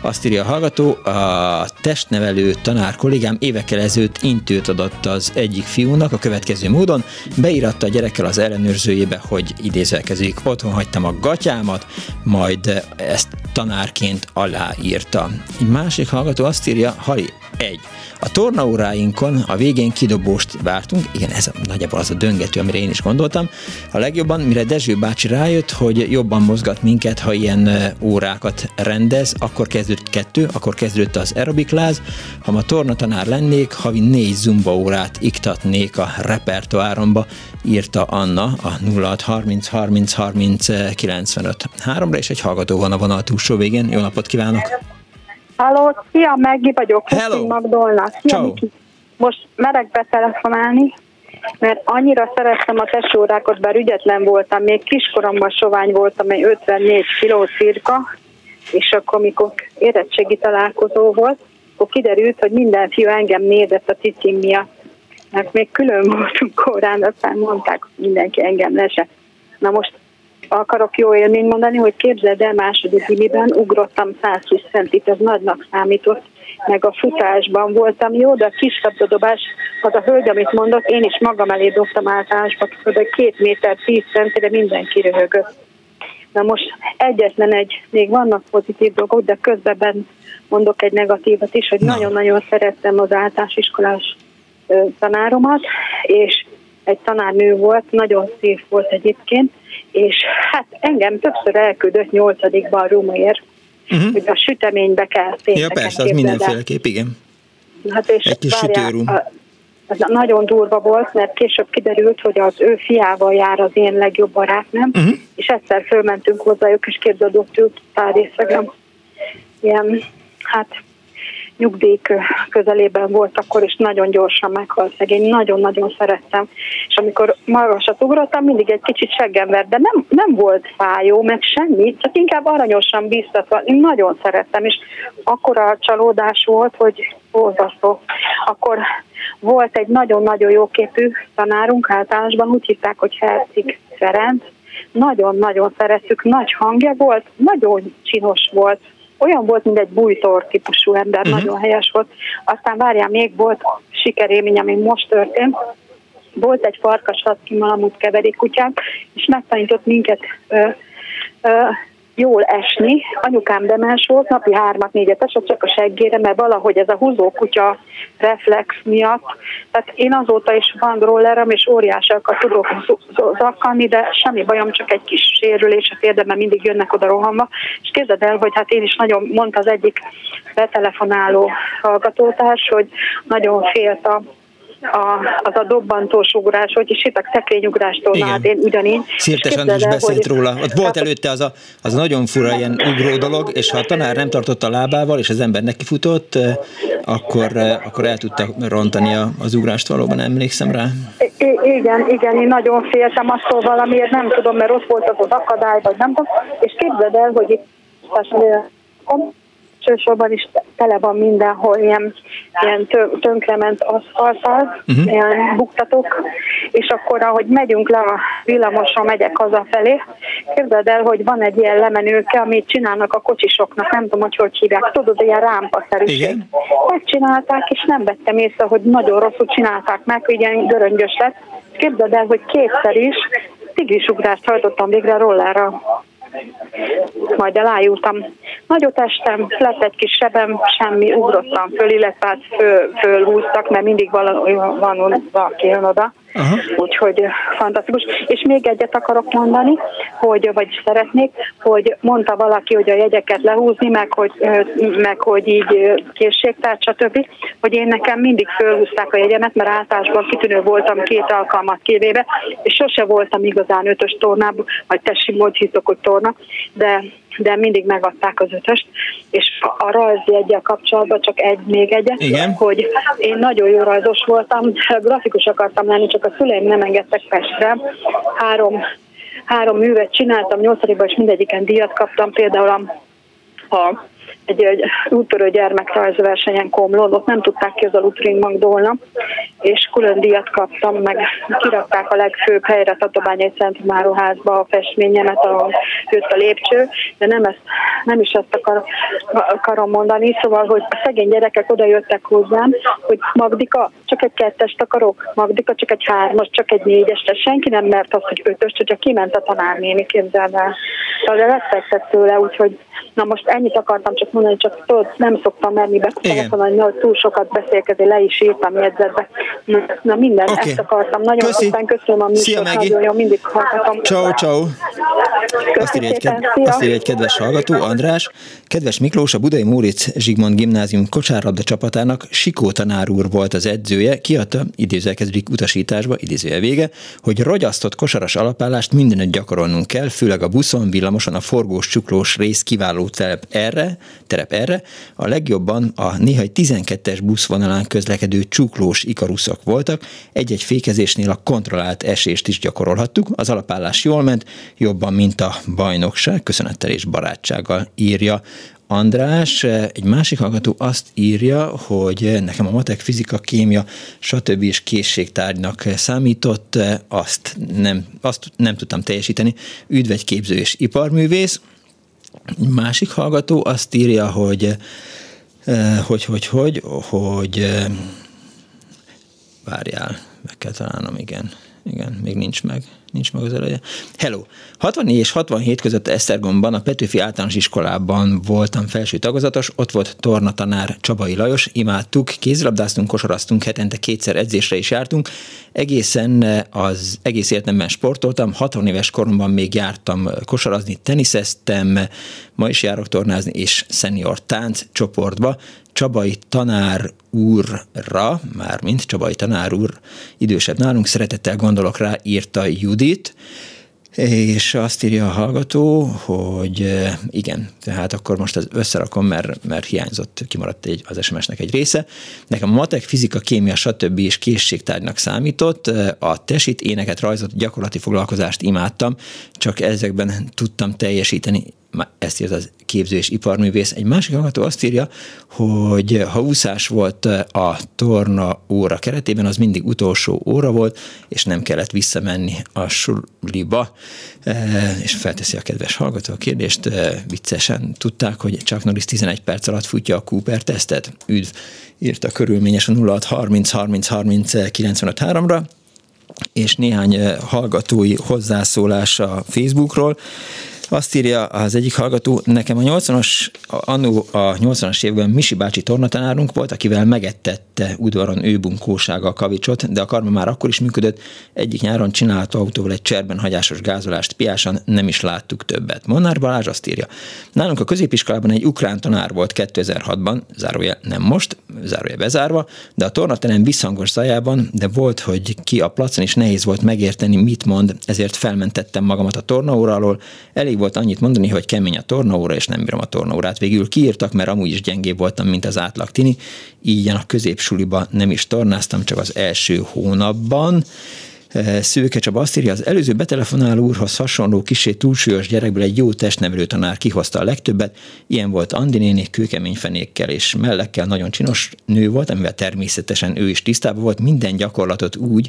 Azt írja a hallgató, a testnevelő tanár kollégám évekkel ezelőtt intőt adott az egyik fiúnak a következő módon, beíratta a gyerekkel az ellenőrzőjébe, hogy idézelkezik, otthon hagytam a gatyámat, majd ezt tanárként aláírta. Egy másik hallgató azt írja, Hali, egy. A tornaóráinkon a végén kidobóst vártunk, igen, ez a, nagyjából az a döngető, amire én is gondoltam. A legjobban, mire Dezső bácsi rájött, hogy jobban mozgat minket, ha ilyen órákat rendez, akkor kezdődött kettő, akkor kezdődött az aerobikláz. Ha ma tornatanár lennék, havi négy zumba órát iktatnék a repertoáromba, írta Anna a 0630 30 30 95 3-ra, és egy hallgató van a vonal túlsó végén. Jó napot kívánok! Halló, szia, Meggi vagyok, Hello. Magdolna. Szia, Most merek betelefonálni, mert annyira szerettem a tesórákat, bár ügyetlen voltam, még kiskoromban sovány voltam, egy 54 kiló cirka, és akkor, amikor érettségi találkozó volt, akkor kiderült, hogy minden fiú engem nézett a cicim miatt. Mert még külön voltunk korán, aztán mondták, hogy mindenki engem lese. Na most akarok jó élmény mondani, hogy képzeld el, második gimiben ugrottam 120 centit, ez nagynak számított, meg a futásban voltam jó, de a kis labdadobás, az a hölgy, amit mondott, én is magam elé dobtam általánosba, de két méter, 10 centire mindenki röhögött. Na most egyetlen egy, még vannak pozitív dolgok, de közben mondok egy negatívat is, hogy nagyon-nagyon szerettem az általános iskolás tanáromat, és egy tanárnő volt, nagyon szép volt egyébként, és hát engem többször elküldött nyolcadikba a rumért, uh-huh. hogy a süteménybe kell Ja persze, az mindenféleképp, igen. Hát és Egy kis sütőrum. Az nagyon durva volt, mert később kiderült, hogy az ő fiával jár az én legjobb barátnőm, uh-huh. és egyszer fölmentünk hozzájuk, és képződött ült pár részegem. Ilyen, hát nyugdíj közelében volt akkor, és nagyon gyorsan meghalt szegény, nagyon-nagyon szerettem. És amikor magasat ugrottam, mindig egy kicsit seggemver, de nem, nem volt fájó, meg semmi, csak inkább aranyosan bíztatva. Én nagyon szerettem, és akkora csalódás volt, hogy borzasztó. Akkor volt egy nagyon-nagyon jó képű tanárunk általánosban, úgy hívták, hogy Hercik Ferenc, nagyon-nagyon szerettük, nagy hangja volt, nagyon csinos volt, olyan volt, mint egy bújtor típusú ember, uh-huh. nagyon helyes volt. Aztán várjál, még volt sikerélmény, ami most történt. Volt egy farkas haszki malamut keverék kutyánk, és megtanított minket ö, ö, jól esni. Anyukám demens volt, napi hármat, négyet esett csak a seggére, mert valahogy ez a húzó kutya reflex miatt. Tehát én azóta is van rollerem, és óriásiakat tudok zakkanni, de semmi bajom, csak egy kis sérülés a térdemben mindig jönnek oda rohanva. És képzeld el, hogy hát én is nagyon, mondta az egyik betelefonáló hallgatótárs, hogy nagyon félt a a, az a dobbantós ugrás, hogy is hittek szekrényugrástól, Igen. hát én ugyanígy. Szirtes András beszélt hogy... róla. Ott volt előtte az a, az a nagyon fura ilyen ugró dolog, és ha a tanár nem tartotta a lábával, és az ember neki futott, eh, akkor, eh, akkor el tudta rontani az ugrást valóban, emlékszem rá. I- igen, igen, én nagyon féltem attól valamiért, nem tudom, mert ott volt az az akadály, vagy nem tudom, és képzeld el, hogy itt elsősorban is tele van mindenhol ilyen, ilyen tönkrement aszfalttal, uh-huh. ilyen buktatók, és akkor, ahogy megyünk le a villamoson, megyek hazafelé, képzeld el, hogy van egy ilyen lemenőke, amit csinálnak a kocsisoknak, nem tudom, hogy hogy hívják, tudod, ilyen rámpaszerűség. Megcsinálták, és nem vettem észre, hogy nagyon rosszul csinálták meg, hogy ilyen göröngyös lett. Képzeld el, hogy kétszer is tigrisugrást hajtottam végre rollerra majd elájultam. Nagyot estem, lett egy kis sebem, semmi, ugrottam föl, illetve hát föl, fölhúztak, mert mindig valami van, valaki jön oda. Aha. Úgyhogy fantasztikus. És még egyet akarok mondani, hogy, vagy szeretnék, hogy mondta valaki, hogy a jegyeket lehúzni, meg hogy, meg hogy így készségtárt, stb. Hogy én nekem mindig fölhúzták a jegyemet, mert általában kitűnő voltam két alkalmat kivéve, és sose voltam igazán ötös tornában, vagy tessi volt hiszok, hogy torna, de de mindig megadták az ötöst, és a rajzi egyel kapcsolatban csak egy, még egyet, Igen. hogy én nagyon jó rajzos voltam, grafikus akartam lenni, csak a szüleim nem engedtek Pestre. Három, három művet csináltam, nyolcadikban, és mindegyiken díjat kaptam, például a, a egy, egy úttörő gyermekrajzversenyen Komlón, ott nem tudták ki az Alutring Magdolna, és külön díjat kaptam, meg kirakták a legfőbb helyre Tatabányai Centrumáruházba a festményemet, a, jött a lépcső, de nem, ezt, nem is ezt akar, akarom mondani, szóval, hogy a szegény gyerekek oda jöttek hozzám, hogy Magdika, csak egy kettest akarok, Magdika, csak egy hármas, csak egy négyes, de senki nem mert azt, hogy ötös, csak kiment a tanárnéni, képzeld el. Szóval rettegtek tőle, úgyhogy na most ennyit akartam csak mondani, csak tudod, nem szoktam menni betelefonálni, hogy túl sokat beszélkezni, le is írtam jegyzetbe. Na, na minden, okay. ezt akartam. Nagyon Köszi. szépen köszönöm a műsort, nagyon jó, mindig hallgatom. Ciao, ciao. Azt írja, egy, azt írja egy kedves hallgató, András. Kedves Miklós, a Budai Móricz Zsigmond Gimnázium kocsárlabda csapatának Sikó tanár úr volt az edzője, kiadta, idézőkezdődik utasításba, idézője vége, hogy rogyasztott kosaras alapállást mindenütt gyakorolnunk kell, főleg a buszon, villamoson, a forgós, csuklós rész kiváló terep erre, terep erre, a legjobban a néha 12-es buszvonalán közlekedő csuklós ikaruszok voltak, egy-egy fékezésnél a kontrollált esést is gyakorolhattuk, az alapállás jól ment, jobban, mint a bajnokság, köszönettel és barátsággal írja András, egy másik hallgató azt írja, hogy nekem a matek, fizika, kémia, stb. is készségtárgynak számított, azt nem, azt nem tudtam teljesíteni. Üdvegyképző és iparművész. Másik hallgató azt írja, hogy hogy, hogy, hogy, hogy várjál, meg kell találnom, igen, igen, még nincs meg nincs meg az eleje. Hello! 64 és 67 között Esztergomban a Petőfi általános iskolában voltam felső tagozatos, ott volt tornatanár Csabai Lajos, imádtuk, kézilabdáztunk, kosaraztunk, hetente kétszer edzésre is jártunk, egészen az egész életemben sportoltam, 60 éves koromban még jártam kosarazni, teniszeztem, ma is járok tornázni, és senior tánc csoportba, Csabai tanár úrra, mármint Csabai tanár úr idősebb nálunk, szeretettel gondolok rá, írta Judit, és azt írja a hallgató, hogy eh, igen, tehát akkor most az összerakom, mert, mert hiányzott, kimaradt egy, az SMS-nek egy része. Nekem a matek, fizika, kémia, stb. és készségtárgynak számított. Eh, a tesit, éneket, rajzot, gyakorlati foglalkozást imádtam, csak ezekben tudtam teljesíteni ezt írja az képző és iparművész. Egy másik hallgató azt írja, hogy ha úszás volt a torna óra keretében, az mindig utolsó óra volt, és nem kellett visszamenni a suliba. E, és felteszi a kedves hallgató a kérdést, e, viccesen tudták, hogy Chuck Norris 11 perc alatt futja a Cooper tesztet? Üdv, írta körülményes a 06 30 30 30 95 3-ra és néhány hallgatói hozzászólás a Facebookról. Azt írja az egyik hallgató, nekem a 80-as, annó a 80-as évben Misi bácsi tornatanárunk volt, akivel megettette udvaron ő bunkósága a kavicsot, de a karma már akkor is működött. Egyik nyáron csinált autóval egy cserben hagyásos gázolást, piásan nem is láttuk többet. Monár Balázs azt írja, nálunk a középiskolában egy ukrán tanár volt 2006-ban, zárója nem most, zárója bezárva, de a tornaterem visszhangos zajában, de volt, hogy ki a placon is nehéz volt megérteni, mit mond, ezért felmentettem magamat a tornaóra alól, elég volt annyit mondani, hogy kemény a tornaóra, és nem bírom a tornaórát. Végül kiírtak, mert amúgy is gyengébb voltam, mint az átlag tini. Így a középsuliba nem is tornáztam, csak az első hónapban. Eh, Szőke Csaba azt írja, az előző betelefonáló úrhoz hasonló kisé túlsúlyos gyerekből egy jó testnevelő tanár kihozta a legtöbbet. Ilyen volt Andi néni, kőkemény fenékkel és mellekkel nagyon csinos nő volt, amivel természetesen ő is tisztában volt, minden gyakorlatot úgy,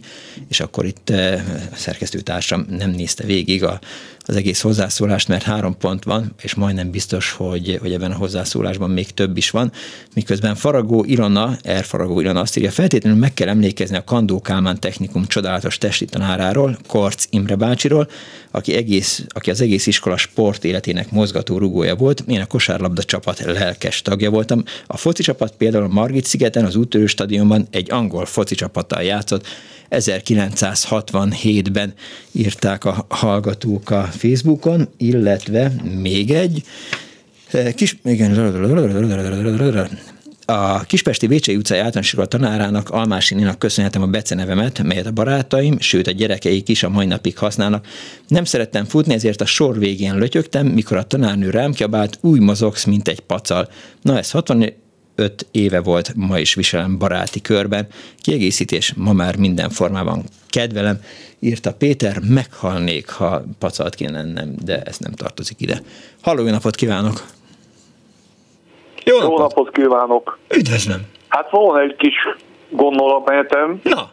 és akkor itt eh, szerkesztőtársam nem nézte végig a, az egész hozzászólást, mert három pont van, és majdnem biztos, hogy, hogy ebben a hozzászólásban még több is van. Miközben Faragó Ilona, R. Faragó Ilona azt írja, feltétlenül meg kell emlékezni a Kandó Kálmán Technikum csodálatos testi tanáráról, Korc Imre bácsiról, aki, egész, aki az egész iskola sport életének mozgató rugója volt. Én a kosárlabda csapat lelkes tagja voltam. A foci csapat például Margit szigeten, az úttörő stadionban egy angol foci csapattal játszott, 1967-ben írták a hallgatók a Facebookon, illetve még egy kis, igen, a Kispesti Vécsei utcai általános tanárának, Almásininak köszönhetem a becenevemet, melyet a barátaim, sőt a gyerekeik is a mai napig használnak. Nem szerettem futni, ezért a sor végén lötyögtem, mikor a tanárnő rám kiabált, úgy mozogsz, mint egy pacal. Na ez 60 öt éve volt, ma is viselem baráti körben. Kiegészítés ma már minden formában kedvelem. Írta Péter, meghalnék, ha pacalt kéne lennem, de ez nem tartozik ide. Halló, napot kívánok! Jó napot, Jó napot kívánok! Üdvözlöm! Hát volna egy kis gondolatmenetem. Na!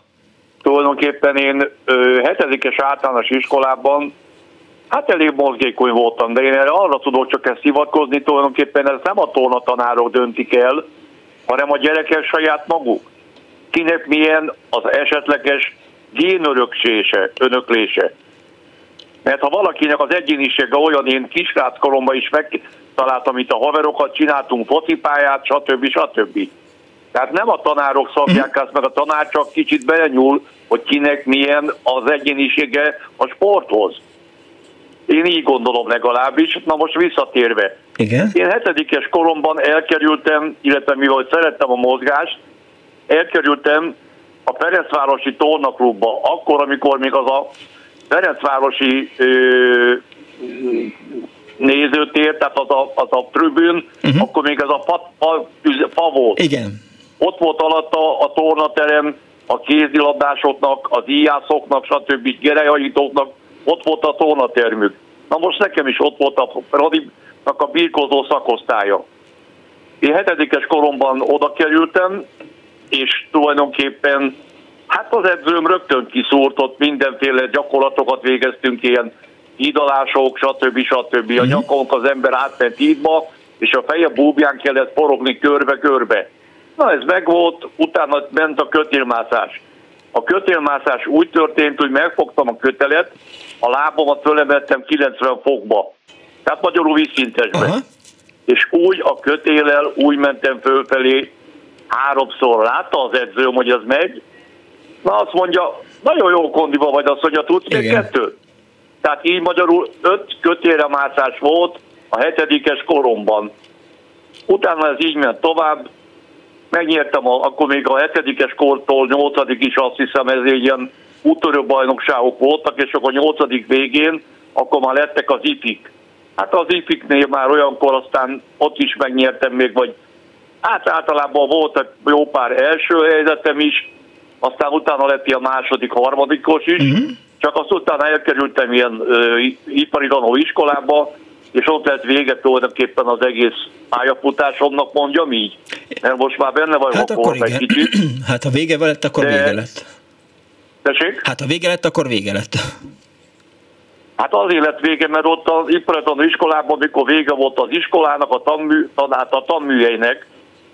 Tulajdonképpen én ö, hetedikes általános iskolában Hát elég mozgékony voltam, de én erre arra tudok csak ezt hivatkozni, tulajdonképpen ez nem a tornatanárok döntik el, hanem a gyerekek saját maguk. Kinek milyen az esetleges génöröksése, önöklése. Mert ha valakinek az egyénisége olyan, én kisráckoromban is megtaláltam itt a haverokat, csináltunk focipályát, stb. stb. Tehát nem a tanárok szabják ezt, meg a tanár csak kicsit belenyúl, hogy kinek milyen az egyénisége a sporthoz. Én így gondolom legalábbis. Na most visszatérve. Igen? Én hetedikes koromban elkerültem, illetve mivel szerettem a mozgást, elkerültem a Ferencvárosi tornaklubba, akkor, amikor még az a Ferencvárosi ö, nézőtér, tehát az a, az a tribün, uh-huh. akkor még ez a fa, fa, fa volt. Igen. Ott volt alatta a tornaterem, a kézilabdásoknak, az íjászoknak, stb. gerejajítóknak, ott volt a tornatermük. Na most nekem is ott volt a Radinak a birkozó szakosztálya. Én hetedikes koromban oda kerültem, és tulajdonképpen hát az edzőm rögtön kiszúrt, ott mindenféle gyakorlatokat végeztünk, ilyen hídalások, stb. stb. A mhm. nyakonk az ember átment hídba, és a feje búbján kellett forogni körbe-körbe. Na ez megvolt, utána ment a kötélmászás. A kötélmászás úgy történt, hogy megfogtam a kötelet, a lábamat fölemeltem 90 fokba. Tehát magyarul vízszintesbe. Uh-huh. És úgy a kötélel úgy mentem fölfelé háromszor. Látta az edzőm, hogy az megy. Na azt mondja, nagyon jó kondiba vagy, azt mondja, tudsz még kettőt? Tehát így magyarul öt kötélre mászás volt a hetedikes koromban. Utána ez így ment tovább, megnyertem, a, akkor még a hetedikes kortól nyolcadik is azt hiszem, ez egy ilyen úttörő bajnokságok voltak, és akkor a nyolcadik végén, akkor már lettek az ifik. Hát az ifiknél már olyankor aztán ott is megnyertem még, vagy hát általában voltak jó pár első helyzetem is, aztán utána lett ilyen második, harmadikos is, uh-huh. Csak azt utána elkerültem ilyen uh, ipari iskolába, és ott lett vége tulajdonképpen az egész pályafutásomnak, mondjam így. Mert most már benne vagyok hát akkor egy kicsit. Hát ha vége lett, akkor de... vége lett. Tessék? Hát ha vége lett, akkor vége lett. Hát azért lett vége, mert ott az iparatlan iskolában, mikor vége volt az iskolának, a, tanmű, tanát, a tanműhelynek,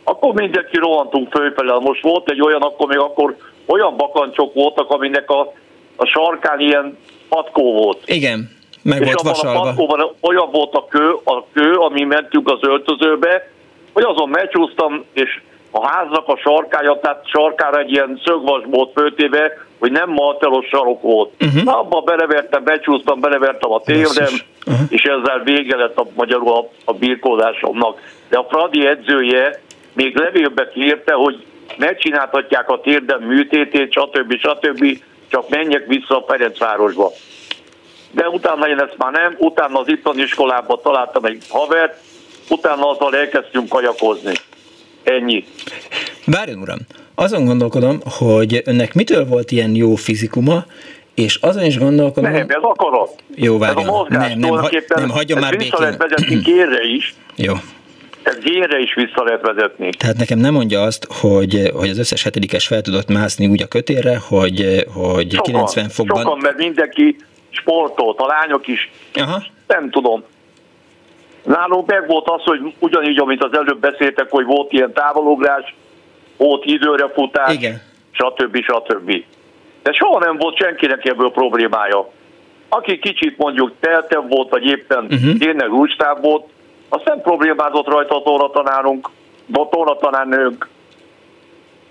akkor mindenki rohantunk fölfele. Most volt egy olyan, akkor még akkor olyan bakancsok voltak, aminek a, a sarkán ilyen patkó volt. Igen, meg és volt vasalva. a patkóban olyan volt a kő, a kő, ami mentünk az öltözőbe, hogy azon megcsúsztam, és a háznak a sarkája, tehát sarkára egy ilyen szögvas volt föltéve, hogy nem maltelos sarok volt. Uh-huh. Na, abba belevertem, becsúsztam, belevertem a térdem, uh-huh. és ezzel vége lett a magyarul a, a birkózásomnak. De a Fradi edzője még levélbe kérte, hogy megcsináltatják a térdem műtétét, stb. stb. Csak menjek vissza a Ferencvárosba. De utána én ezt már nem, utána az ittani iskolában találtam egy havert, utána azzal elkezdtünk kajakozni. Ennyi. Várjon uram, azon gondolkodom, hogy önnek mitől volt ilyen jó fizikuma, és azon is gondolkodom... Nem, ez akarat. Jó, várjon. Ez a mozgás, nem, nem, ha, nem hagyjon már békén. lehet vezetni kérre is. Jó. Ez gérre is vissza lehet vezetni. Tehát nekem nem mondja azt, hogy, hogy az összes hetedikes fel tudott mászni úgy a kötélre, hogy, hogy sokan, 90 fokban... Sokan, mert mindenki sportolt, a lányok is. Aha. Nem tudom. Nálunk meg volt az, hogy ugyanígy, amit az előbb beszéltek, hogy volt ilyen távolugrás, volt időre futás, Igen. stb. stb. De soha nem volt senkinek ebből problémája. Aki kicsit mondjuk teltebb volt, vagy éppen uh-huh. tényleg úcstáv volt, azt nem problémázott rajta a tornatanárunk, a tornatanárnőnk.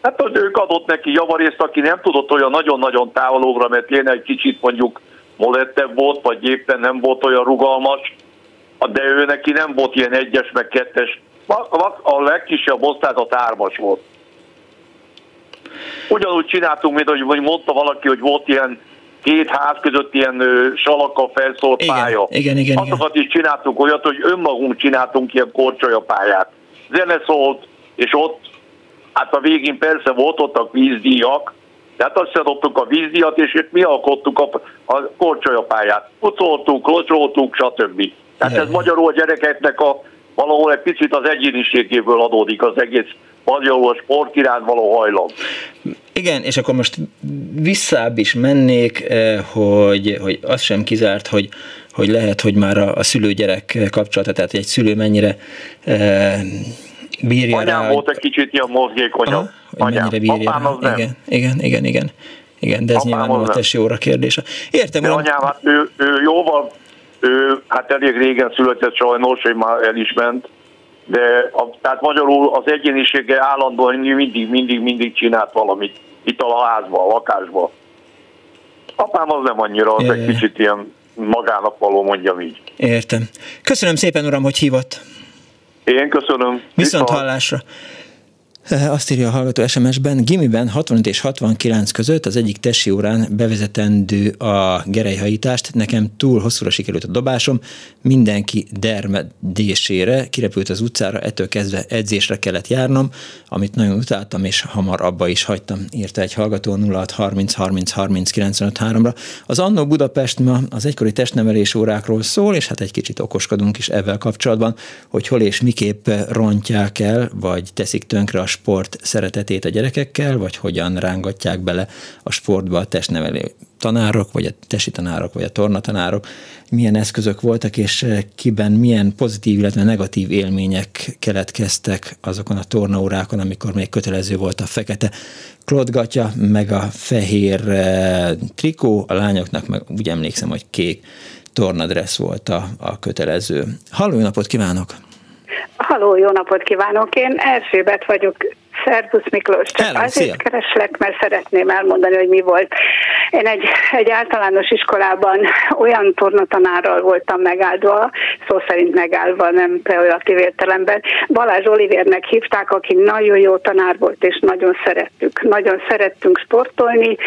Hát hogy ők adott neki javarészt, aki nem tudott olyan nagyon-nagyon távologra, mert tényleg egy kicsit mondjuk molettebb volt, vagy éppen nem volt olyan rugalmas, de ő neki nem volt ilyen egyes, meg kettes. A legkisebb osztályzat hármas volt. Ugyanúgy csináltunk, mint hogy mondta valaki, hogy volt ilyen két ház között ilyen salaka felszólt igen, pálya. Igen, igen, Azokat igen. is csináltunk olyat, hogy önmagunk csináltunk ilyen korcsolyapályát. Zene szólt, és ott, hát a végén persze volt ott a vízdíjak, tehát azt adottuk a vízdíjat, és itt mi alkottuk a, a korcsolyapályát. Pucoltunk, locsoltunk, stb. Tehát ez magyarul a gyerekeknek a valahol egy picit az egyéniségéből adódik az egész magyarul a sport iránt való hajlam. Igen, és akkor most visszább is mennék, hogy, hogy az sem kizárt, hogy, hogy lehet, hogy már a, a szülő-gyerek kapcsolata, tehát egy szülő mennyire e, bírja Anyám rá, volt egy kicsit ilyen mozgékonyabb. Anyám. Mennyire bírja Apám az nem. Igen, igen, igen, igen. Igen, de ez Apám nyilván a tesi óra kérdése. Értem, de anyám, hát ő, ő jóval, ő hát elég régen született sajnos, hogy már el is ment, de a, tehát magyarul az egyénisége állandóan mindig, mindig, mindig csinált valamit itt a házban, a lakásban. Apám az nem annyira, az egy kicsit ilyen magának való, mondjam így. Értem. Köszönöm szépen, uram, hogy hívott. Én köszönöm. Viszont hallásra. Azt írja a hallgató SMS-ben, Gimiben 65 és 69 között az egyik tesi órán bevezetendő a gerejhajítást, nekem túl hosszúra sikerült a dobásom, mindenki dermedésére, kirepült az utcára, ettől kezdve edzésre kellett járnom, amit nagyon utáltam, és hamar abba is hagytam, írta egy hallgató 06 30 30 30 95 3-ra. Az Annó Budapest ma az egykori testnevelés órákról szól, és hát egy kicsit okoskodunk is ebben kapcsolatban, hogy hol és miképp rontják el, vagy teszik tönkre a sport szeretetét a gyerekekkel, vagy hogyan rángatják bele a sportba a testnevelő tanárok, vagy a tesi tanárok, vagy a tornatanárok, milyen eszközök voltak, és kiben milyen pozitív, illetve negatív élmények keletkeztek azokon a tornaórákon, amikor még kötelező volt a fekete klotgatja, meg a fehér eh, trikó, a lányoknak meg úgy emlékszem, hogy kék tornadressz volt a, a kötelező. Halló, napot kívánok! Halló, jó napot kívánok! Én Erzsébet vagyok, Szervusz Miklós, csak Hello, azért szia. kereslek, mert szeretném elmondani, hogy mi volt. Én egy, egy általános iskolában olyan tornatanárral voltam megáldva, szó szerint megállva, nem pejoratív értelemben. Balázs Olivérnek hívták, aki nagyon jó tanár volt, és nagyon szerettük. Nagyon szerettünk sportolni.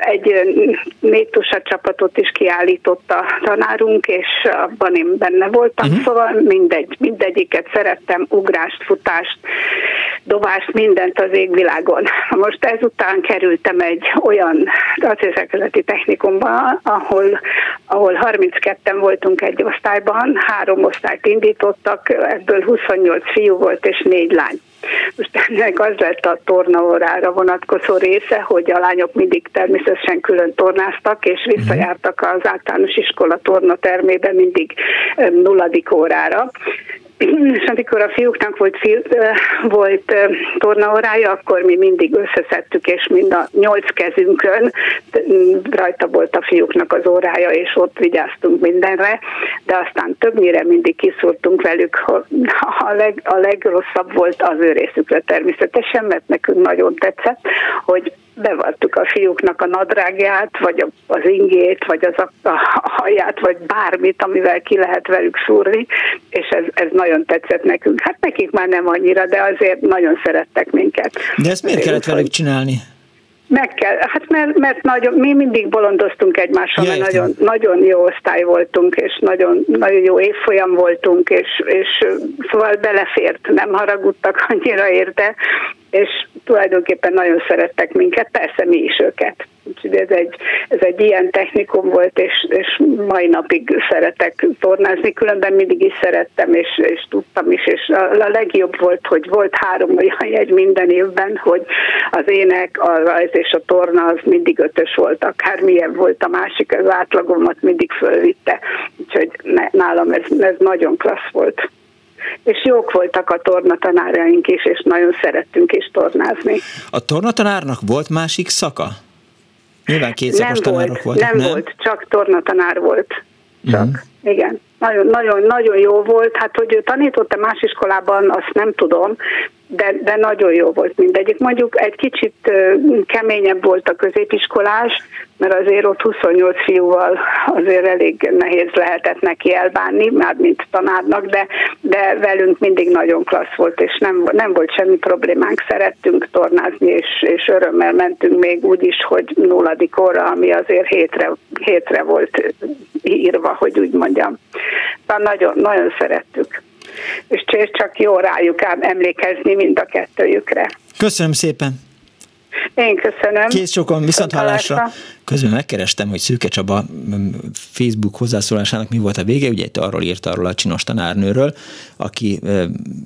Egy négy csapatot is kiállított a tanárunk, és abban én benne voltam, uh-huh. szóval mindegy, mindegyiket szerettem, ugrást, futást, dobást, mind mindent az égvilágon. Most ezután kerültem egy olyan acélszerkezeti technikumba, ahol, ahol 32-en voltunk egy osztályban, három osztályt indítottak, ebből 28 fiú volt és négy lány. Most ennek az lett a tornaórára vonatkozó része, hogy a lányok mindig természetesen külön tornáztak, és visszajártak az általános iskola tornatermébe mindig nulladik órára és amikor a fiúknak volt, volt tornaórája, akkor mi mindig összeszedtük, és mind a nyolc kezünkön rajta volt a fiúknak az órája, és ott vigyáztunk mindenre, de aztán többnyire mindig kiszúrtunk velük, a, leg, a legrosszabb volt az ő részükre természetesen, mert nekünk nagyon tetszett, hogy bevartuk a fiúknak a nadrágját, vagy az ingét, vagy az a, a haját, vagy bármit, amivel ki lehet velük szúrni, és ez, ez nagyon tetszett nekünk. Hát nekik már nem annyira, de azért nagyon szerettek minket. De ezt miért kellett velük csinálni? Meg kell, hát mert, mert nagyon, mi mindig bolondoztunk egymással, mert nagyon, nagyon jó osztály voltunk, és nagyon, nagyon jó évfolyam voltunk, és, és szóval belefért, nem haragudtak annyira érte, és tulajdonképpen nagyon szerettek minket, persze mi is őket. Úgyhogy ez egy, ez egy ilyen technikum volt, és, és mai napig szeretek tornázni, különben mindig is szerettem, és, és tudtam is, és a, a legjobb volt, hogy volt három olyan jegy minden évben, hogy az ének, a rajz és a torna az mindig ötös volt, akármilyen volt a másik, az átlagomat mindig fölvitte. Úgyhogy nálam ez, ez nagyon klassz volt és jók voltak a tornatanáraink is, és nagyon szerettünk is tornázni. A tornatanárnak volt másik szaka? Nyilván két szakos nem tanárok volt, Nem, nem volt, csak tornatanár volt. Csak, uh-huh. igen. Nagyon, nagyon, nagyon jó volt. Hát, hogy ő tanított a más iskolában, azt nem tudom, de, de nagyon jó volt mindegyik. Mondjuk egy kicsit keményebb volt a középiskolás, mert azért ott 28 fiúval azért elég nehéz lehetett neki elbánni, már mint tanárnak, de, de velünk mindig nagyon klassz volt, és nem, nem volt semmi problémánk, szerettünk tornázni, és, és örömmel mentünk még úgy is, hogy nulladik óra, ami azért hétre, hétre volt írva, hogy úgy mondjam. Szóval nagyon, nagyon szerettük és csak jó rájuk ám emlékezni mind a kettőjükre. Köszönöm szépen! Én köszönöm. Kész sokan, viszont hallásra. Közben megkerestem, hogy Szűke Csaba Facebook hozzászólásának mi volt a vége, ugye itt arról írt arról a csinos tanárnőről, aki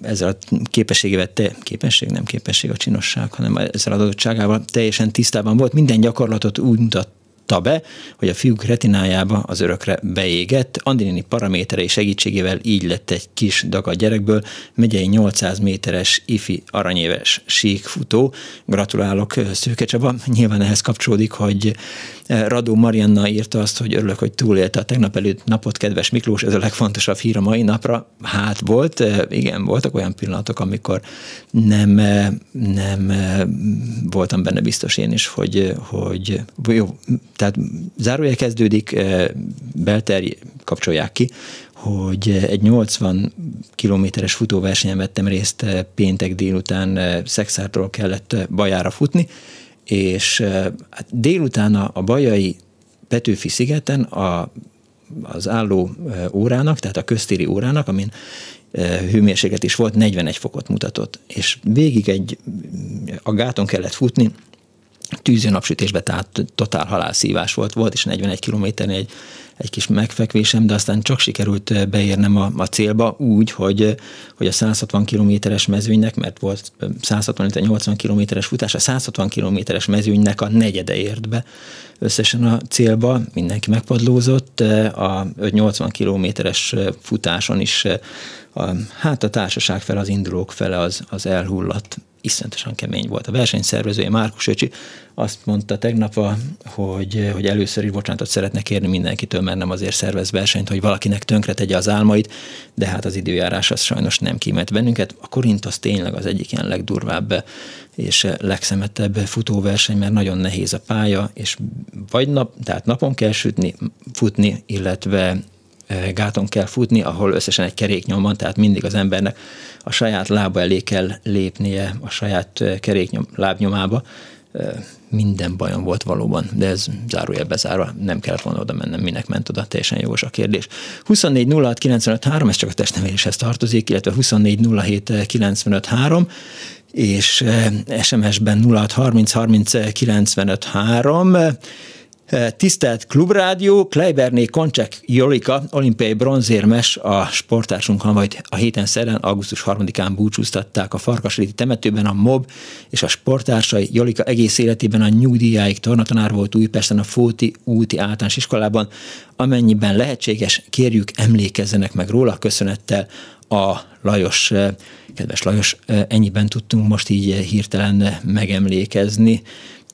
ezzel a képességével, te, képesség, nem képesség a csinosság, hanem ezzel adottságával teljesen tisztában volt, minden gyakorlatot úgy mutat be, hogy a fiúk retinájába az örökre beégett. Andinini paraméterei segítségével így lett egy kis daga gyerekből, megyei 800 méteres ifi aranyéves síkfutó. Gratulálok Szőke Csaba. Nyilván ehhez kapcsolódik, hogy Radó Marianna írta azt, hogy örülök, hogy túlélte a tegnap előtt napot, kedves Miklós, ez a legfontosabb hír a mai napra. Hát volt, igen, voltak olyan pillanatok, amikor nem, nem voltam benne biztos én is, hogy, hogy jó, tehát zárója kezdődik, Belter kapcsolják ki, hogy egy 80 kilométeres futóversenyen vettem részt péntek délután Szexártól kellett Bajára futni, és hát délután a Bajai Petőfi szigeten a, az álló órának, tehát a köztéri órának, amin hőmérséklet is volt, 41 fokot mutatott, és végig egy, a gáton kellett futni, tűző napsütésbe, tehát totál halálszívás volt, volt is 41 kilométernél egy, egy kis megfekvésem, de aztán csak sikerült beérnem a, a célba úgy, hogy, hogy a 160 kilométeres mezőnynek, mert volt 160-80 kilométeres futás, a 160 kilométeres mezőnynek a negyede ért be összesen a célba, mindenki megpadlózott, a 80 kilométeres futáson is a, hát a társaság fel, az indulók fele az, az elhullott iszonyatosan kemény volt. A versenyszervezője Márkus Öcsi azt mondta tegnap, hogy, hogy először is bocsánatot szeretne kérni mindenkitől, mert nem azért szervez versenyt, hogy valakinek tönkre tegye az álmait, de hát az időjárás az sajnos nem kímélt bennünket. A Korint az tényleg az egyik ilyen legdurvább és legszemettebb futóverseny, mert nagyon nehéz a pálya, és vagy nap, tehát napon kell sütni, futni, illetve gáton kell futni, ahol összesen egy keréknyom van, tehát mindig az embernek a saját lába elé kell lépnie, a saját keréknyom, lábnyomába. Minden bajom volt valóban, de ez zárójel bezárva, nem kellett volna oda mennem, minek ment oda, teljesen jogos a kérdés. 24 06 95 3, ez csak a testneveléshez tartozik, illetve 24 07 95 3, és SMS-ben 06 30 30 95 3, Tisztelt Klubrádió, Kleiberné Koncsek Jolika, olimpiai bronzérmes a sportársunkkal, majd a héten szeren, augusztus 3-án búcsúztatták a Farkasréti temetőben a MOB és a sportársai. Jolika egész életében a nyugdíjáig tornatanár volt Újpesten a Fóti úti általános iskolában. Amennyiben lehetséges, kérjük emlékezzenek meg róla, köszönettel a Lajos, kedves Lajos, ennyiben tudtunk most így hirtelen megemlékezni,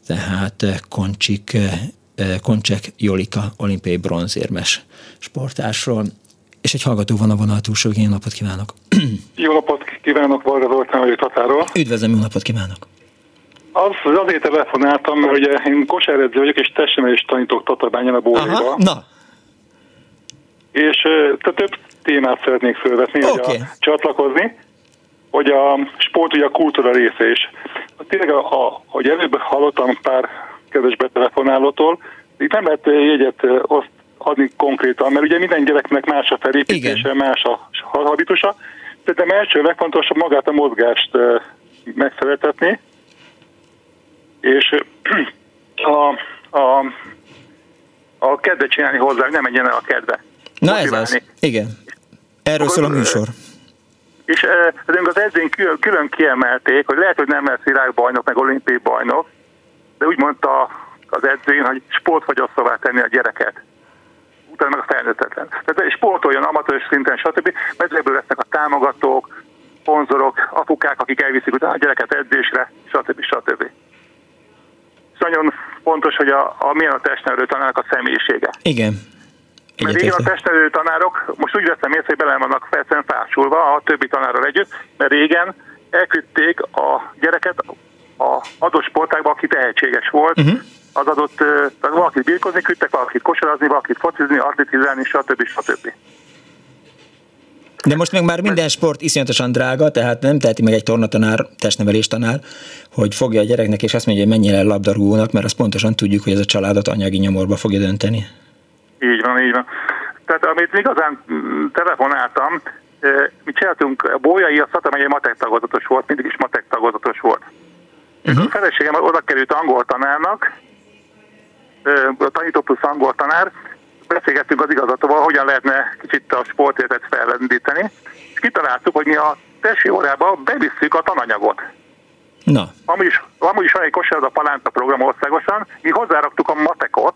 tehát Koncsik Koncsek Jolika, olimpiai bronzérmes sportásról. És egy hallgató van a vonal túlsó, én napot kívánok. Jó napot kívánok, Varga Zoltán vagyok Tatáról. Üdvözlöm, jó napot kívánok. Az, azért telefonáltam, mert ugye én kosáredző vagyok, és testemelést tanítok Tatabányán a Bóriba. Na. És te több témát szeretnék felvetni, okay. hogy a, csatlakozni, hogy a sport ugye a kultúra része is. Tényleg, a, hogy előbb hallottam pár kedves betelefonálótól. Itt nem lehet jegyet oszt, adni konkrétan, mert ugye minden gyereknek más a felépítése, Igen. más a habitusa. de első legfontosabb magát a mozgást megszeretetni, és a, a, a kedvet csinálni hozzá, nem menjen el a kedve. Na Motiválni. ez az. Igen. Erről szól a műsor. És ezünk az edzőink külön, külön kiemelték, hogy lehet, hogy nem lesz világbajnok, meg olimpiai bajnok, de úgy mondta az edzőn, hogy sportfagyasszavá tenni a gyereket. Utána meg a felnőttetlen. Tehát sportoljon amatőr szinten, stb. Mert ebből lesznek a támogatók, szponzorok, apukák, akik elviszik utána a gyereket edzésre, stb. stb. És nagyon fontos, hogy a, a milyen a testnevelő tanárnak a személyisége. Igen. Mert régen a testnevelő tanárok, most úgy veszem észre, hogy bele vannak felszem fásulva a többi tanárral együtt, mert régen elküldték a gyereket a adott sportágban, aki tehetséges volt, uh-huh. az adott, tehát valakit birkozni küldtek, valakit kosarazni, valakit focizni, atletizálni, stb. stb. De most meg már minden sport iszonyatosan drága, tehát nem teheti meg egy tornatanár, testnevelés tanár, hogy fogja a gyereknek és azt mondja, hogy menjél el labdarúgónak, mert azt pontosan tudjuk, hogy ez a családot anyagi nyomorba fogja dönteni. Így van, így van. Tehát amit igazán mm, telefonáltam, mi csináltunk, Bolyai a Szata matek tagozatos volt, mindig is matek tagozatos volt. Uh-huh. A feleségem oda került angol tanárnak, a tanító plusz angol tanár, beszélgettünk az igazgatóval, hogyan lehetne kicsit a sportéletet fellendíteni, és kitaláltuk, hogy mi a tesi órába bevisszük a tananyagot. Na. Amúgy is, amúgy is van egy a palánta program országosan, mi hozzáraktuk a matekot,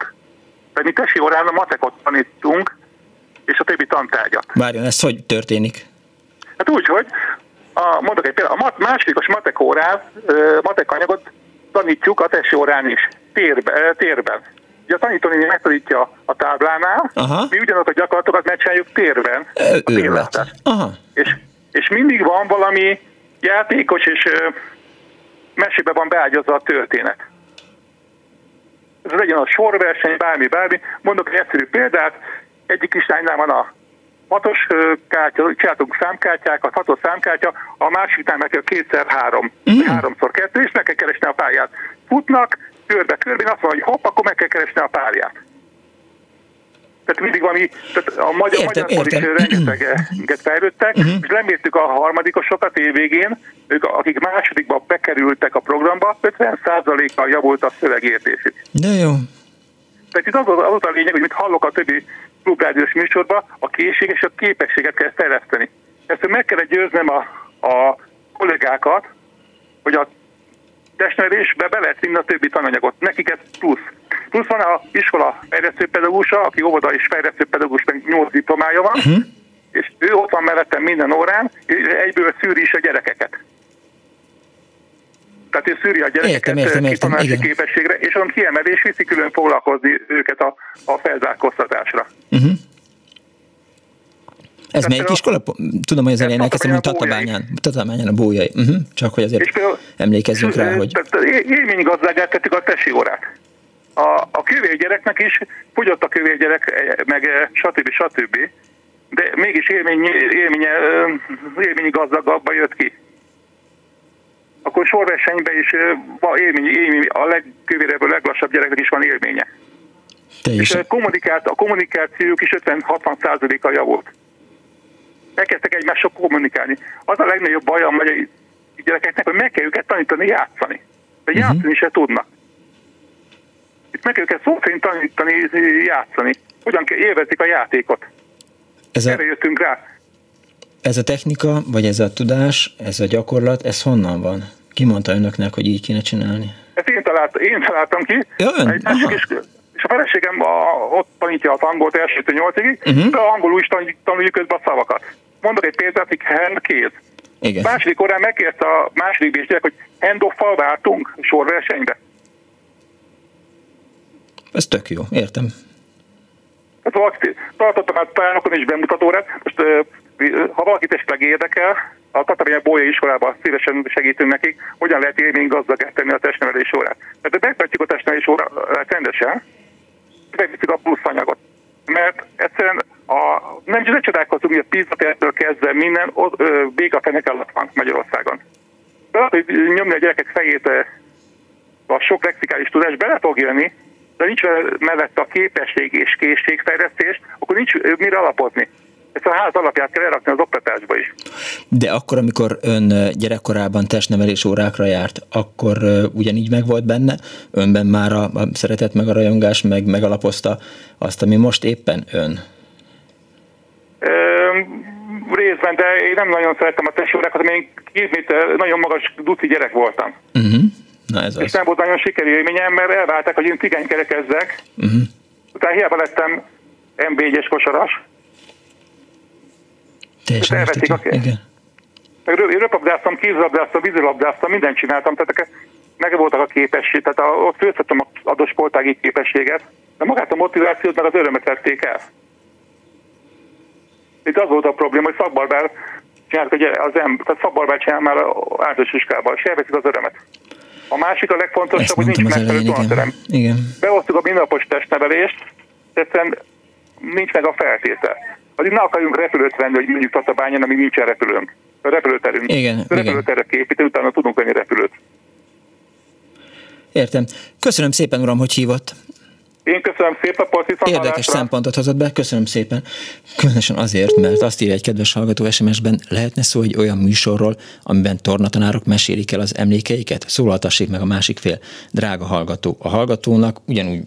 tehát mi tesi órán a matekot tanítunk, és a többi tantárgyat. Várjon, ez hogy történik? Hát úgy, hogy a, mondok egy példát, a mat, másodikos matek órán, matek anyagot tanítjuk a tesi órán is, térbe, térben. Ugye a tanítónéni megtanítja a táblánál, Aha. mi ugyanaz a gyakorlatokat megcsináljuk térben, a Aha. És, és mindig van valami játékos és ö, mesébe van beágyazva a történet. Ez legyen a sorverseny, bármi, bármi. Mondok egy egyszerű példát, egyik kislánynál van a hatos kártya, csináltunk számkártyákat, hatos számkártya, a másiknál meg kell kétszer három, mm. háromszor kettő, és meg kell keresni a pályát. Futnak, körbe-körbe, azt mondja, hogy hopp, akkor meg kell keresni a párját. Tehát mindig valami, tehát a magyar, értem, magyar értem. is rengeteget fejlődtek, uh-huh. és lemértük a harmadikosokat évvégén, ők, akik másodikba bekerültek a programba, 50%-kal javult a szövegértésük. De jó. Tehát itt az, az, az a lényeg, hogy mit hallok a többi klubrádiós műsorban, a készség és a képességet kell fejleszteni. Ezt meg kell győznem a, a kollégákat, hogy a testnevelésbe be lehet vinni a többi tananyagot. Nekik ez plusz. Plusz van a iskola fejlesztőpedagógusa, aki óvoda és fejlesztőpedagógus, meg 8 diplomája van, uh-huh. és ő ott van mellettem minden órán, és egyből szűri is a gyerekeket. Tehát ő szűri a gyerekeket értem, értem, értem, képességre, és a kiemelés viszi külön foglalkozni őket a, a felzárkóztatásra. Uh-huh. Ez melyik iskola? Tudom, hogy az elején elkezdtem, hogy Tatabányán, Tatabányán a bójai. Uh-huh. Csak hogy azért például, emlékezzünk rá, hogy... Élménygazdágát tettük a tesi órát. A, a kövér gyereknek is fogyott a kövér gyerek, meg eh, stb. stb. De mégis élmény, élménye, élményi gazdagabban jött ki. Akkor sorversenyben is eh, élmény, élmény, a legkövérebből, leglassabb gyereknek is van élménye. Teljesen. És a, kommunikált, a kommunikációjuk is 50-60 a javult elkezdtek egymással kommunikálni. Az a legnagyobb baj a magyar gyerekeknek, hogy meg kell őket tanítani játszani. De uh-huh. játszani se tudnak. Itt meg kell őket szó szerint tanítani játszani. Hogyan kell élvezik a játékot. Ez a, Erre jöttünk rá. Ez a technika, vagy ez a tudás, ez a gyakorlat, ez honnan van? Ki mondta önöknek, hogy így kéne csinálni? Ezt én találtam, én találtam ki. Ja, ön? Egy másik is, és a feleségem a, ott tanítja az angolt elsőtől nyolcig, uh-huh. de angolul is tanuljuk közben a szavakat mondok egy példát, hogy hand kéz. Igen. Második órán megkérdezte a második bésgyerek, hogy handoffal váltunk sorversenybe. Ez tök jó, értem. Hát tartottam már tárnokon is bemutatórát. Most, ha valakit esetleg érdekel, a Tatabánya Bója iskolában szívesen segítünk nekik, hogyan lehet élmény gazdag tenni a testnevelés órát. Mert megtartjuk a testnevelés órát rendesen, megvisszük a plusz anyagot. Mert egyszerűen a, nem, nem csodálkozunk, hogy a pizzatertől kezdve minden ott, ö, béka fenek alatt van Magyarországon. Be hogy nyomni a gyerekek fejét a sok lexikális tudás bele fog jönni, de nincs mellett a képesség és készségfejlesztés, akkor nincs mire alapozni. Ezt a ház alapját kell elrakni az oktatásba is. De akkor, amikor ön gyerekkorában testnevelés órákra járt, akkor ugyanígy meg volt benne? Önben már a, a szeretet meg a rajongás meg megalapozta azt, ami most éppen ön? részben, de én nem nagyon szerettem a testőrákat, én két nagyon magas duci gyerek voltam. Uh-huh. Na ez és az. nem volt nagyon sikerélményem, mert elválták, hogy én cigány kerekezzek. Uh-huh. Utána hiába lettem MB1-es kosaras. Teljesen elvették a Igen. Meg röpabdáztam, kézlabdáztam, vízilabdáztam, mindent csináltam, tehát meg voltak a képesség, tehát a, ott főztettem a adott sportági képességet, de magát a motivációt meg az örömet vették el. Itt az volt a probléma, hogy szakbarbár csináltak az ember, tehát szakbarbár csinál már általános iskában, és elveszik az örömet. A másik a legfontosabb, hogy nincs megfelelő tanaterem. Igen. Behoztuk a mindennapos testnevelést, egyszerűen nincs meg a feltétel. Azért ne akarjunk repülőt venni, hogy mondjuk Tatabányán, amíg nincsen repülőnk. A repülőterünk. Igen, a repülőterre képíteni, utána tudunk venni repülőt. Értem. Köszönöm szépen, uram, hogy hívott. Én köszönöm szépen, Parti Érdekes szempontot hozott be, köszönöm szépen. Különösen azért, mert azt írja egy kedves hallgató SMS-ben, lehetne szó egy olyan műsorról, amiben tornatanárok mesélik el az emlékeiket? Szólaltassék meg a másik fél. Drága hallgató, a hallgatónak ugyanúgy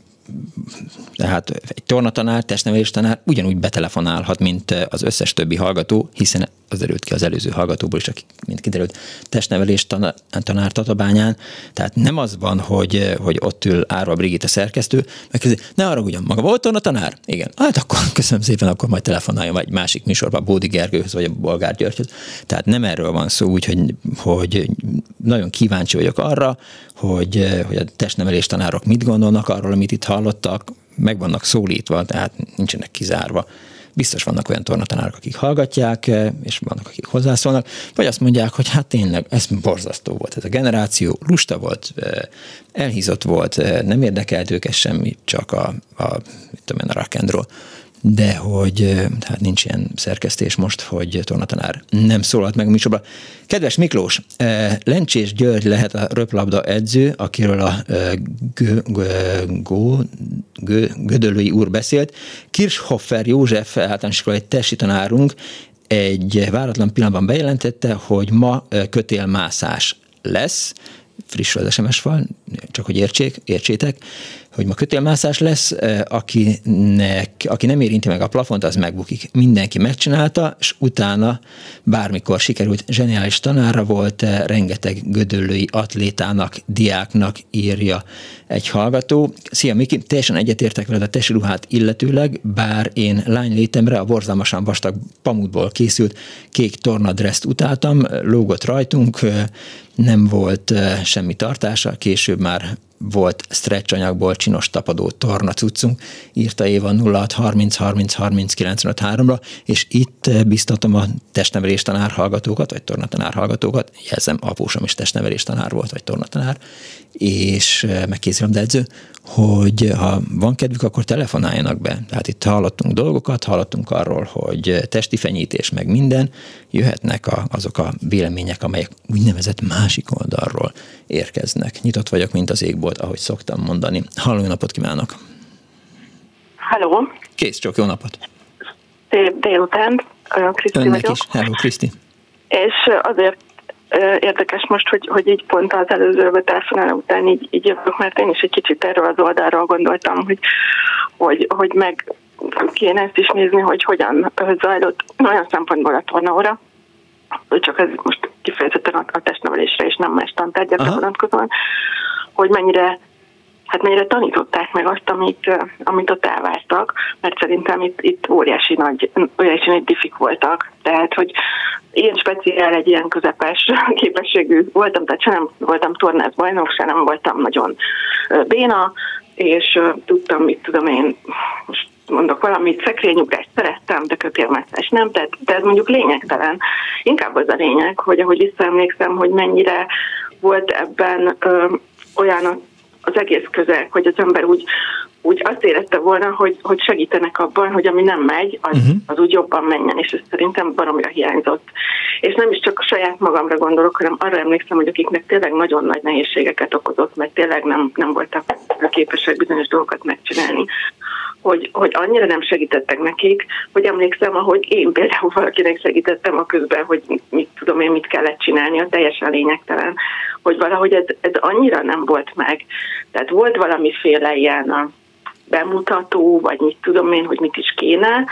tehát egy tornatanár, testnevelés tanár ugyanúgy betelefonálhat, mint az összes többi hallgató, hiszen az derült ki az előző hallgatóból is, aki, mint kiderült, testnevelés tanár, tanár Tatabányán. Tehát nem az van, hogy, hogy ott ül Árva Brigitte szerkesztő, megkezdi, ne arra ugyan, maga volt a tanár? Igen. Hát akkor köszönöm szépen, akkor majd telefonáljon vagy másik műsorban, Bódi Gergőhöz, vagy a Bolgár Györgyhöz. Tehát nem erről van szó, úgyhogy hogy nagyon kíváncsi vagyok arra, hogy, hogy a testnevelés tanárok mit gondolnak arról, amit itt hallottak, meg vannak szólítva, tehát nincsenek kizárva biztos vannak olyan tornatanárok, akik hallgatják, eh, és vannak, akik hozzászólnak, vagy azt mondják, hogy hát tényleg ez borzasztó volt. Ez a generáció lusta volt, eh, elhízott volt, eh, nem érdekelt őket semmi, csak a, a, mit tudom én, a rock and roll de hogy hát nincs ilyen szerkesztés most, hogy tornatanár nem szólalt meg a műsorban. Kedves Miklós, Lencsés György lehet a röplabda edző, akiről a Gödölői úr beszélt. Kirchhoffer József általános iskolai testi tanárunk egy váratlan pillanatban bejelentette, hogy ma kötélmászás lesz, friss az SMS fal, csak hogy értsék, értsétek, hogy ma kötélmászás lesz, akinek, aki nem érinti meg a plafont, az megbukik. Mindenki megcsinálta, és utána bármikor sikerült, zseniális tanára volt, rengeteg gödöllői atlétának, diáknak írja egy hallgató. Szia Miki, teljesen egyetértek veled a tesi ruhát illetőleg, bár én lány létemre a borzalmasan vastag pamutból készült kék tornadreszt utáltam, lógott rajtunk, nem volt semmi tartása, később már volt stretch anyagból csinos tapadó torna cuccunk, írta Éva 06 30 30 30 95 ra és itt biztatom a testnevelés tanár hallgatókat, vagy tornatanár hallgatókat, jelzem, apósom is testnevelés tanár volt, vagy tornatanár, és megkészülöm edző, hogy ha van kedvük, akkor telefonáljanak be. Tehát itt hallottunk dolgokat, hallottunk arról, hogy testi fenyítés, meg minden, jöhetnek a, azok a vélemények, amelyek úgynevezett másik oldalról érkeznek. Nyitott vagyok, mint az égbolt, ahogy szoktam mondani. Halló, jó napot kívánok! Halló! Kész, csak jó napot! Szép délután, Kriszti vagyok. is. Hello, Kriszti! És azért érdekes most, hogy, hogy így pont az előző telefonáló után így, így jövök, mert én is egy kicsit erről az oldalról gondoltam, hogy, hogy, hogy meg kéne ezt is nézni, hogy hogyan zajlott olyan szempontból a tornaóra, csak ez most kifejezetten a, a testnevelésre és nem más tantárgyakra vonatkozóan, hogy mennyire hát mennyire tanították meg azt, amit, amit ott elvártak, mert szerintem itt, itt óriási nagy, óriási nagy diffik voltak. Tehát, hogy én speciál egy ilyen közepes képességű voltam, tehát sem nem voltam tornász bajnok, sem nem voltam nagyon béna, és tudtam, mit tudom én, most mondok valamit, szekrényugrást szerettem, de kötélmászás nem, tehát, de ez mondjuk lényegtelen. Inkább az a lényeg, hogy ahogy visszaemlékszem, hogy mennyire volt ebben ö, olyan az egész közeg, hogy az ember úgy, úgy azt érezte volna, hogy, hogy segítenek abban, hogy ami nem megy, az, uh-huh. az úgy jobban menjen, és ez szerintem baromira hiányzott. És nem is csak a saját magamra gondolok, hanem arra emlékszem, hogy akiknek tényleg nagyon nagy nehézségeket okozott, mert tényleg nem, nem voltak képesek bizonyos dolgokat megcsinálni, hogy, hogy annyira nem segítettek nekik, hogy emlékszem, ahogy én például valakinek segítettem a közben, hogy mit tudom én, mit kellett csinálni, a teljesen lényegtelen, hogy valahogy ez, ez annyira nem volt meg. Tehát volt valamiféle ilyen a bemutató, vagy mit tudom én, hogy mit is kéne,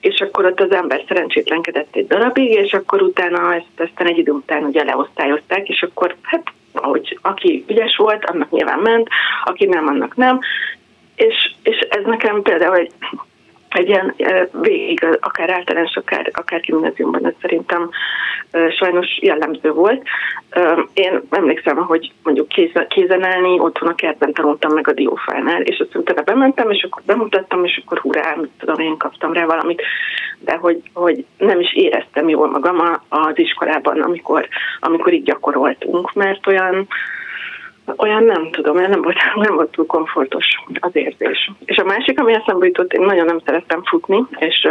és akkor ott az ember szerencsétlenkedett egy darabig, és akkor utána ezt aztán egy idő után ugye leosztályozták, és akkor hát ahogy aki ügyes volt, annak nyilván ment, aki nem, annak nem, és, és ez nekem például egy, egy ilyen végig, akár általános, akár, akár gimnáziumban, ez szerintem sajnos jellemző volt. Én emlékszem, hogy mondjuk kézenelni, otthon a kertben tanultam meg a diófánál, és azt utána bementem, és akkor bemutattam, és akkor hurrá, mit tudom, én kaptam rá valamit, de hogy, hogy nem is éreztem jól magam az iskolában, amikor, amikor így gyakoroltunk, mert olyan, olyan nem tudom, nem volt, nem volt túl komfortos az érzés. És a másik, ami eszembe jutott, én nagyon nem szerettem futni, és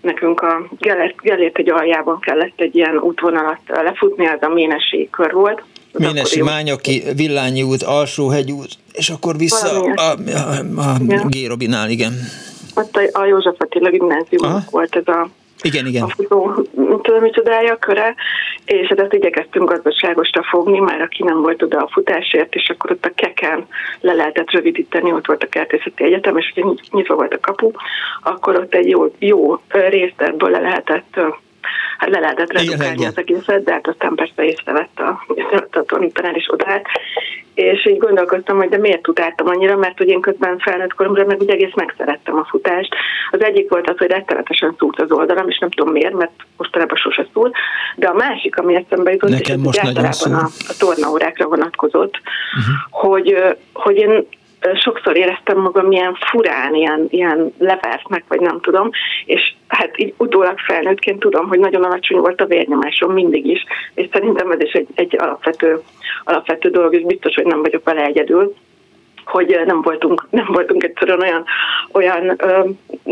nekünk a Gellért, Gellért egy aljában kellett egy ilyen útvonalat lefutni, ez a Ménesi kör volt, Ménesi, Mányoki, Villányi út, Alsóhegy út, és akkor vissza a, a, a, a ja. Gérobinál, igen. Ott a, a József Attila gimnáziumnak volt ez a igen, igen. a futó, micsodája köre, és hát ezt igyekeztünk gazdaságosra fogni, már aki nem volt oda a futásért, és akkor ott a keken le lehetett rövidíteni, ott volt a kertészeti egyetem, és ugye nyitva volt a kapu, akkor ott egy jó, jó részt ebből le lehetett hát le lehetett redukálni az egészet, de hát aztán persze észrevett a, a tanítani is odállt, és így gondolkoztam, hogy de miért utáltam annyira, mert hogy én közben felnőtt koromra meg ugye egész megszerettem a futást. Az egyik volt az, hogy rettenetesen szúrt az oldalam, és nem tudom miért, mert mostanában sose szúr, de a másik, ami eszembe jutott, Nekem és most általában a, a tornaórákra vonatkozott, uh-huh. hogy, hogy én sokszor éreztem magam ilyen furán, ilyen, ilyen levertnek, vagy nem tudom, és hát így utólag felnőttként tudom, hogy nagyon alacsony volt a vérnyomásom mindig is, és szerintem ez is egy, egy alapvető, alapvető dolog, és biztos, hogy nem vagyok vele egyedül hogy nem voltunk, nem voltunk egyszerűen olyan, olyan ö,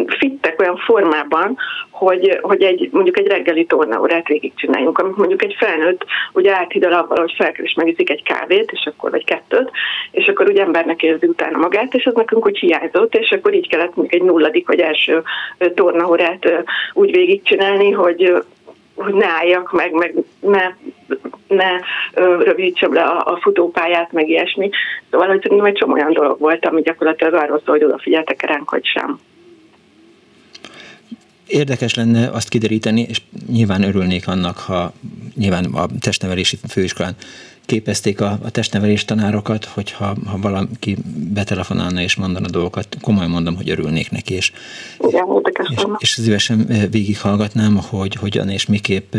fittek, olyan formában, hogy, hogy egy, mondjuk egy reggeli tornaórát végigcsináljunk, amit mondjuk egy felnőtt ugye áthidal avval, hogy felkel és megiszik egy kávét, és akkor vagy kettőt, és akkor ugye embernek érzi utána magát, és az nekünk úgy hiányzott, és akkor így kellett mondjuk egy nulladik vagy első tornaórát úgy végigcsinálni, hogy hogy ne álljak meg, meg ne, ne rövidítsem le a, a futópályát, meg ilyesmi. Szóval, hogy szerintem egy csomó olyan dolog volt, ami gyakorlatilag arról szól, hogy odafigyeltek ránk, hogy sem. Érdekes lenne azt kideríteni, és nyilván örülnék annak, ha nyilván a testnevelési főiskolán képezték a, a testnevelés tanárokat, hogyha ha valaki betelefonálna és mondana dolgokat, komolyan mondom, hogy örülnék neki, és, Igen, és, és szívesen végighallgatnám, hogy hogyan és miképp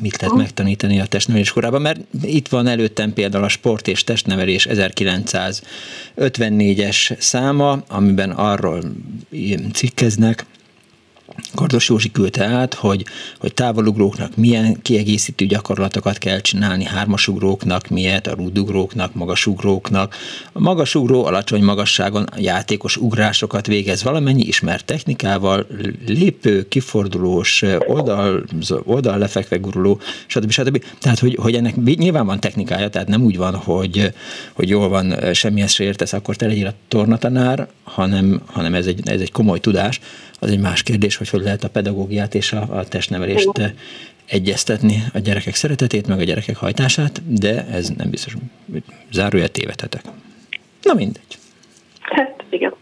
mit lehet megtanítani a testnevelés korában, mert itt van előttem például a Sport és Testnevelés 1954-es száma, amiben arról cikkeznek, Kardos Józsi küldte át, hogy, hogy távolugróknak milyen kiegészítő gyakorlatokat kell csinálni, hármasugróknak miért, a rúdugróknak, magasugróknak. A magasugró alacsony magasságon játékos ugrásokat végez valamennyi ismert technikával, lépő, kifordulós, oldal, oldal lefekve guruló, stb. stb. Tehát, hogy, hogy ennek nyilván van technikája, tehát nem úgy van, hogy, hogy jól van, semmihez se értesz, akkor te legyél a tornatanár, hanem, hanem ez, egy, ez egy komoly tudás. Az egy más kérdés, hogy hogy lehet a pedagógiát és a, a testnevelést egyeztetni a gyerekek szeretetét, meg a gyerekek hajtását, de ez nem biztos, hogy zárója tévedhetek. Na mindegy. Hát, igen.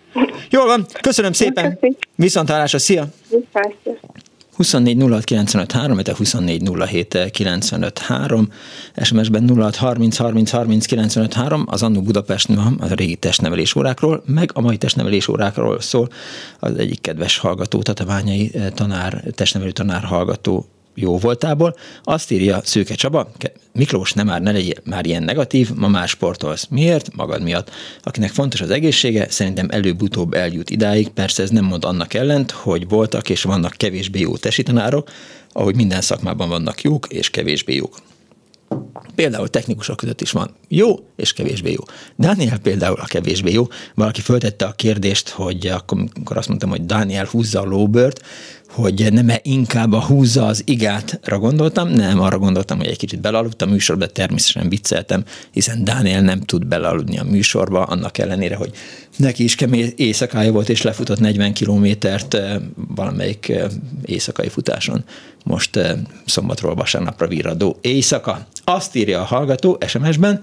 Jól van, köszönöm szépen. Viszontlátásra, szia! Viszont. 24 06 95 3, 24 07 95 3, SMS-ben 06 30 30 30 95 3, az Annó Budapest a régi testnevelés órákról, meg a mai testnevelés órákról szól. Az egyik kedves hallgató, Tatabányai eh, tanár, testnevelő tanár hallgató jó voltából. Azt írja Szőke Csaba, Miklós, nem már, ne legyél már ilyen negatív, ma már sportolsz. Miért? Magad miatt. Akinek fontos az egészsége, szerintem előbb-utóbb eljut idáig. Persze ez nem mond annak ellent, hogy voltak és vannak kevésbé jó tesitanárok, ahogy minden szakmában vannak jók és kevésbé jók. Például technikusok között is van jó és kevésbé jó. Daniel például a kevésbé jó. Valaki föltette a kérdést, hogy akkor, amikor azt mondtam, hogy Daniel húzza a lóbört, hogy nem -e inkább a húzza az igátra gondoltam, nem, arra gondoltam, hogy egy kicsit belaludtam a műsorba, természetesen vicceltem, hiszen Dániel nem tud belaludni a műsorba, annak ellenére, hogy neki is kemény éjszakája volt, és lefutott 40 kilométert eh, valamelyik eh, éjszakai futáson. Most eh, szombatról vasárnapra virradó éjszaka. Azt írja a hallgató SMS-ben,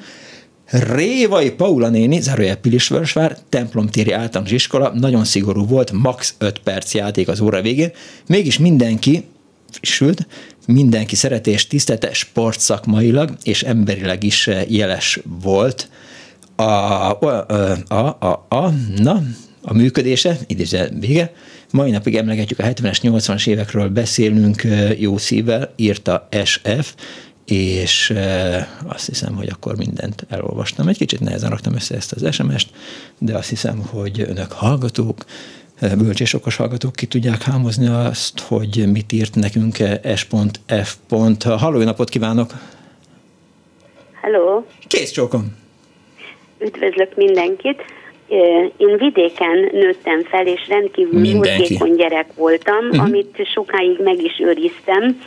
Révai Paula néni, zárójel Pilisvörösvár, templomtéri általános iskola, nagyon szigorú volt, max 5 perc játék az óra végén, mégis mindenki, sőt, mindenki szereti és tisztelte sportszakmailag és emberileg is jeles volt. A, a, a, a, a, na, a működése, idéző vége, mai napig emlegetjük a 70-es, 80-as évekről beszélünk jó szívvel, írta SF, és azt hiszem, hogy akkor mindent elolvastam. Egy kicsit nehezen raktam össze ezt az SMS-t, de azt hiszem, hogy önök hallgatók, bölcs és okos hallgatók ki tudják hámozni azt, hogy mit írt nekünk S.F. Halló, napot kívánok! Hello! Kész csókom! Üdvözlök mindenkit! Én vidéken nőttem fel, és rendkívül mozgékony gyerek voltam, uh-huh. amit sokáig meg is őriztem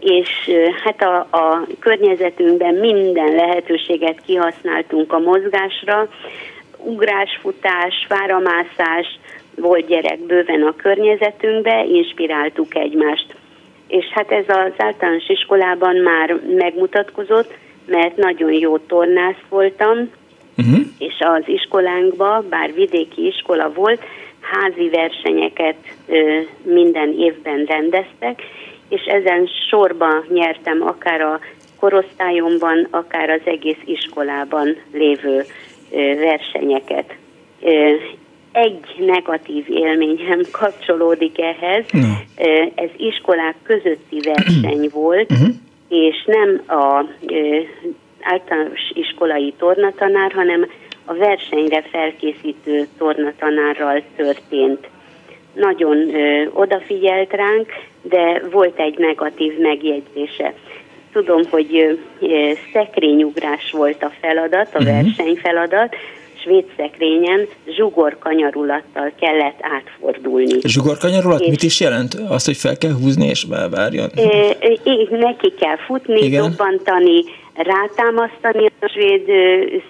és hát a, a környezetünkben minden lehetőséget kihasználtunk a mozgásra, ugrásfutás, fáramászás, volt gyerek bőven a környezetünkbe, inspiráltuk egymást. És hát ez az általános iskolában már megmutatkozott, mert nagyon jó tornász voltam, uh-huh. és az iskolánkban, bár vidéki iskola volt, házi versenyeket ö, minden évben rendeztek, és ezen sorba nyertem akár a korosztályomban, akár az egész iskolában lévő versenyeket. Egy negatív élményem kapcsolódik ehhez. No. Ez iskolák közötti verseny volt, uh-huh. és nem a általános iskolai tornatanár, hanem a versenyre felkészítő tornatanárral történt. Nagyon ö, odafigyelt ránk, de volt egy negatív megjegyzése. Tudom, hogy ö, szekrényugrás volt a feladat, a uh-huh. versenyfeladat, svéd szekrényen zsugorkanyarulattal kellett átfordulni. Zsugorkanyarulat és mit is jelent? Azt, hogy fel kell húzni és várjon? Neki kell futni, Igen. dobbantani, rátámasztani a svéd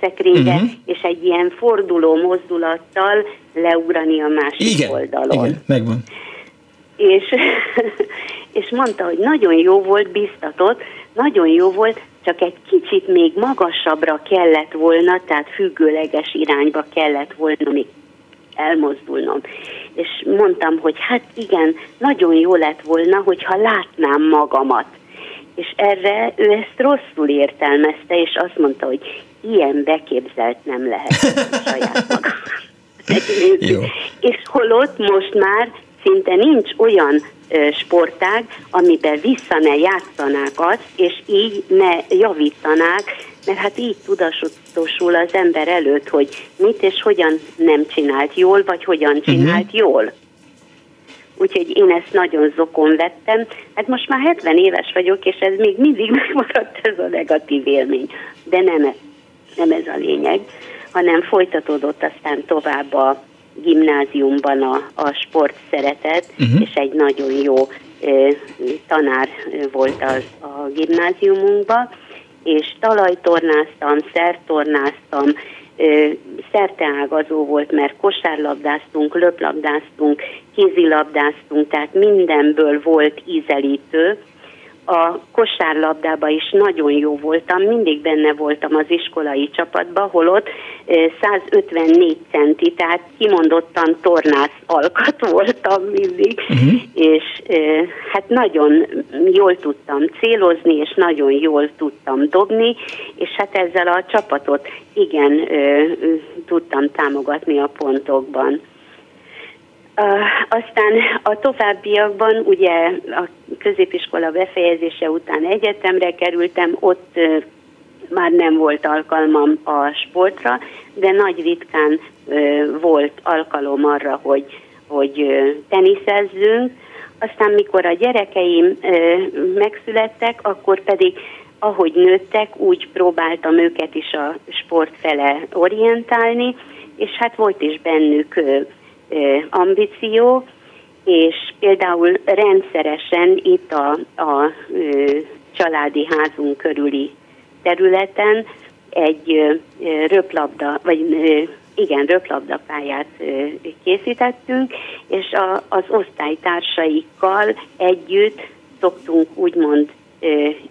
szekrényre, uh-huh. és egy ilyen forduló mozdulattal leugrani a másik Igen. oldalon. Igen, megvan. És, és mondta, hogy nagyon jó volt, biztatott, nagyon jó volt, csak egy kicsit még magasabbra kellett volna, tehát függőleges irányba kellett volna még elmozdulnom. És mondtam, hogy hát igen, nagyon jó lett volna, hogyha látnám magamat. És erre ő ezt rosszul értelmezte, és azt mondta, hogy ilyen beképzelt nem lehet saját magam. És holott most már szinte nincs olyan sportág, amiben vissza ne játszanák azt, és így ne javítanák, mert hát így tudatosul az ember előtt, hogy mit és hogyan nem csinált jól, vagy hogyan csinált uh-huh. jól. Úgyhogy én ezt nagyon zokon vettem. Hát most már 70 éves vagyok, és ez még mindig megmaradt ez a negatív élmény. De nem, nem ez a lényeg, hanem folytatódott aztán tovább a gimnáziumban a, a sport szeretet, uh-huh. és egy nagyon jó ö, tanár volt az a gimnáziumunkban, és talajtornáztam, szertornáztam, szerteágazó volt, mert kosárlabdáztunk, löplabdáztunk, kézilabdáztunk, tehát mindenből volt ízelítő, a kosárlabdába is nagyon jó voltam, mindig benne voltam az iskolai csapatban, holott 154 centi, tehát kimondottan tornász alkat voltam mindig, uh-huh. és hát nagyon jól tudtam célozni, és nagyon jól tudtam dobni, és hát ezzel a csapatot igen tudtam támogatni a pontokban. Aztán a továbbiakban ugye a középiskola befejezése után egyetemre kerültem, ott már nem volt alkalmam a sportra, de nagy ritkán volt alkalom arra, hogy, hogy teniszezzünk. Aztán mikor a gyerekeim megszülettek, akkor pedig ahogy nőttek, úgy próbáltam őket is a sport fele orientálni, és hát volt is bennük ambíció, és például rendszeresen itt a, a családi házunk körüli területen egy röplabda, vagy igen, röplabdapályát készítettünk, és a, az osztálytársaikkal együtt szoktunk úgymond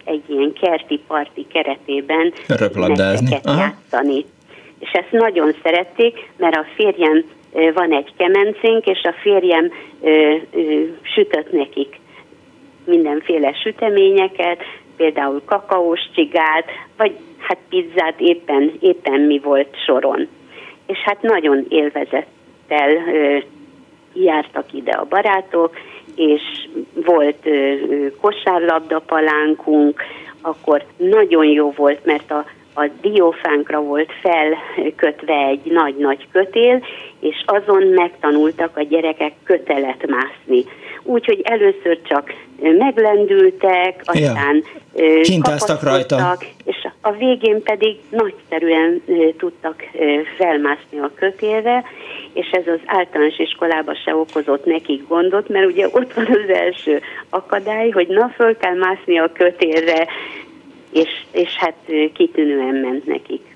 egy ilyen kerti parti keretében röplabdázni játszani. És ezt nagyon szerették, mert a férjem van egy kemencénk, és a férjem ö, ö, sütött nekik mindenféle süteményeket, például kakaós csigát, vagy hát pizzát éppen, éppen mi volt soron. És hát nagyon élvezettel ö, jártak ide a barátok, és volt ö, kosárlabda palánkunk, akkor nagyon jó volt, mert a a diófánkra volt felkötve egy nagy-nagy kötél, és azon megtanultak a gyerekek kötelet mászni. Úgyhogy először csak meglendültek, aztán ja. rajta. És a végén pedig nagyszerűen tudtak felmászni a kötélre, és ez az általános iskolában se okozott nekik gondot, mert ugye ott van az első akadály, hogy na föl kell mászni a kötélre, és, és hát kitűnően ment nekik.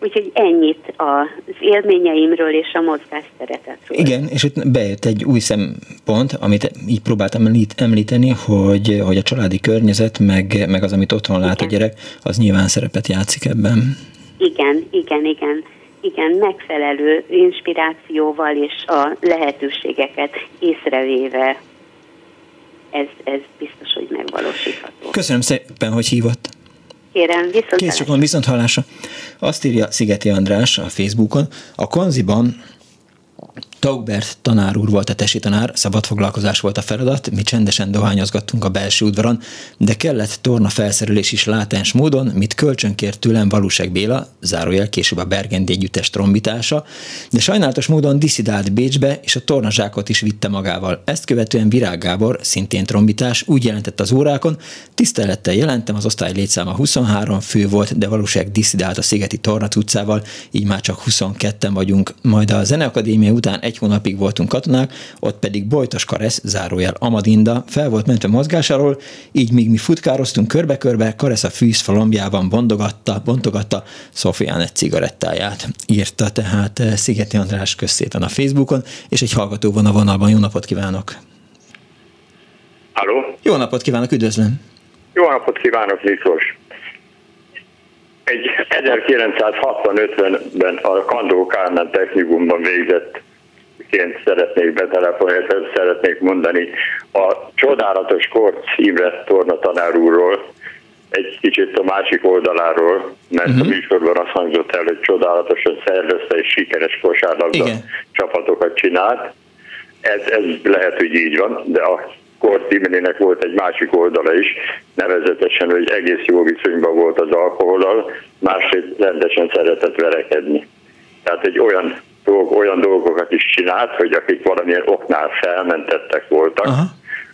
Úgyhogy ennyit az élményeimről és a mozgás szeretetről. Igen, és itt bejött egy új szempont, amit így próbáltam említeni, hogy, hogy a családi környezet, meg, meg az, amit otthon lát igen. a gyerek, az nyilván szerepet játszik ebben. Igen, igen, igen. Igen, megfelelő inspirációval és a lehetőségeket észrevéve ez, ez biztos, hogy megvalósítható. Köszönöm szépen, hogy hívott. Kérem, viszont Kész csak van viszont hallásra. Azt írja Szigeti András a Facebookon, a konziban Taugbert tanár úr volt a tesi tanár, szabad foglalkozás volt a feladat, mi csendesen dohányozgattunk a belső udvaron, de kellett torna felszerelés is látens módon, mit kölcsönkért tőlem Valóság Béla, zárójel később a Bergendi együttes trombitása, de sajnálatos módon diszidált Bécsbe, és a tornazsákot is vitte magával. Ezt követően Virág Gábor, szintén trombitás, úgy jelentett az órákon, tisztelettel jelentem, az osztály létszáma 23 fő volt, de valóság diszidált a Szigeti Torna utcával, így már csak 22-en vagyunk. Majd a Zeneakadémia után egy hónapig voltunk katonák, ott pedig Bojtos Karesz, zárójel Amadinda, fel volt mentve mozgásáról, így míg mi futkároztunk körbe-körbe, Karesz a fűz lombjában bondogatta, bontogatta Szofián egy cigarettáját. Írta tehát eh, Szigeti András közszépen a Facebookon, és egy hallgató van a vonalban. Jó napot kívánok! Halló? Jó napot kívánok, üdvözlöm! Jó napot kívánok, Miklós! Egy 1960-50-ben a Kandó Kármán technikumban végzett ként szeretnék betelefonálni, szeretnék mondani a Csodálatos Korc Imre tornatanár úrról, egy kicsit a másik oldaláról, mert uh-huh. a mhm. műsorban azt hangzott el, hogy csodálatosan szervezte és sikeres kosárlabda csapatokat csinált. Ez, ez lehet, hogy így van, de a Kort Imrének volt egy másik oldala is, nevezetesen, hogy egész jó viszonyban volt az alkoholal, másrészt rendesen szeretett verekedni. Tehát egy olyan dolg, olyan dolgokat is csinált, hogy akik valamilyen oknál felmentettek voltak, Aha.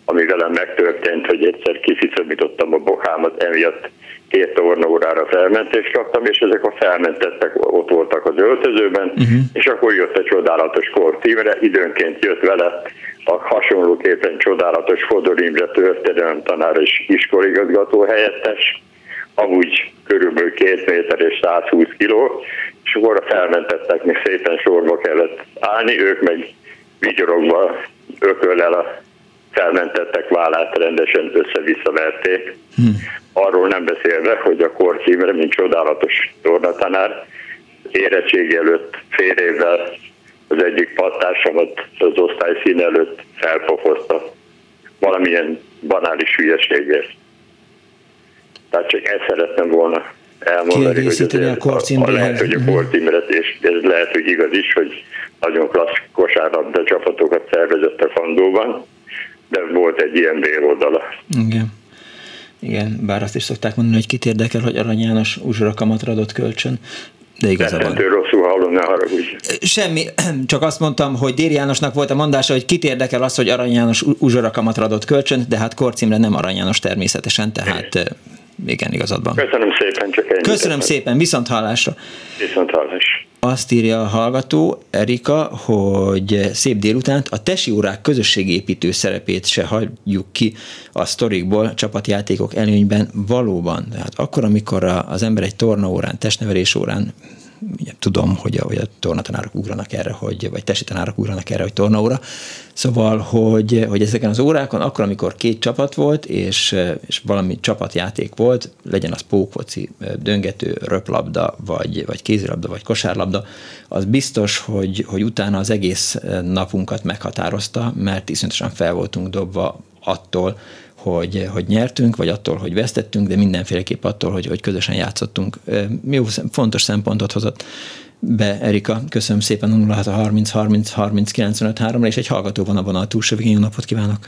ami velem megtörtént, hogy egyszer kifiszomítottam a bokámat, emiatt két tornaórára felmentést kaptam, és ezek a felmentettek ott voltak az öltözőben, uh-huh. és akkor jött egy csodálatos kortívre, időnként jött vele a hasonlóképpen csodálatos Fodor Imre történelem tanár és iskoligazgató helyettes, amúgy körülbelül két méter és 120 kiló, akkor felmentettek, még szépen sorba kellett állni, ők meg vigyorogva ököllel a felmentettek vállát rendesen össze-vissza verték. Hmm. Arról nem beszélve, hogy a korcímre, mint csodálatos tornatanár, érettség előtt fél évvel az egyik pattársamat az osztály szín előtt felpofozta valamilyen banális hülyeségért. Tehát csak ezt szerettem volna elmondani, hogy a, a, a lehet, hogy a korcímret, és ez lehet, hogy igaz is, hogy nagyon klassz kosárlabda csapatokat szervezett a Fandóban, de volt egy ilyen béloldala. Igen. Igen, bár azt is szokták mondani, hogy kit érdekel, hogy Arany János uzsora kamatra adott kölcsön, de igazából. rosszul hallom, ne haragudj. Semmi, csak azt mondtam, hogy Déri Jánosnak volt a mondása, hogy kit érdekel az, hogy Arany János uzsora kamatra adott kölcsön, de hát Korcimre nem Arany János természetesen, tehát igen, igazad van. Köszönöm szépen, csak ennyi. Köszönöm szépen, viszont hallásra. Viszont hallás. Azt írja a hallgató, Erika, hogy szép délutánt a tesi órák közösségépítő szerepét se hagyjuk ki a sztorikból, csapatjátékok előnyben valóban. Tehát akkor, amikor az ember egy tornaórán, testnevelés órán ugye, tudom, hogy a, hogy a tornatanárok ugranak erre, hogy, vagy testi tanárok ugranak erre, hogy tornaóra. Szóval, hogy, hogy ezeken az órákon, akkor, amikor két csapat volt, és, és valami csapatjáték volt, legyen az pókfoci, döngető, röplabda, vagy, vagy kézilabda, vagy kosárlabda, az biztos, hogy, hogy utána az egész napunkat meghatározta, mert iszonyatosan fel voltunk dobva attól, hogy, hogy nyertünk, vagy attól, hogy vesztettünk, de mindenféleképp attól, hogy, hogy közösen játszottunk. Jó, fontos szempontot hozott be Erika. Köszönöm szépen 06 30 30 30 95 3 és egy hallgató van a túlsó Jó napot kívánok!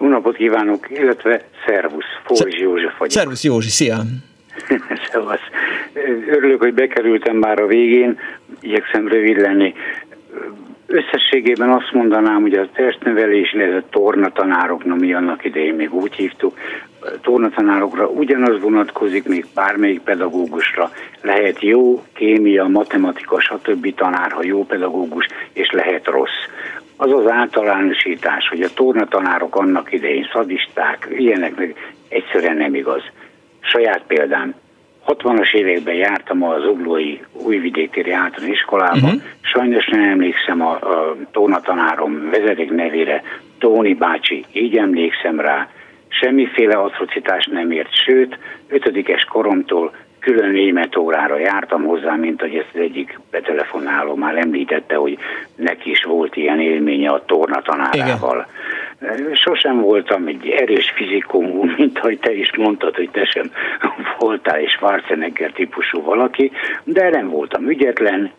Jó napot kívánok, illetve szervusz, Fórzsi József vagyok. Szervusz Józsi, szia! Szevasz. Örülök, hogy bekerültem már a végén, igyekszem rövid lenni. Összességében azt mondanám, hogy a testnevelés, illetve tornatanároknak, mi annak idején még úgy hívtuk, tornatanárokra ugyanaz vonatkozik, még bármelyik pedagógusra. Lehet jó kémia, matematika, stb. tanár, ha jó pedagógus, és lehet rossz. Az az általánosítás, hogy a tornatanárok annak idején szadisták, ilyenek meg egyszerűen nem igaz. Saját példám, 60-as években jártam az Zuglói újvidéki általános iskolába. Uh-huh. Sajnos nem emlékszem a, a tornatanárom vezeték nevére, Tóni bácsi, így emlékszem rá. Semmiféle atrocitást nem ért, sőt, ötödikes koromtól külön német órára jártam hozzá, mint hogy ezt az egyik betelefonáló már említette, hogy neki is volt ilyen élménye a tornatanárával. Igen sosem voltam egy erős fizikumú, mint ahogy te is mondtad, hogy te sem voltál egy Schwarzenegger típusú valaki, de nem voltam ügyetlen.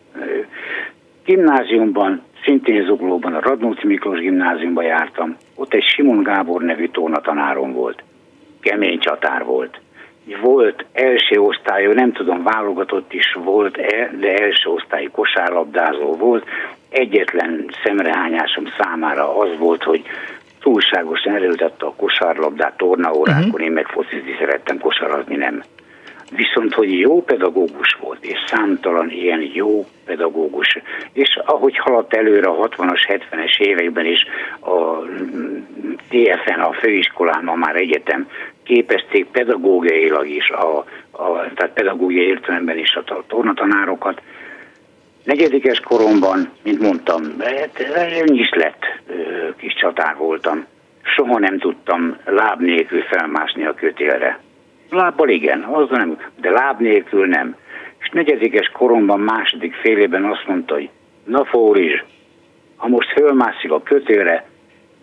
Gimnáziumban, szintén Zuglóban, a Radnóci Miklós gimnáziumban jártam. Ott egy Simon Gábor nevű tónatanárom volt. Kemény csatár volt. Volt első osztályú, nem tudom, válogatott is volt-e, de első osztályi kosárlabdázó volt. Egyetlen szemrehányásom számára az volt, hogy túlságosan erőltette a kosárlabdát tornaórákon, uh-huh. én meg focizni szerettem, kosarazni nem. Viszont, hogy jó pedagógus volt, és számtalan ilyen jó pedagógus, és ahogy haladt előre a 60-as, 70-es években is a TFN, a főiskolán, ma már egyetem képezték pedagógiailag is, a, a, tehát pedagógiai értelemben is a tornatanárokat, Negyedikes koromban, mint mondtam, hát, is lett kis csatár voltam. Soha nem tudtam láb nélkül felmászni a kötélre. Lábbal igen, azzal nem, de láb nélkül nem. És negyedikes koromban, második félében azt mondta, hogy na Fórizs, ha most fölmászik a kötélre,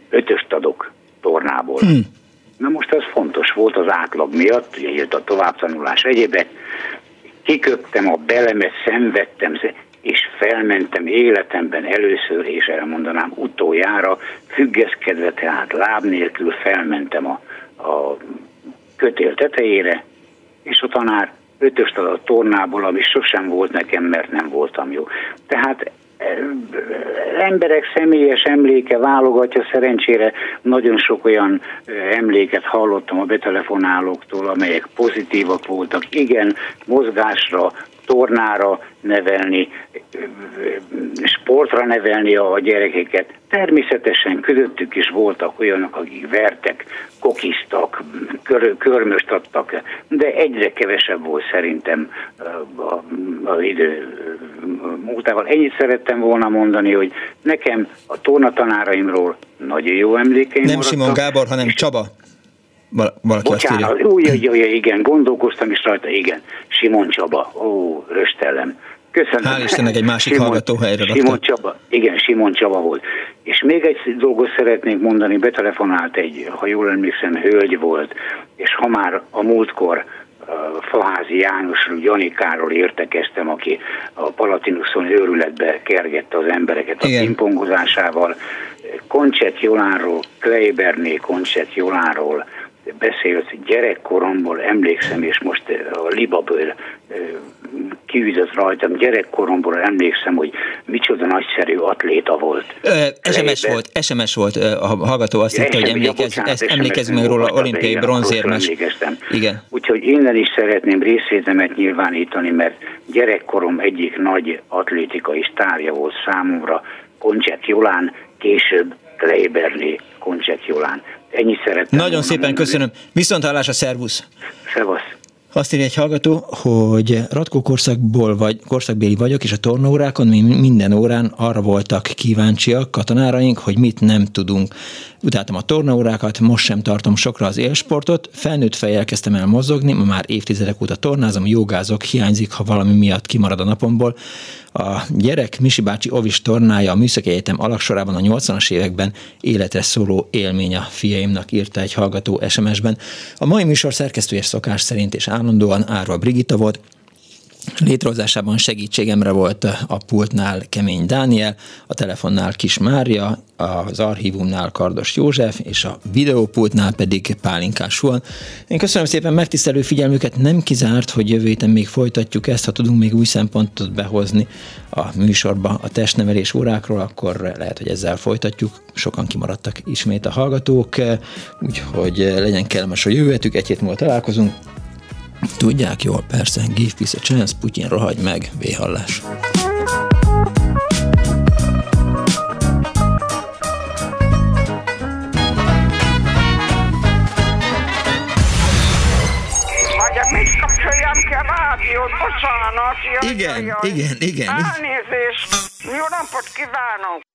ötöst adok tornából. Hmm. Na most ez fontos volt az átlag miatt, ugye jött a továbbtanulás egyébek, kiköptem a belemet, szenvedtem, és felmentem életemben először, és elmondanám utoljára, függeszkedve, tehát láb nélkül felmentem a, a kötél tetejére, és a tanár ötöst ad a tornából, ami sosem volt nekem, mert nem voltam jó. Tehát eh, emberek személyes emléke válogatja, szerencsére nagyon sok olyan emléket hallottam a betelefonálóktól, amelyek pozitívak voltak. Igen, mozgásra, tornára nevelni, sportra nevelni a gyerekeket. Természetesen közöttük is voltak olyanok, akik vertek, kokiztak, kör, körmöst adtak, de egyre kevesebb volt szerintem az idő múltával. Ennyit szerettem volna mondani, hogy nekem a tornatanáraimról nagyon jó emlékeim Nem maradtak. Simon Gábor, hanem Csaba valaki Bocsánat, azt írja. Új, új, új, igen, gondolkoztam is rajta, igen. Simon Csaba, ó, röstellem. Köszönöm. Hál' Istennek egy másik Simon, hallgató helyre Simon Csaba, igen, Simon Csaba volt. És még egy dolgot szeretnék mondani, betelefonált egy, ha jól emlékszem, hölgy volt, és ha már a múltkor Faházi János Janikáról értekeztem, aki a Palatinuszon őrületbe kergette az embereket a pingpongozásával. Koncset Jolánról, Kleiberné Koncset Jolánról, beszélt gyerekkoromból, emlékszem, és most a libaből kiüzött rajtam, gyerekkoromból emlékszem, hogy micsoda nagyszerű atléta volt. Ö, SMS volt, SMS volt, a hallgató azt hitte, hogy emlékez, ja, ezt emlékezünk meg róla, olimpiai bronzérmes. Igen. Úgyhogy innen is szeretném részvétemet nyilvánítani, mert gyerekkorom egyik nagy atlétikai sztárja volt számomra, Koncset Jolán, később Kleiberli Koncset Jolán. Ennyit szeretném. Nagyon szépen köszönöm. Viszont hallásra, szervusz! Szevasz! Azt írja egy hallgató, hogy Ratkó korszakból vagy, korszakbéli vagyok, és a tornórákon mi minden órán arra voltak kíváncsiak katonáraink, hogy mit nem tudunk. Utáltam a tornaórákat, most sem tartom sokra az élsportot, felnőtt fejjel kezdtem el mozogni, ma már évtizedek óta tornázom, jogázok, hiányzik, ha valami miatt kimarad a napomból. A gyerek Misi bácsi Ovis tornája a Műszaki Egyetem alaksorában a 80-as években életre szóló élmény a fiaimnak, írta egy hallgató SMS-ben. A mai műsor szerkesztője szokás szerint és állandóan Árva Brigitta volt, Létrehozásában segítségemre volt a pultnál Kemény Dániel, a telefonnál Kis Mária, az archívumnál Kardos József, és a videópultnál pedig Pálinkás Suan. Én köszönöm szépen megtisztelő figyelmüket, nem kizárt, hogy jövő héten még folytatjuk ezt, ha tudunk még új szempontot behozni a műsorba a testnevelés órákról, akkor lehet, hogy ezzel folytatjuk. Sokan kimaradtak ismét a hallgatók, úgyhogy legyen kellemes a jövő egy hét múlva találkozunk. Tudják jól, persze, give peace a chance, Putyin rohagy meg, véhallás. bocsánat. igen, igen, igen. Elnézést. Jó napot kívánok.